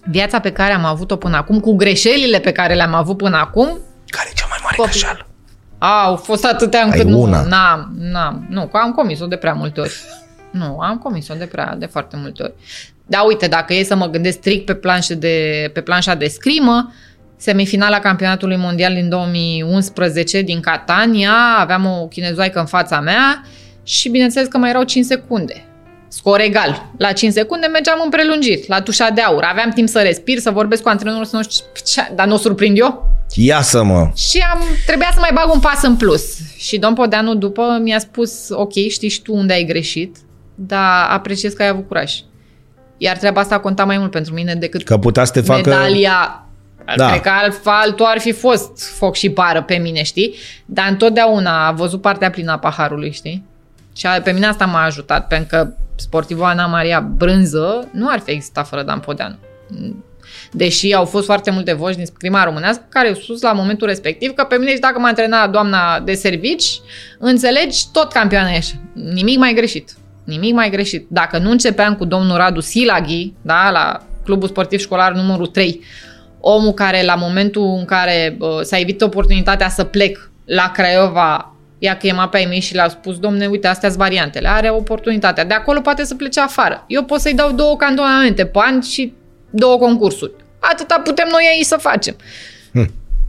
Viața pe care am avut-o până acum, cu greșelile pe care le-am avut până acum, Care e cea mai mare Copii. greșeală? au fost atâtea încât Ai nu, una. n-am, n-am, nu, că am comis-o de prea multe ori. Nu, am comis-o de prea, de foarte multe ori. Da, uite, dacă e să mă gândesc strict pe, planșe de, pe planșa de scrimă, semifinala campionatului mondial din 2011 din Catania, aveam o chinezoaică în fața mea și bineînțeles că mai erau 5 secunde. Scor egal. La 5 secunde mergeam în prelungiri, la tușa de aur. Aveam timp să respir, să vorbesc cu antrenorul, să nu știu ce, dar nu o surprind eu? Ia să mă. Și am, trebuia să mai bag un pas în plus. Și domn Podeanu după mi-a spus, ok, știi și tu unde ai greșit, dar apreciez că ai avut curaj. Iar treaba asta conta mai mult pentru mine decât Că putea să te facă... medalia. Da. Da. Cred că alt, altul ar fi fost foc și pară pe mine, știi? Dar întotdeauna a văzut partea plină a paharului, știi? Și a- pe mine asta m-a ajutat, pentru că sportivul Ana Maria Brânză nu ar fi existat fără Dan Podeanu. Deși au fost foarte multe voci din scrima românească care au spus la momentul respectiv că pe mine și dacă m-a antrenat doamna de servici, înțelegi, tot campioană ești. Nimic mai greșit. Nimic mai greșit. Dacă nu începeam cu domnul Radu Silaghi, da, la Clubul Sportiv Școlar numărul 3, omul care la momentul în care uh, s-a evit oportunitatea să plec la Craiova, i-a chemat pe ai mei și le-a spus, domne, uite, astea sunt variantele, are oportunitatea. De acolo poate să plece afară. Eu pot să-i dau două cantonamente pe an și două concursuri. Atâta putem noi aici să facem.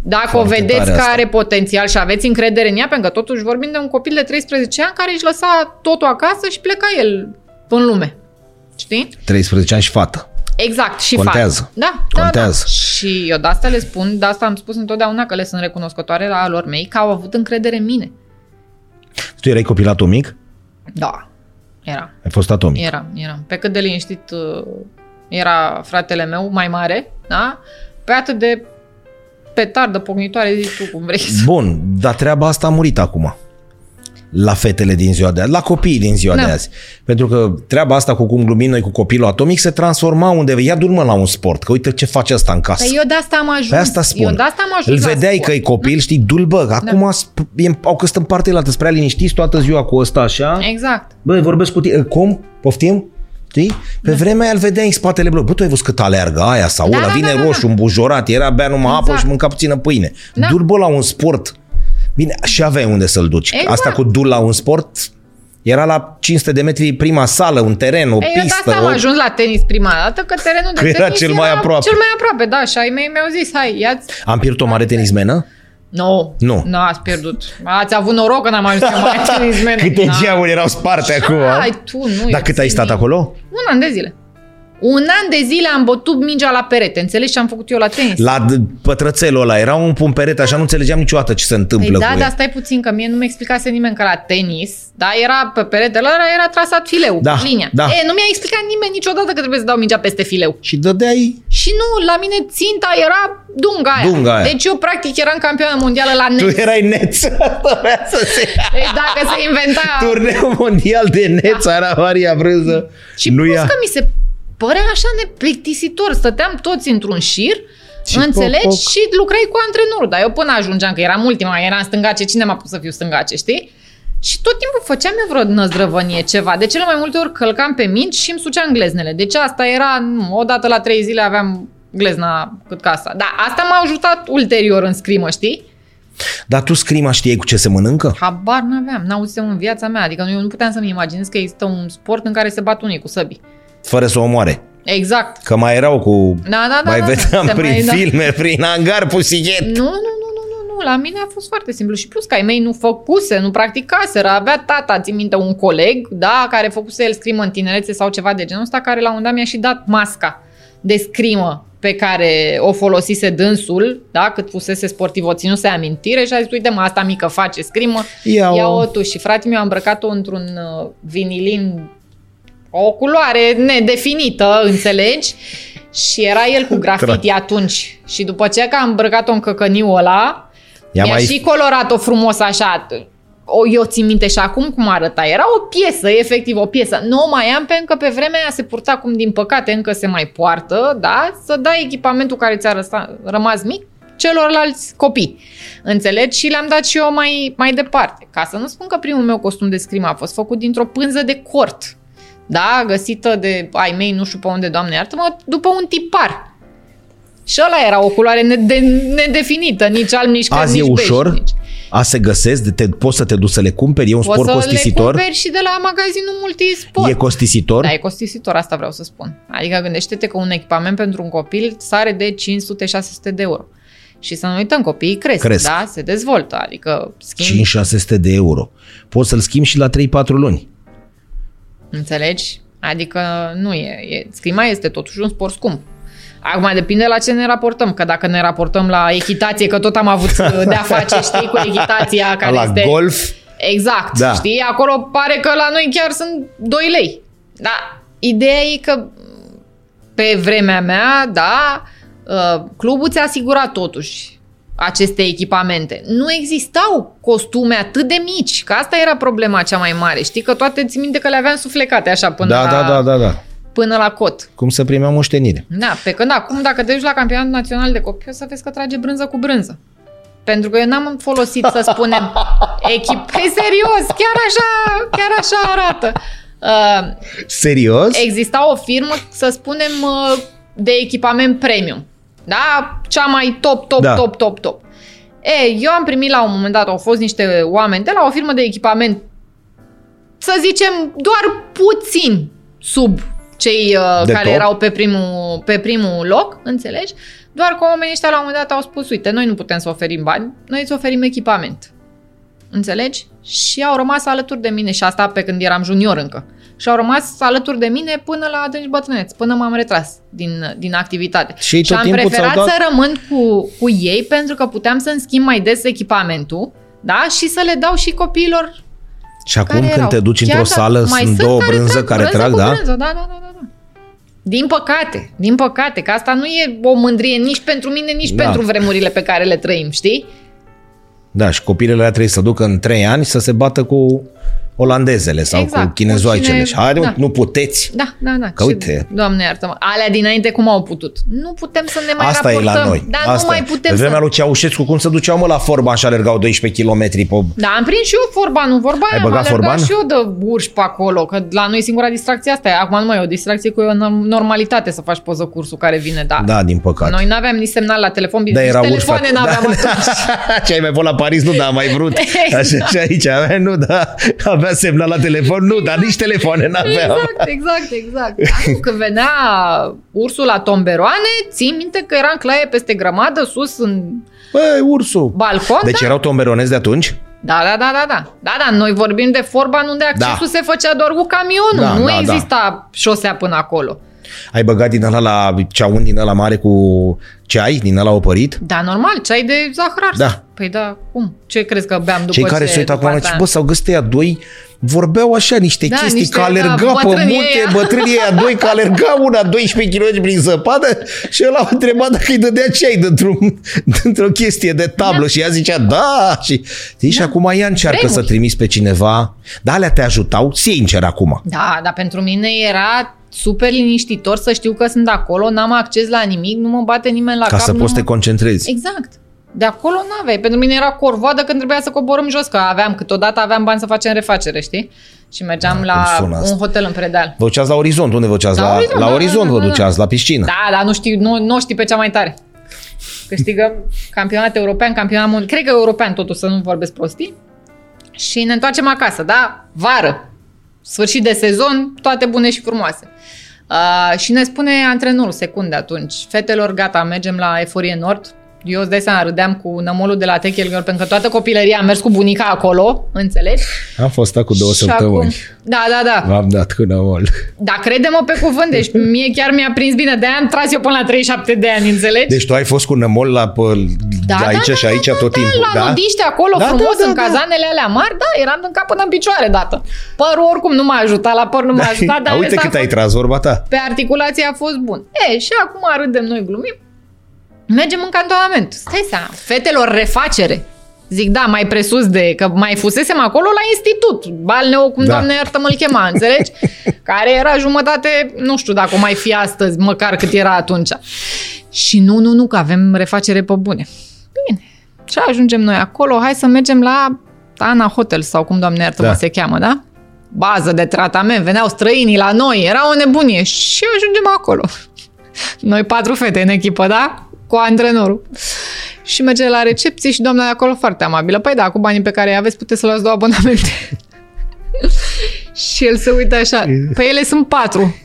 Dacă o Foarte vedeți tare că asta. are potențial și aveți încredere în ea, pentru că totuși vorbim de un copil de 13 ani care își lăsa totul acasă și pleca el în lume. Știi? 13 ani și fată. Exact, și Contează. fac. Da, da, Contează. Da. Și eu de asta le spun, de asta am spus întotdeauna că le sunt recunoscătoare la lor mei, că au avut încredere în mine. Tu erai copil atomic? Da, era, Ai fost atomic. era, era. Pe cât de liniștit uh, era fratele meu, mai mare, da? Pe atât de petardă, pognitoare, zici tu cum vrei să... Bun, dar treaba asta a murit acum. La fetele din ziua de azi, la copiii din ziua Da. de azi. Pentru că treaba asta cu cum glumim noi cu copilul atomic se transforma undeva. Ia durmă la un sport, că uite ce face asta în casă. Păi eu de asta am ajuns. Pe asta spun. Eu de asta am Îl ajuns la vedeai sport. că e copil, știi, dul bă, acum sp- e, au căstă în partea altă, spre liniștiți toată ziua cu ăsta așa. Exact. Bă, vorbesc cu tine, cum? Poftim? Știi? Pe da. vremea aia îl vedeai în spatele bloc. Bă, tu ai văzut cât alergă aia sau Da, ăla, da, vine da, da, roșu, da. îmbujorat, era bea numai apă Exact. și mânca puțină pâine. Da. Dur bă la un sport. Bine, și aveai unde să-l duci. Exact. Asta cu dur la un sport era la 500 de metri prima sală, un teren, o Ei, eu de pistă. asta am o... ajuns la tenis prima dată, că terenul de Că era tenis cel mai aproape. Cel mai aproape, da. Și ai mei mi-au zis, hai, ia-ți... Am pierdut o mare tenismenă? Nu, Nu. nu ați pierdut. Ați avut noroc că n-am ajuns eu mai tenismen. Câte Da. geamuri erau sparte acum? Ai, tu, nu. Dar eu cât ai țin stat minte. acolo? Un an de zile. Un an de zile am bătut mingea la perete. Înțelegi ce am făcut eu la tenis? La d- pătrățelul ăla, era un un perete, așa nu înțelegeam niciodată ce se întâmplă Păi cu da, el. dar stai puțin, că mie nu mi explicase nimeni că la tenis, da, era pe peretele ăla, era trasat fileu, Da, linia. da. E, nu mi-a explicat nimeni niciodată că trebuie să dau mingea peste fileu. Și dădeai... Și nu, la mine ținta era dunga aia. Dunga aia. Deci eu practic eram campioană mondială la Tu net. erai neț. Dorea să se... Deci dacă se inventa... Turneul mondial de neț era Maria Brânză. Și nu plus ia... că mi se părea așa neplictisitor. Stăteam toți într-un șir, Și înțelegi? poc, poc. Și lucrai cu antrenorul. Dar eu până ajungeam, că eram ultima, eram stângace, cine m-a pus să fiu stângace, știi? Și tot timpul făceam eu vreo năzdrăvănie, ceva. De cele mai multe ori călcam pe minci și îmi suceam gleznele. Deci asta era, nu, o dată la trei zile aveam glezna cât ca asta. Dar asta m-a ajutat ulterior în scrimă, știi? Dar tu scrima știai cu ce se mănâncă? Habar n-aveam, n-auzisem în viața mea. Adică eu nu puteam să-mi imaginez că există un sport în care se bat unii cu săbii. Fără să o omoare. Exact. Că mai erau cu... Da, da, da, mai da, vedeam da. Se prin mai- da. filme, prin hangar, pusichet. Nu, nu, nu, nu, nu, nu, la mine a fost foarte simplu și plus că ai mei nu făcuse, nu practicaseră, avea tata, țin minte, un coleg, da, care făcuse el scrimă în tinerețe sau ceva de genul ăsta, care la un dat mi-a și dat masca de scrimă pe care o folosise dânsul, da, cât fusese sportiv, o ținuse amintire și a zis, uite mă, asta mică face scrimă, Ia-o. ia-o tu. Și fratele meu a îmbrăcat-o într-un uh, vinilin, o culoare nedefinită, înțelegi? Și era el cu grafiti atunci. Și după ce că a îmbrăcat-o în căcăniul ăla, Ia mi-a mai- și colorat-o frumos așa. O, eu țin minte și acum cum arăta. Era o piesă, efectiv o piesă. Nu o mai am pentru că pe vremea aia se purta cum din păcate încă se mai poartă, da? Să dai echipamentul care ți-a răsta, rămas mic celorlalți copii. Înțelegi? Și le-am dat și eu mai, mai departe. Ca să nu spun că primul meu costum de scrimă a fost făcut dintr-o pânză de cort. Da? Găsită de ai mei, nu știu pe unde, doamne iartă-mă, după un tipar. Și ăla era o culoare nede- nedefinită, nici alb, nici crem, Azi e nici bej, ușor? nici. A se găsesc? Te, poți să te duci să le cumperi? E un Poți sport să costisitor? le cumperi și de la magazinul multisport. E costisitor? Da, e costisitor, asta vreau să spun. Adică gândește-te că un echipament pentru un copil sare de 500-600 de euro. Și să nu uităm, copiii cresc, Cresc. da? Se dezvoltă, adică schimbi, 5-600 de euro. Poți să-l schimbi și la 3-4 luni. Înțelegi? Adică nu e, e. Scrima este totuși un sport scump. Acum depinde la ce ne raportăm, că dacă ne raportăm la echitație, că tot am avut de-a face, știi, cu echitația care la este... golf? Exact, Da. da. știi? Acolo pare că la noi chiar sunt 2 lei. Da, ideea e că pe vremea mea, da, uh, clubul ți-a asigurat totuși aceste echipamente. Nu existau costume atât de mici, că asta era problema cea mai mare. Știi că toate ți minte că le aveam suflecate așa până, Da, la, da, da, da, da. până la cot. Cum să primeam moștenire. Da, pe când acum dacă te duci la campionatul național de copii, o să vezi că trage brânză cu brânză. Pentru că eu n-am folosit, să spunem, echip... Păi serios, chiar așa, chiar așa arată. Uh, Serios? exista o firmă, să spunem, uh, de echipament premium. Da? Cea mai top, top, Da. da. top, top, top. E, eu am primit la un moment dat, au fost niște oameni de la o firmă de echipament, să zicem, doar puțin sub cei uh, De care top. erau pe primul, pe primul loc, înțelegi? Doar că oamenii ăștia la un moment dat au spus, uite, noi nu putem să oferim bani, noi îți oferim echipament. Înțelegi? Și au rămas alături de mine și asta pe când eram junior încă. Și au rămas alături de mine până la adânci bătrâneți, până m-am retras din, din activitate. Și ei tot am timpul preferat ți-au dat- să rămân cu, cu ei pentru că puteam să-mi schimb mai des echipamentul da? și să le dau și copiilor Și acum care când erau. te duci Chiar într-o da, sală, mai sunt două brânză trag care brânză trag, cu da? Brânză. Da, da, da, da, da. Din păcate, din păcate, că asta nu e o mândrie nici pentru mine, nici Da. pentru vremurile pe care le trăim, știi? Da, și copilele alea trebuie să ducă în 3 ani să se bată cu olandezele sau Exact, cu cu chinezoaicele. cine- Și hai, da. da. nu puteți. Da, da, da. Că Și, uite- Doamne iartă-mă. Alea dinainte cum au putut? Nu putem să ne mai Asta e raportăm. la noi. Da, Asta nu mai e. putem Pe vremea să... lui Ceaușescu, cum se duceau mă la Forban și alergau 12 km pe... Da, am prins și eu forbanul, vorba Ai aia, am băgat alergat forban? și eu de urși pe acolo, că la noi singura distracție asta e. Acum nu mai e o distracție cu o norm- normalitate să faci poză cursul care vine, da. Da, din păcate. Noi nu aveam nici semnal la telefon, bine, Da, nici era urs telefoane fac- nu aveam da. atunci. Ce ai mai fost la Paris? Nu, da, am mai vrut. Exact. Așa și aici avea, nu, da. Avea semnal la telefon, nu, dar nici telefoane n-aveam. Exact, exact, exact. Da, când venea ursul la tomberoane, țin minte că era în claie peste grămadă, sus în Băi, ursul. balcon. Deci da? erau tomberonezi de atunci? Da, da, da, da, da. Da, da, noi vorbim de Forban unde accesul se făcea doar cu camionul. Da, nu da, da. exista șosea până acolo. Ai băgat din ăla la ceaun din ăla mare cu ceai, din ăla opărit? Da, normal, ceai de zahăr ars. Da. Păi da, cum? Ce crezi că beam după Cei care ce, se uită după acum, atâta și bă, s-au găsit ăia doi, vorbeau așa niște Da, chestii, niște, că alerga da, pe bătrânii munte, ăia. bătrânii ăia doi, că alerga una 12 km prin zăpadă și ăla a întrebat dacă îi dădea ceai dintr-o, dintr-o chestie de tablă Da. și ea zicea da și, știi, și acum ea încearcă Vremuri. să trimiți pe cineva, dar alea te ajutau, sincer acum. Da, dar pentru mine era super liniștitor să știu că sunt acolo, n-am acces la nimic, nu mă bate nimeni la Ca cap. să nu poți să mă... te concentrezi. Exact. De acolo n-aveai. Pentru mine era corvoadă când trebuia să coborâm jos, că aveam, câteodată aveam bani să facem refacere, știi? Și mergeam Da, la cum sună asta? un hotel în Predeal. Vă duceați la Orizont, unde vă duceați? La La, Orizont, la da, Orizont da, vă da, da. duceați, la piscină. Da, dar nu știi, nu, nu știi pe cea mai tare. Câștigăm campionat european, campionat mondial. Cred că european totul, să nu vorbesc prostii. Și ne întoarcem acasă, da? Vară. Sfârșit de sezon, toate bune și frumoase. Uh, și ne spune antrenorul secunde atunci, fetelor, gata, mergem la Eforie Nord. Eu îți dai seama, râdeam cu nămolul de la Techel Girl, pentru că toată copilăria am mers cu bunica acolo, înțelegi? Am fost cu două Și acum, da, da, da. V-am dat cu nămol. Dar crede-mă pe cuvânt, deci mie chiar mi-a prins bine, de-aia am tras eu până la 37 de ani, înțelegi? Deci tu ai fost cu nămol la, pe, Da, de aici da, și da, aici da, tot da, timpul, la da? nudiște acolo, Da, frumos, da, da, în da. cazanele alea mari, da, eram în cap până în picioare dată. Părul oricum nu m-a ajutat, la păr nu m-a ajutat, dar Da, Uite ăsta a cât ai fost- tras, vorba ta. pe articulație a fost bun. E, și acum râdem noi, glumim. Mergem în cantonament. Stai seama, fetelor refacere. Zic, da, mai presus de, că mai fusesem acolo la institut. Balneo, cum Da. da. doamne iartă mă chema, înțelegi? Care era jumătate, nu știu dacă o mai fi astăzi, măcar cât era atunci. Și nu, nu, nu, că avem refacere pe bune. Bine. Și ajungem noi acolo, hai să mergem la Ana Hotel sau cum doamne iartă Da. mă se cheamă, da? Bază de tratament, veneau străinii la noi, era o nebunie și ajungem acolo. Noi patru fete în echipă, da? Cu antrenorul. Și merge la recepție și doamna de acolo foarte amabilă. Păi da, cu banii pe care îi aveți puteți să luați două abonamente. și el se uită așa. Păi ele sunt patru.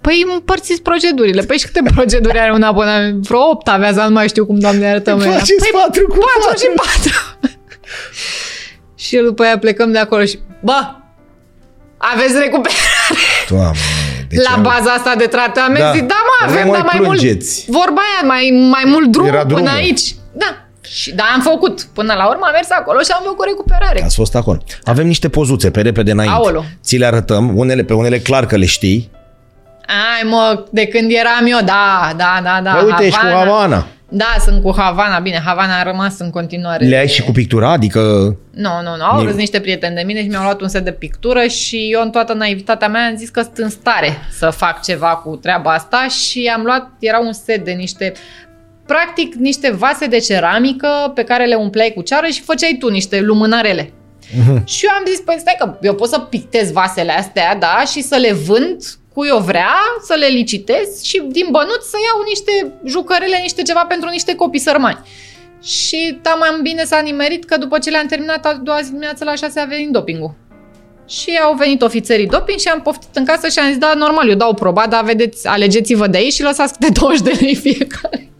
Păi împărțiți procedurile. Păi și câte proceduri are un abonament? Vreo opt avea, sau nu mai știu cum, doamne, iartă mă Faceți patru cu patru patru. și patru. și el după aia plecăm de acolo și, bă, aveți recuperare Doamne, deci la am- baza asta de tratament. Da. Da. Zic, da mă, Nu avem, mai dar mai mult, plângeți. vorba aia, mai, mai mult drum Era până drumul. aici. Da. Și da, am făcut. Până la urmă am mers acolo și am făcut recuperare. Ați fost acolo. Avem niște pozuțe pe repede înainte. Aolo. Ți le arătăm, unele pe unele clar că le știi. Ai mă, de când eram eu, da, da, da, da. Păi uite, ești cu Havana. Da, sunt cu Havana. Bine, Havana a rămas în continuare. Le ai și cu pictura, adică Nu, nu, nu. Au Nim- râs niște prieteni de mine și mi-au luat un set de pictură și eu în toată naivitatea mea am zis că sunt în stare să fac ceva cu treaba asta și am luat, era un set de niște practic niște vase de ceramică pe care le umpleai cu ceară și făceai tu niște lumânărele. Și eu am zis, păi stai că eu pot să pictez vasele astea, da, și să le vând cui eu vrea, să le licitez și din bănuți să iau niște jucărele, niște ceva pentru niște copii sărmani. Și tamam bine s-a nimerit că după ce le-am terminat a doua zi dimineață la 6 a venit dopingul. Și au venit ofițerii doping și am poftit în casă și am zis, da, normal, eu dau proba, dar vedeți, alegeți-vă de aici și lăsați câte 20 de lei fiecare.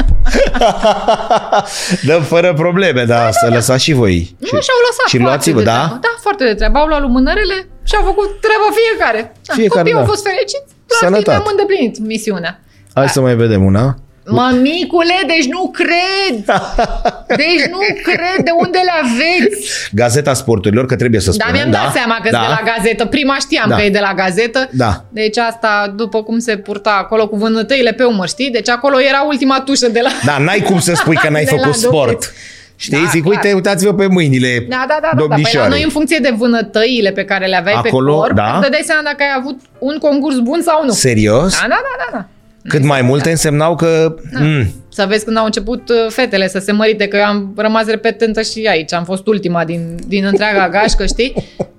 dăm fără probleme, da, să lăsați și voi. Nu, și-au lăsat și foarte luați-vă, de da? treabă. Da, foarte de treabă. Au luat lumânărele și au făcut treaba fiecare. Da, Fiecare, Copiii da. au fost fericiți, practic Sănătate. am îndeplinit misiunea. Hai să mai vedem una. Mămicule, deci nu cred! Deci nu cred de unde le aveți! Gazeta Sporturilor, că trebuie să Da, spunem. mi-am dat seama că da. de la gazetă. Prima știam Da. că e de la gazetă. Da. Deci asta, după cum se purta acolo cu vânătăile pe umăr, știi? Deci acolo era ultima tușă de la... Da, n-ai cum să spui că n-ai De la făcut doping. sport. Știi? Da, Zic, clar. uite, uitați-vă pe mâinile Da, da, da, da, da. Păi la domnișoarei. noi în funcție de vânătăile pe care le aveai Acolo, pe corp, da. îți dădeai seama dacă ai avut un concurs bun sau nu. Serios? Da, da, da, da, da. Cât mai multe însemnau că... Mm, Să vezi când au început uh, fetele să se mărite, că eu am rămas repetentă și aici, am fost ultima din, din întreaga gașcă, știi?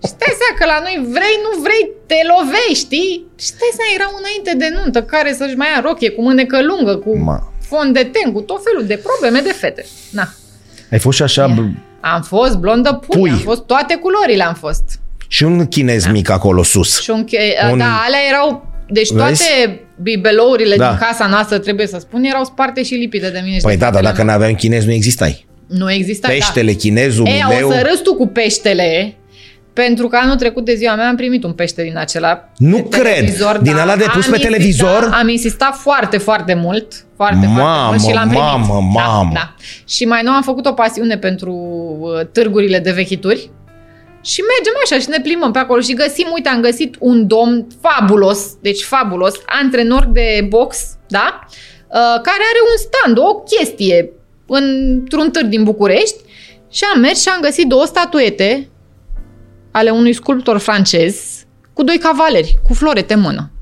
Și stai seama că la noi vrei, nu vrei, te lovești, știi? Și stai seama, erau înainte de nuntă, care să-și mai ia rochie cu mânecă lungă, cu Ma. fond de ten, cu tot felul de probleme de fete. Na. ai fost și așa... b- Am fost blondă pui, Pui. am fost toate culorile am fost. Și un chinez mic acolo sus. Și un, che- Un- un... Da, alea erau... Deci Vezi? toate bibelourile Da. din casa noastră, trebuie să spun, erau sparte și lipite de mine și Păi de da, dar fratele dacă meu. n-aveam chinez, nu existai. Nu exista, da. Peștele, chinezul, E, o muleu... să râzi tu cu peștele, pentru că anul trecut de ziua mea am primit un pește din acela Nu pe cred! televizor, Din ăla de pus Am pe insistat- televizor? Am insistat foarte, foarte mult. Foarte, Mamă, foarte mult și l-am primit. mamă, mamă. Da, da. Și mai nou am făcut o pasiune pentru uh, târgurile de vechituri. Și mergem așa și ne plimbăm pe acolo și găsim, uite, am găsit un domn fabulos, deci fabulos, antrenor de box, da? Uh, care are un stand, o chestie într-un târg din București și am mers și am găsit două statuete ale unui sculptor francez cu doi cavaleri, cu florete în mână.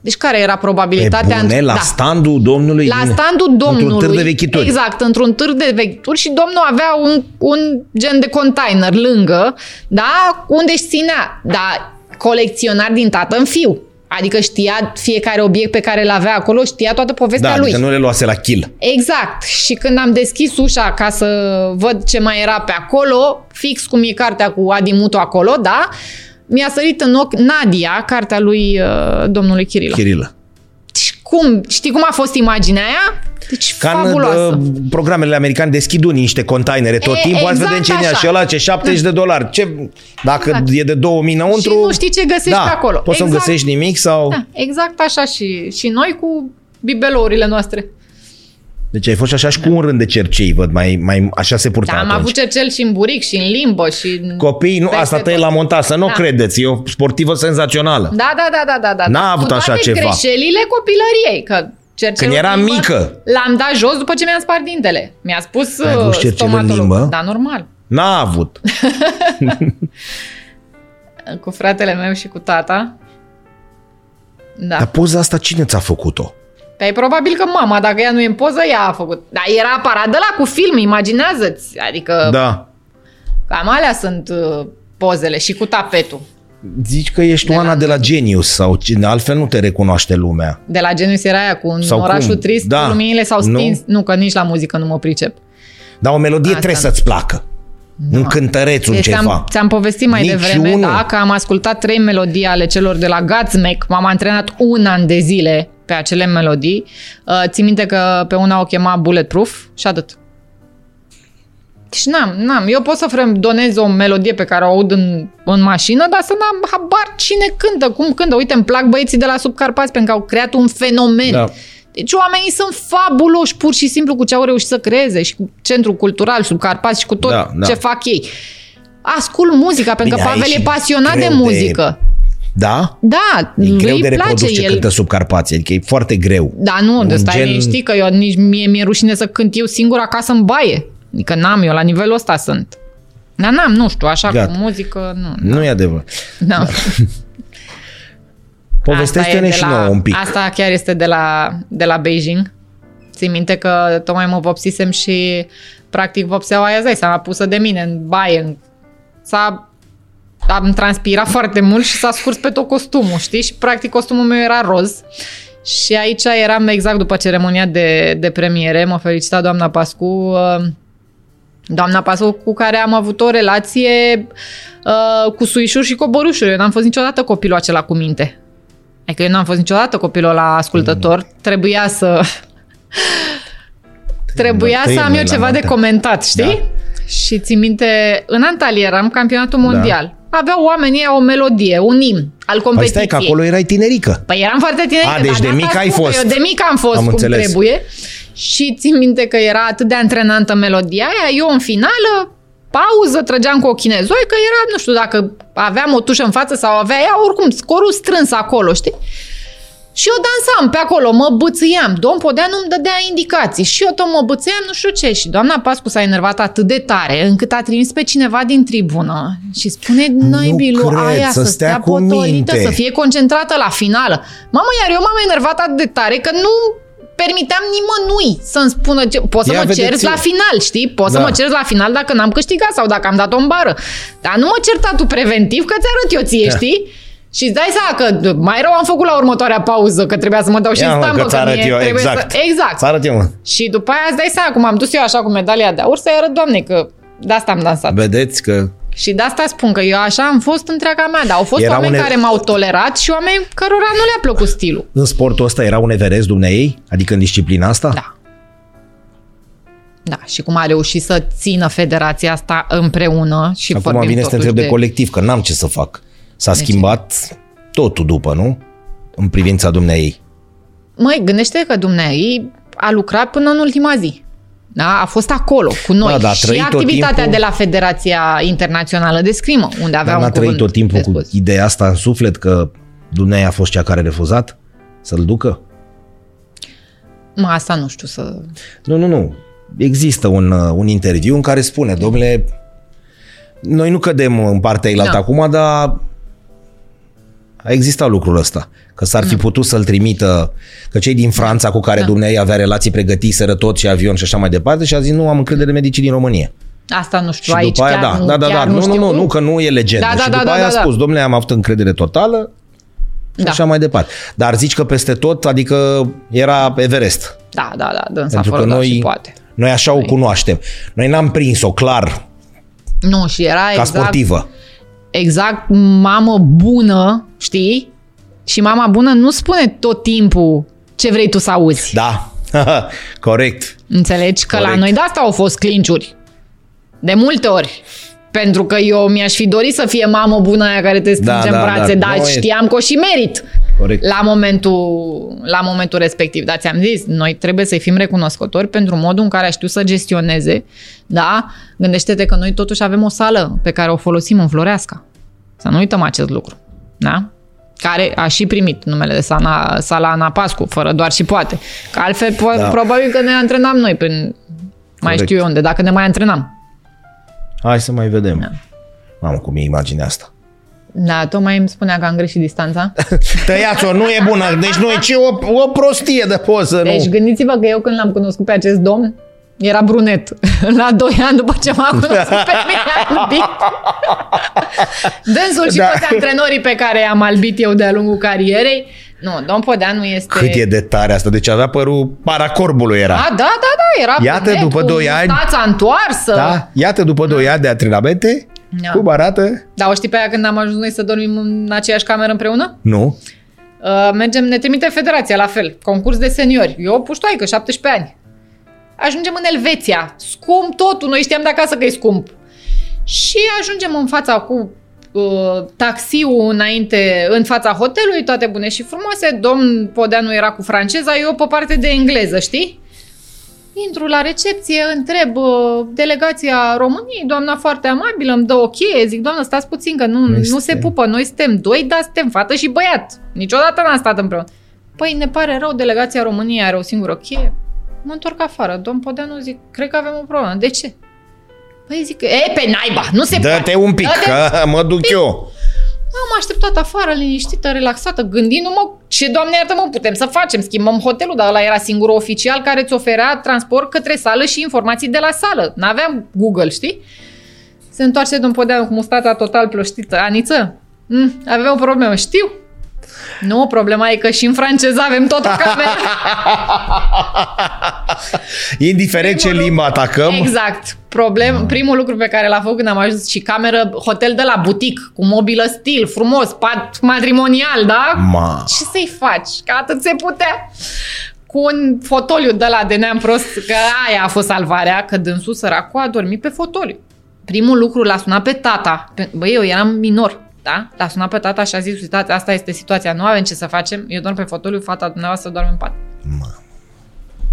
Deci care era Pe probabilitatea? bune, la da. standul domnului La din- standul domnului. Într-un târg de vechituri. Exact, într-un târg de vechituri și domnul avea un, un gen de container lângă, da, unde își ținea, da, colecționar din tată în fiu. Adică știa fiecare obiect pe care îl avea acolo, știa toată povestea Da, lui. adică nu le luase la kill. Exact. Și când am deschis ușa ca să văd ce mai era pe acolo, fix cum e cartea cu Adimutu acolo, da, mi-a sărit în ochi Nadia, cartea lui uh, domnului Chirilă. Chirilă. Și cum, știi cum a fost imaginea aia? Deci Ca în fabuloasă. uh, programele americane deschid unii niște containere tot E, timpul, ați exact vedem ce e așa. și ăla ce 70 de dolari. Ce, dacă Exact. e de 2000 înăuntru... Și nu știi ce găsești da, pe acolo. poți să-mi Exact. găsești nimic sau... Da, exact așa și, și noi cu bibelourile noastre. Deci ai fost așa și cu un rând de cercei, văd, mai, mai așa se purta Da, am atunci. avut cercel și în buric și în limbă și... în- Copiii, nu, peste asta te tot. la montat, să nu Da. credeți, e o sportivă senzațională. Da, da, da, da, da. da. N-a avut Cu așa toate ceva. greșelile copilăriei, că cercelul Când era în limbă mică. L-am dat jos după ce mi-am spart dintele. Mi-a spus Ai avut uh, cercel în stomatologul. limbă? Da, normal. N-a avut. Cu fratele meu și cu tata. Da. Dar poza asta cine ți-a făcut-o? Păi probabil că mama, dacă ea nu e în poză, ea a făcut. Dar era aparat de la cu film, imaginează-ți. Adică Da. cam alea sunt uh, pozele și cu tapetul. Zici că ești De Oana la- de la Genius sau cine, altfel nu te recunoaște lumea. De la Genius era aia cu un Sau orașul cum? trist, Da. luminile s-au Nu? stins. Nu? că nici la muzică nu mă pricep. Dar o melodie Asta trebuie nu. să-ți placă. Un cântăreț, un Deci ceva. ți-am, ți-am povestit mai Niciunul. devreme, da, că am ascultat trei melodii ale celor de la Godsmack. M-am antrenat un an de zile pe acele melodii. Uh, țin minte că pe una o chema Bulletproof și atât. Deci n-am, n-am. Eu pot să fredonez o melodie pe care o aud în, în mașină, dar să n-am habar cine cântă, cum cântă. Uite, îmi plac băieții de la Subcarpați pentru că au creat un fenomen. Da. Deci oamenii sunt fabuloși, pur și simplu, cu ce au reușit să creeze și cu Centrul Cultural Subcarpați și cu tot Da, da. ce fac ei. Ascult muzica, pentru că Bine, aici Pavel e e pasionat de greu de- muzică. Da? Da, E greu lui de place reprodus ce el. cântă sub Carpații, adică e foarte greu. Da, nu, de Un stai gen- gen... știi că eu nici mie mi-e rușine să cânt eu singur acasă în baie. Adică n-am, eu la nivelul ăsta sunt. Dar n-am, nu știu, așa Gata. cu muzică, nu. Nu e adevăr. Da. Povestește-ne e de și la, nouă un pic. Asta chiar este de la, de la Beijing. Țin minte că tocmai mă vopsisem și practic vopseaua aia, îți dai seama, pusă de mine în baie. În... S-a am transpirat foarte mult și s-a scurs pe tot costumul, știi? Și practic costumul meu era roz. Și aici eram exact după ceremonia de, de premiere. Mă felicita doamna Pascu. uh, Doamna Pascu cu care am avut o relație uh, cu suișuri și coborușuri. Eu n-am fost niciodată copilul acela cu minte. Adică eu n-am fost niciodată copilul la ascultător. Trebuia să... Trebuia Tăiem să am noi eu la ceva de noapte. comentat, știi? Da. Și ți minte, în Antalya eram campionatul mondial. Aveau oamenii o melodie, un imn al Păi competiției. stai că acolo erai tinerică. Păi eram foarte tinerică. A, deci dar de asta mic ai spun că fost. Eu de mic am fost Am cum înțeles. trebuie. Și țin minte că era atât de antrenantă melodia aia, eu în finală, pauză, trăgeam cu o chinezoi, că era, nu știu dacă aveam o tușă în față sau avea ea, oricum, scorul strâns acolo, știi? Și eu dansam pe acolo, mă bățâiam. Domn Podea nu-mi dădea indicații. Și eu tot mă bățâiam, nu știu ce. Și doamna Pascu s-a enervat atât de tare, încât a trimis pe cineva din tribună și spune, naibilu, cred, aia să să, stea stea cu potolită, minte." să fie concentrată la finală. Mamă, iar eu m-am enervat atât de tare că nu permiteam nimănui să-mi spună ce... Poți să Ia mă vedeți- cerți la final, știi? Poți Da. să mă cerți la final dacă n-am câștigat sau dacă am dat o bară. Dar nu mă certa tu preventiv că ți-arăt eu ție, Da. știi? Și îți dai seama că mai rău am făcut la următoarea pauză, că trebuia să mă dau și Ia în mă, stampă. că ți arăt mie eu, trebuie exact. Să... Exact. Să arăt eu, mă. Și după aia îți dai seama cum am dus eu așa cu medalia de aur să-i arăt doamne că de asta am dansat. Vedeți că Și de asta spun că eu așa am fost întreaga mea, dar au fost Era oameni une- care m-au tolerat și oameni cărora nu le-a plăcut stilul. în sportul ăsta era un Everest dumneei? Adică în disciplina asta? Da. Da, și cum a reușit să țină federația asta împreună și Acum vorbim vine să te totuși întreb de colectiv, că n-am ce să fac. S-a ce? schimbat totul după, nu? În privința dumneei. Măi, gândește că Dumnezeu a lucrat până în ultima zi. Da? A fost acolo cu noi. Da, da, a și trăit tot activitatea timpul- de la Federația Internațională de Scrimă, unde avea Dar un n-a trăit cuvânt tot timpul de cu spus. ideea asta în suflet că dumneei a fost cea care a refuzat să-l ducă? Mă, asta nu știu să... Nu, nu, nu. Există un, uh, un interviu în care spune, domnule, noi nu cădem în partea ailaltă Da. acum, dar a existat lucrul ăsta. Că s-ar fi putut să-l trimită, că cei din Franța cu care Da. dumneai avea relații pregătiseră tot și avion și așa mai departe și a zis nu am încredere în medicii din România. Asta nu știu Și aici, după aia, chiar da, nu, da, da, da, chiar nu, nu, știu. nu, nu, că nu e legendă. Da, da, și da, după da, aia da, a da. spus, domnule, am avut încredere totală și Da. așa mai departe. Dar zici că peste tot, adică era Everest. Da, da, da, dânsa Pentru fără că doar noi, și poate. noi așa o cunoaștem. Noi n-am prins-o clar Nu, și era ca exact, sportivă. Exact mamă bună, știi? Și mama bună nu spune tot timpul ce vrei tu să auzi. Da, corect. Înțelegi? Că Corect. la noi de asta au fost clinciuri. De multe ori. Pentru că eu mi-aș fi dorit să fie mamă bună aia care te strânge Da, în da, brațe, da. dar Noi- știam că o și merit Corect. la momentul, la momentul respectiv. Dar ți-am zis, noi trebuie să-i fim recunoscători pentru modul în care a știut să gestioneze. Da? Gândește-te că noi totuși avem o sală pe care o folosim în Floreasca. Să nu uităm acest lucru. Da? care a și primit numele de Sana, Sala Ana Pascu, fără doar și poate. Că altfel, po- Da. probabil că ne antrenam noi prin mai Corect. știu eu unde, dacă ne mai antrenam. Hai să mai vedem. Da. Mamă, cum e imaginea asta. Da, tocmai îmi spunea că am greșit distanța. Tăiați-o, nu e bună. Deci nu e ce o, o prostie de poză, Deci nu. gândiți-vă că eu când l-am cunoscut pe acest domn, era brunet. La 2 ani după ce m-a cunoscut pe mine albit. Dânsul și Da. toți antrenorii pe care i-am albit eu de-a lungul carierei. Nu, domn Podeanu este... Cât e de tare asta. Deci avea părul paracorbului era. A, da, da, da, era Iată, brunet, după cu doi ani- mustața întoarsă. Da? Iată, după 2 ani de antrenamente, Da. cum arată? Da, o știi pe aia când am ajuns noi să dormim în aceeași cameră împreună? Nu. Uh, mergem, ne trimite federația la fel, concurs de seniori. Eu puștoaică, 17 ani. Ajungem în Elveția, scump totul, noi știam de acasă că e scump. Și ajungem în fața cu uh, taxiul înainte, în fața hotelului, toate bune și frumoase. Domn Podeanu era cu franceza, eu pe parte de engleză, știi? Intru la recepție, întreb uh, delegația României, doamna foarte amabilă, îmi dă o cheie, zic, doamnă, stați puțin că nu, nu se Este- pupă, noi suntem doi, dar suntem fată și băiat. Niciodată n-am stat împreună. Păi ne pare rău, delegația României are o singură cheie. Mă întorc afară, domn Podeanu, zic, cred că avem o problemă. De ce? Păi zic, e, pe naiba, nu se Dă-te poate. un pic, Dă-te- că mă duc eu. Am așteptat afară, liniștită, relaxată, gândindu-mă ce, doamne iartă-mă, putem să facem, schimbăm hotelul, dar ăla era singurul oficial care îți oferea transport către sală și informații de la sală. N-aveam Google, știi? Se întoarce domn Podeanu cu mustața total ploștită. Aniță, mm, avem o problemă, știu. Nu, problema e că și în franceză avem tot o cameră. Indiferent ce Primul limbă lucru- atacăm, Exact. Problem, primul lucru pe care l-a făcut când am ajuns și cameră, hotel de la butic, cu mobilă stil, frumos, pat matrimonial, da? Ma. Ce să-i faci? Că atât se putea. Cu un fotoliu de la de neam prost, că aia a fost salvarea, că dânsul săracul a dormit pe fotoliu. Primul lucru l-a sunat pe tata. Pe, băi, eu eram minor, da? L-a sunat pe tata și a zis, uitați, asta este situația, nu avem ce să facem, eu dorm pe fotoliu, fata dumneavoastră doarme în pat.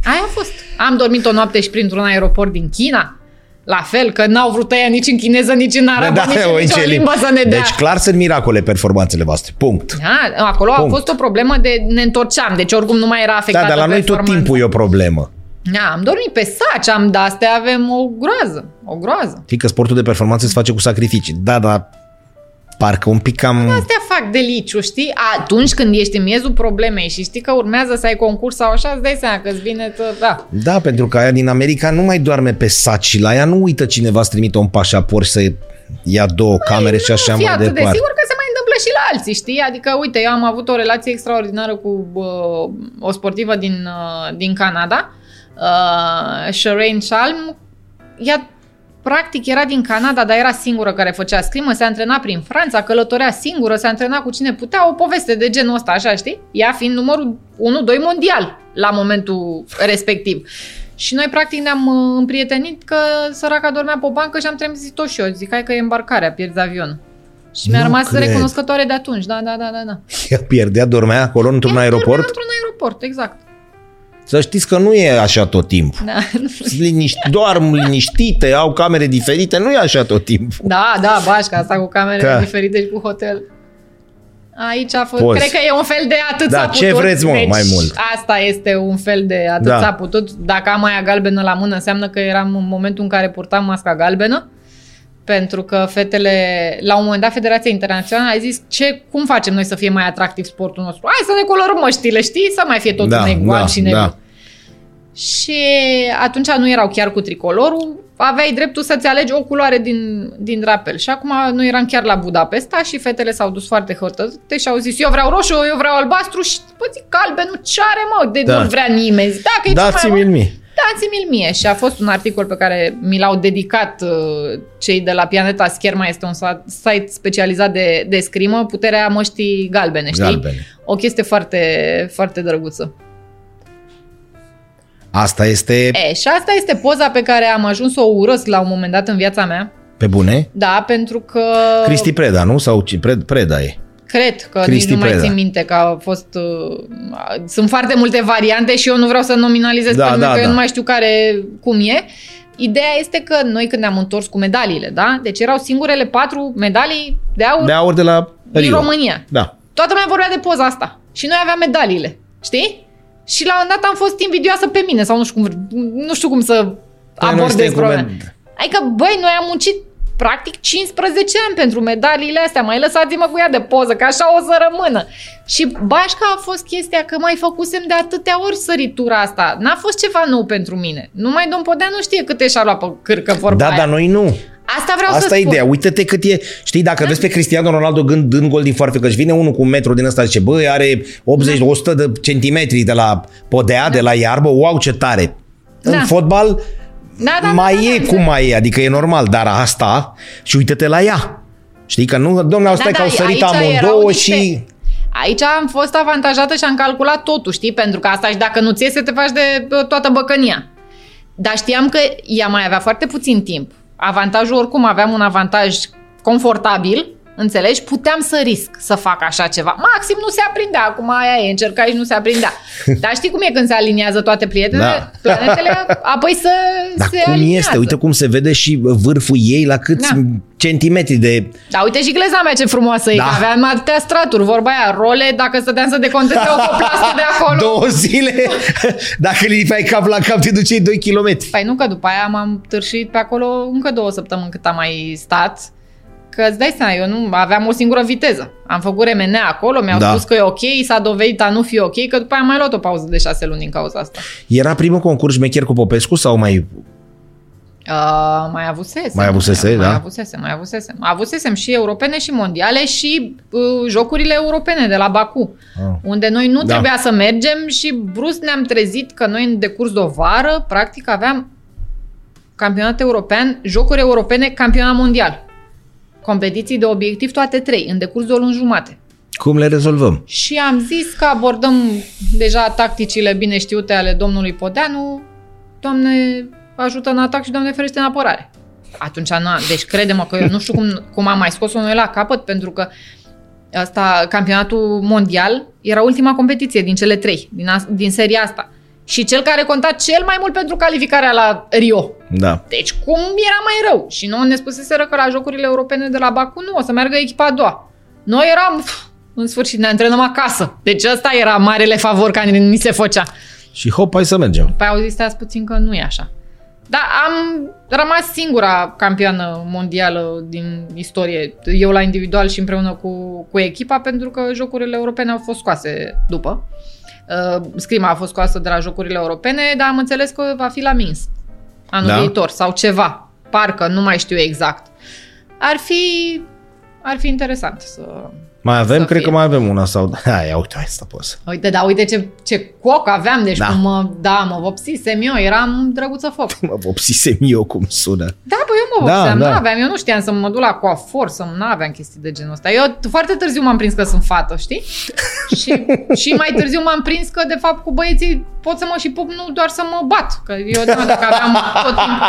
Aia a fost. Am dormit o noapte și printr-un aeroport din China. La fel, că n-au vrut ăia nici în chineză, nici în arabă, nici o în nicio încelim. limbă să ne dea. Deci clar sunt miracole performanțele voastre. Punct. Da, acolo Punct. a fost o problemă de ne întorceam, deci oricum nu mai era Da, afectată dar la noi tot performanța. timpul e o problemă. Da, am dormit pe saci, am de astea avem o groază, o groază. Știi că sportul de performanță se face cu sacrificii. Da, dar parcă un pic cam... Astea fac deliciu, știi? Atunci când ești în miezul problemei și știi că urmează să ai concurs sau așa, îți dai seama că îți vine, tă, da. Da, pentru că aia din America nu mai doarme pe saci și la ea nu uită cineva să trimită un pașaport și să ia două camere și așa nu fi mai atât de departe. sigur că se mai întâmplă și la alții, știi? Adică, uite, eu am avut o relație extraordinară cu uh, o sportivă din, uh, din Canada, uh, Shireen Shalm. Ea practic era din Canada, dar era singură care făcea scrimă, se antrena prin Franța, călătorea singură, se antrena cu cine putea, o poveste de genul ăsta, așa, știi? Ea fiind numărul 1-2 mondial la momentul respectiv. Și noi, practic, ne-am uh, împrietenit că săraca dormea pe o bancă și am trezit-o și eu. Zic, hai că e îmbarcarea, pierzi avionul. Și mi-a Nu rămas cred. recunoscătoare de atunci. Da, da, da, da. da. Ea pierdea, dormea acolo într-un Ea dormea aeroport. Într-un aeroport, exact. Să știți că nu e așa tot timpul. Da, Sunt Liniști, doarm liniștite, au camere diferite, nu e așa tot timpul. da, da bașca asta cu camere Da. diferite și cu hotel. Aici a fost, Poți. cred că e un fel de atât Da, s-a ce putut. vreți, mă, deci, mai mult? Asta este un fel de atât Da. s-a putut. Dacă am aia galbenă la mână, înseamnă că eram în momentul în care purtam masca galbenă. Pentru că fetele, la un moment dat, Federația Internațională a zis ce, cum facem noi să fie mai atractiv sportul nostru? Hai să ne colorăm măștile, știi? Să mai fie totul Da, negru da, și negru. da. Și atunci nu erau chiar cu tricolorul, aveai dreptul să-ți alegi o culoare din, din drapel. Și acum noi eram chiar la Budapesta și fetele s-au dus foarte hotărâte și au zis eu vreau roșu, eu vreau albastru și bă, zic galben, nu ce are mă, de Da. nu vrea nimeni. Dacă e cel mai Dați-mi-l mie. Dați-mi-l mie. Și a fost un articol pe care mi l-au dedicat uh, cei de la Pianeta Scherma, este un sa- site specializat de, de scrimă, puterea măștii galbene, știi? Galbene. O chestie foarte, foarte drăguță. Asta este E, și asta este poza pe care am ajuns să o urăsc la un moment dat în viața mea. pe bune? Da, pentru că Cristi Preda, nu? Sau ci- Pred- Preda e. cred că Cristi nici nu mai Preda. țin minte că a fost... Uh, sunt foarte multe variante și eu nu vreau să nominalizez Da, pe nimeni, da, că eu da. nu mai știu care cum e. Ideea este că noi când ne-am întors cu medaliile, da? Deci erau singurele patru medalii de aur De aur de la din Rio. România. Da. Toată lumea vorbea de poza asta. Și noi aveam medaliile. Știi? Și la un moment dat am fost invidioasă pe mine sau nu știu cum, nu știu cum să Păi noi abordez suntem cu problema. med- Adică, băi, noi am muncit practic 15 ani pentru medaliile astea, mai lăsați-mă cu ea de poză, că așa o să rămână. Și bașca a fost chestia că mai făcusem de atâtea ori săritura asta. N-a fost ceva nou pentru mine. Numai Domn Podea nu știe câte și-a luat pe cârcă vorba Da, aia. dar noi nu. Asta vreau să Asta e spun. ideea. Uite-te cât e... Știi, dacă vezi pe Cristiano Ronaldo gând, dând gol din foarfecăș și vine unul cu un metru din ăsta zice, băi, are 80-100 de centimetri de la podea, de la iarbă, wow, ce tare. Da. În fotbal Da, da, mai da, da, e da, cum mai e, adică e normal, dar asta și uite-te la ea. Știi că nu, domnule, asta Da, e că da, au sărit aici erau amândouă niște- și... Aici am fost avantajată și am calculat totul, știi? Pentru că asta și dacă nu ți iese, te faci de bă, toată băcănia. Dar știam că ea mai avea foarte puțin timp. Avantajul, oricum, aveam un avantaj confortabil, înțelegi? Puteam să risc să fac așa ceva. Maxim nu se aprindea, acum aia e, încercai și nu se aprindea. Dar știi cum e când se aliniază toate prietenele? Da. Planetele, apoi să Dar se cum aliniază. este? Uite cum se vede și vârful ei la câți Da. centimetri de... Da, uite și gleza mea ce frumoasă e, Da. că aveam atâtea straturi, vorba aia, role, dacă stăteam să deconteze o coplască de acolo. Două zile, dacă îi lipeai cap la cap, te duceai 2 km. Păi nu, că după aia m-am târșit pe acolo încă două săptămâni cât am mai stat. Că îți dai seama, eu nu aveam o singură viteză. Am făcut remenea acolo, mi-au Da. spus că e ok, s-a dovedit a nu fi ok, că după aia am mai luat o pauză de șase luni din cauza asta. Era primul concurs șmecher cu Popescu sau mai... Uh, mai avusese. Mai avusese, mai, da? Mai avusesem, mai avusesem. Avusesem și europene și mondiale și uh, jocurile europene de la Baku, Ah. unde noi nu Da. trebuia să mergem și brusc ne-am trezit că noi în decurs de o vară, practic aveam campionat european, jocuri europene, campionat mondial. Competiții de obiectiv toate trei, în decurs de o lună jumate. Cum le rezolvăm? Și am zis că abordăm deja tacticile bine știute ale domnului Podeanu, Doamne ajută în atac și Doamne ferește în apărare. Atunci, na, deci crede-mă că eu nu știu cum, cum am mai scos-o noi la capăt, pentru că asta, campionatul mondial era ultima competiție din cele trei, din, as, din seria asta. Și cel care conta cel mai mult pentru calificarea la Rio. Da. Deci cum era mai rău? Și nouă ne spuseseră că la Jocurile Europene de la Baku nu, o să meargă echipa a doua. Noi eram, pf, în sfârșit, ne antrenăm acasă. Deci ăsta era marele favor care ni se făcea. Și hop, hai să mergem. Păi au zis stați puțin că nu e așa. Dar am rămas singura campioană mondială din istorie, eu la individual și împreună cu, cu echipa, pentru că jocurile europene au fost scoase după. Uh, scrima a fost scoasă de la jocurile europene, dar am înțeles că va fi la Minsk anul Da? viitor sau ceva. Parcă, nu mai știu exact. Ar fi, ar fi interesant să... Mai avem? Să Cred fie. că mai avem una sau... Hai, ia uite, asta poți. Uite, da, uite ce, ce coc aveam, deci Da. da. cum mă, da, mă vopsisem eu, eram drăguță foc. Mă vopsisem eu cum sună. Da, bă, eu mă Da, vopseam, da. da, aveam, eu nu știam să mă duc la coafor, să nu aveam chestii de genul ăsta. Eu foarte târziu m-am prins că sunt fată, știi? și, și mai târziu m-am prins că, de fapt, cu băieții pot să mă și pup, nu doar să mă bat. Că eu, da, dacă aveam tot timpul...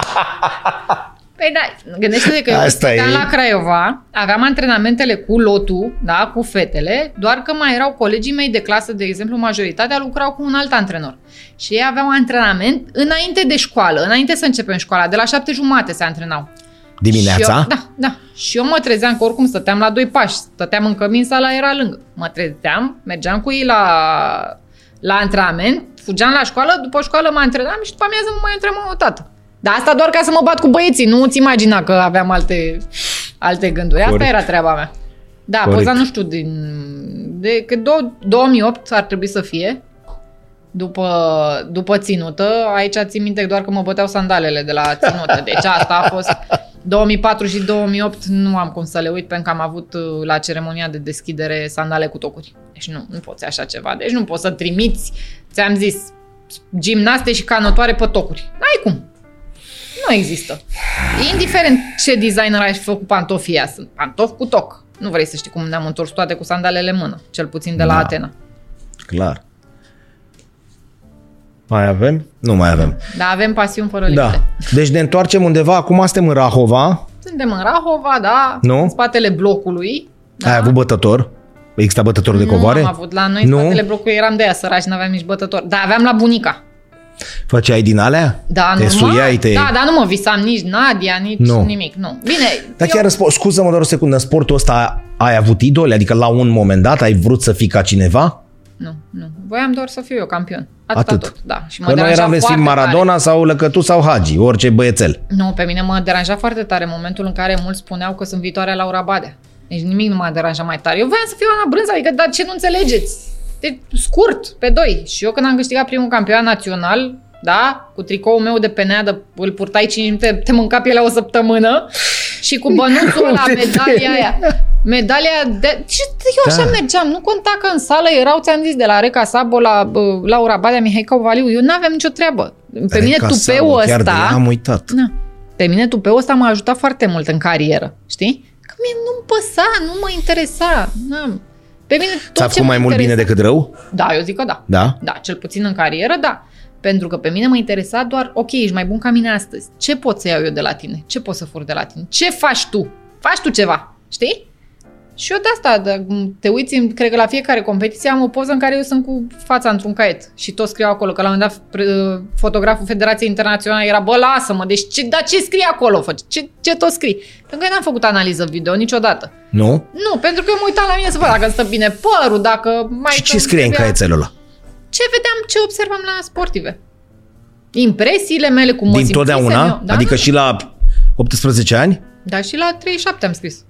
Păi da, gândește-te că eu Asta stăteam e. la Craiova, aveam antrenamentele cu lotul, da, cu fetele, doar că mai erau colegii mei de clasă, de exemplu, majoritatea lucrau cu un alt antrenor. Și ei aveau antrenament înainte de școală, înainte să începem școala, de la șapte jumate se antrenau. Dimineața? Și eu, da, da. Și eu mă trezeam că oricum stăteam la doi pași, stăteam în cămin, sala era lângă. Mă trezeam, mergeam cu ei la, la antrenament, fugeam la școală, după școală mă antrenam și după amiază mă mai antrenam o dată. Dar asta doar ca să mă bat cu băieții, nu ți imagina că aveam alte, alte gânduri. Asta Corect. era treaba mea. Da, Corect. poza nu știu din... De, că do, 2008 ar trebui să fie. După, după ținută, aici țin minte doar că mă băteau sandalele de la ținută. Deci asta a fost 2004 și 2008 nu am cum să le uit pentru că am avut uh, la ceremonia de deschidere sandale cu tocuri. Deci nu, nu poți așa ceva. Deci nu poți să trimiți, ți-am zis, gimnaste și canotoare pe tocuri. N-ai cum. Nu există. Indiferent ce designer ai fi făcut pantofii ăia, sunt pantofi cu toc. Nu vrei să știi cum ne-am întors toate cu sandalele în mână, cel puțin de la Da. Atena. Clar. Mai avem? Nu mai avem. Dar avem pasiuni fără Da. limite. Deci ne întoarcem undeva, acum suntem în Rahova, Suntem în Rahova, da, Nu? în spatele blocului. Da. ai avut bătător? Exista bătător de covoare? Nu am avut. La noi, Nu? în spatele blocului, eram de aia săraci, nu aveam nici bătător. Dar aveam la bunica. Făceai din alea? Da, te normal. suiai, te... Da, dar nu mă visam nici Nadia, nici Nu. nimic. Nu. Bine, Dar eu- chiar, spo- scuză-mă doar o secundă, în sportul ăsta ai avut idole? Adică la un moment dat ai vrut să fii ca cineva? Nu, nu. Voiam doar să fiu eu campion. Atât. Atât. tot. Da. Și mă Că noi deranja eram vestim foarte tare. Maradona sau Lăcătu sau Hagi, orice băiețel. Nu, pe mine mă deranja foarte tare momentul în care mulți spuneau că sunt viitoarea Laura Badea. Deci nimic nu m-a deranjat mai tare. Eu voiam să fiu Ana Brânza, adică, dar ce nu înțelegeți? Deci, scurt, pe doi. Și eu când am câștigat primul campionat național, da, cu tricoul meu de peneadă, îl purtai 5 minute, te mânca pielea o săptămână și cu bănuțul la De medalia aia. Medalia de... Și eu așa Da. mergeam, nu conta că în sală erau, ți-am zis, de la Reca Sabo la bă, Laura Badea, Mihai Cauvaliu, eu n-aveam nicio treabă. Pe mine Reca tupeul Sabo, chiar de ăsta... ea am uitat. Da. Pe mine tupeul ăsta m-a ajutat foarte mult în carieră, știi? Că mie nu-mi păsa, nu mă interesa. N-am. Pe mine tot Ți-a ce făcut mă mai mult interesa- bine decât rău? Da, eu zic că da. Da? Da, cel puțin în carieră, da. Pentru că pe mine mă interesa doar, ok, ești mai bun ca mine astăzi. Ce pot să iau eu de la tine? Ce pot să fur de la tine? Ce faci tu? Faci tu ceva, știi? Și eu de asta, de, te uiți, în- cred că la fiecare competiție am o poză în care eu sunt cu fața într-un caiet și tot scriu acolo, că la un moment dat pre- fotograful Federației Internaționale era, bă, lasă-mă, deci ce, dar ce scrie acolo? Fă? Ce, ce tot scrii? Pentru că eu n-am făcut analiză video niciodată. Nu? Nu, pentru că eu mă uitam la mine să văd dacă îmi stă bine părul, dacă mai... Și ce îmi scrie în trebuia- caietelul ăla? ce vedeam, ce observam la sportive. Impresiile mele, cum mă Din simțisem totdeauna? eu. Da, adică da, și la 18 ani? Da, și la 37 am scris.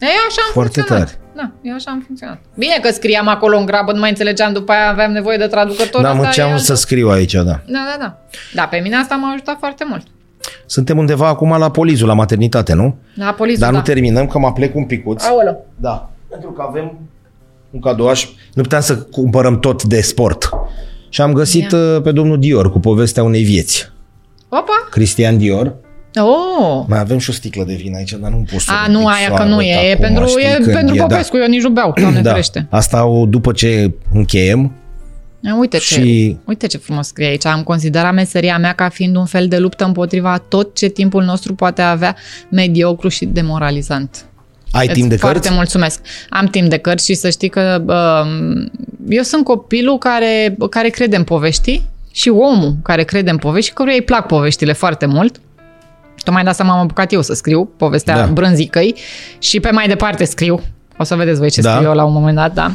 Eu așa am Foarte funcționat. tare. Da, eu așa am funcționat. Bine că scriam acolo în grabă, nu mai înțelegeam, după aia aveam nevoie de traducător. Da, mă, asta ce e am altă- să scriu aici, da. Da, da, da. Da, pe mine asta m-a ajutat foarte mult. Suntem undeva acum la Polizul, la maternitate, nu? La poliție, Dar da. nu terminăm, că mă plec un picuț. Aoleu. Da. Pentru că avem un cadouaș. Nu puteam să cumpărăm tot de sport. Și am găsit Ia. uh, pe domnul Dior cu povestea unei vieți. Opa! Cristian Dior. Oh! Mai avem și o sticlă de vin aici, dar nu pot să A, ridic nu, aia că soară nu e. E acum, pentru, știi e când pentru e, da. Popescu, eu nici nu beau, doamne da. ferește. Asta o, după ce încheiem. Ia, Uite ce, Și- uite ce frumos scrie aici. Am considerat meseria mea ca fiind un fel de luptă împotriva tot ce timpul nostru poate avea mediocru și demoralizant. Ai Îți timp de foarte cărți? mulțumesc. Am timp de cărți și să știi că um, eu sunt copilul care, care crede în povești și omul care crede în povești și căruia îi plac poveștile foarte mult. Tocmai de asta m-am apucat eu să scriu povestea Da. da. brânzicăi și pe mai departe scriu. O să vedeți voi ce Da. scriu eu la un moment dat, da.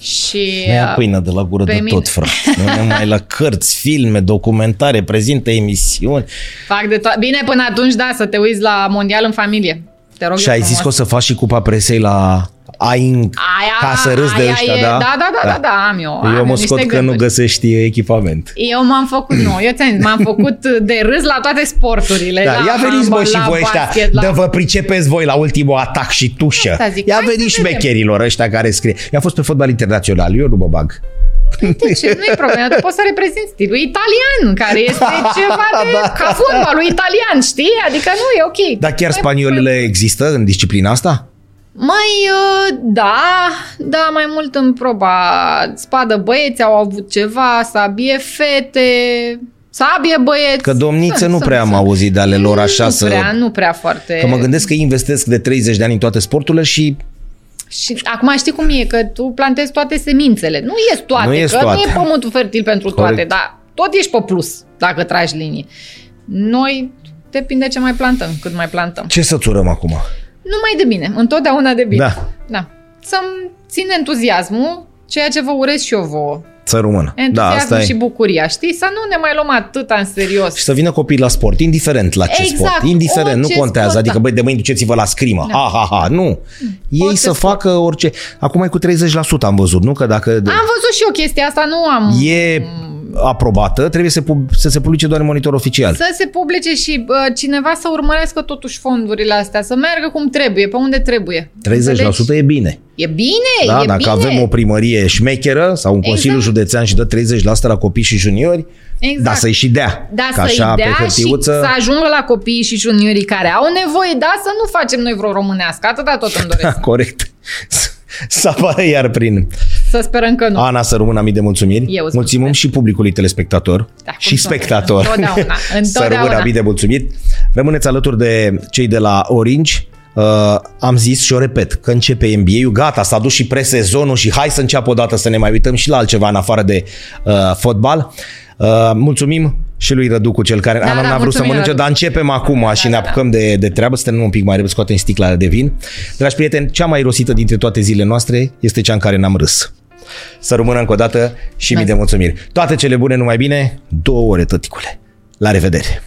Și Ne ia uh, pâine de la gură pe de mine- tot, frate. Nu numai la cărți, filme, documentare, prezintă emisiuni. fac de to- Bine, până atunci, da, să te uiți la mondial în familie. Te rog Și eu ai zis frumos. că o să faci și cupa presei la ai în Aia, ca să râzi de aia ăștia, e, da? Da, da, da, da, da, am eu. am Eu eu mă niște scot că nu gânduri. găsești echipament. Eu m-am făcut, nu, eu ți-am zis, m-am făcut de râs la toate sporturile. Da, la ia veniți bă handbal, și la voi ăștia, basket, la... dă vă pricepeți voi la ultimul atac și tușă. Asta zic, Ia hai să veniți vedem. șmecherilor ăștia care scrie. Eu am fost pe fotbal internațional, eu nu mă bag. De ce? Nu e problemă, tu poți să reprezinți stilul italian, care este ceva de... Da. ca fotbalul italian, știi? Adică nu e ok. Dar chiar Nu e spaniolele există în disciplina asta? Mai, uh, da, da, mai mult în proba spadă băieți au avut ceva, sabie fete, sabie băieți. Că domnițe Sunt, nu sunt, prea am sunt. auzit de ale lor așa nu să... prea, nu prea foarte. Că mă gândesc că ei investesc de 30 de ani în toate sporturile și Și acum știi cum e, că tu plantezi toate semințele. Nu ies toate, Nu ies că toate. nu e pământul fertil pentru Corect. toate, dar tot ești pe plus dacă tragi linie. Noi depinde ce mai plantăm, cât mai plantăm. ce să-ți urăm acum? Numai de bine, întotdeauna de bine. Da. da. Să-mi țin entuziasmul, ceea ce vă urez și eu vouă. Să rămână. Da, Entuziasmul asta și e. bucuria, știi? Să nu ne mai luăm atât în serios. Și să vină copiii la sport, indiferent la ce Exact, sport. Indiferent, nu orice contează. sport, adică, da. băi, de mâini duceți-vă la scrimă. Da. Ha, ha, ha. Nu. Ei Orice să sport. facă orice. Acum e cu 30% am văzut, nu? Că dacă Am văzut și eu chestia asta, nu am... e aprobată, trebuie să, pub- să se publice doar în monitor oficial. Să se publice și bă, cineva să urmărească totuși fondurile astea, să meargă cum trebuie, pe unde trebuie. 30% Înțelegi? e bine. E bine, Da, e dacă bine. avem o primărie șmecheră sau un Consiliu Exact. Județean și dă 30% la copii și juniori, Exact. da, să-i și dea. Da, Că să-i așa, pe dea și hârtiuță, să ajungă la copiii și juniorii care au nevoie, da, să nu facem noi vreo românească. Atâta tot îmi doresc. corect. Să apară iar prin Să sperăm că nu. Ana să rămână mii de mulțumiri. Eu îți Mulțumim mulțumesc. și publicului telespectator Da, cum și să nu? spectator. Întotdeauna, să întotdeauna. rămână mii de mulțumiri. Rămâneți alături de cei de la Orange. Uh, am zis și o repet, că începe NBA-ul, gata, s-a dus și presezonul și hai să înceapă odată să ne mai uităm și la altceva în afară de uh, fotbal. Uh, mulțumim și lui Rădu cu cel care Da, Ana da, n-a vrut să mulțumim, mănânce, Radu. dar începem acum Da, și da, ne da. apucăm de, de treabă, suntem un pic mai repede, scoatem sticla de vin. Dragi prieteni, cea mai rosită dintre toate zilele noastre este cea în care n-am râs. Să rămână încă o dată și mii de mulțumiri. Toate cele bune, numai bine, două ore, tăticule. La revedere!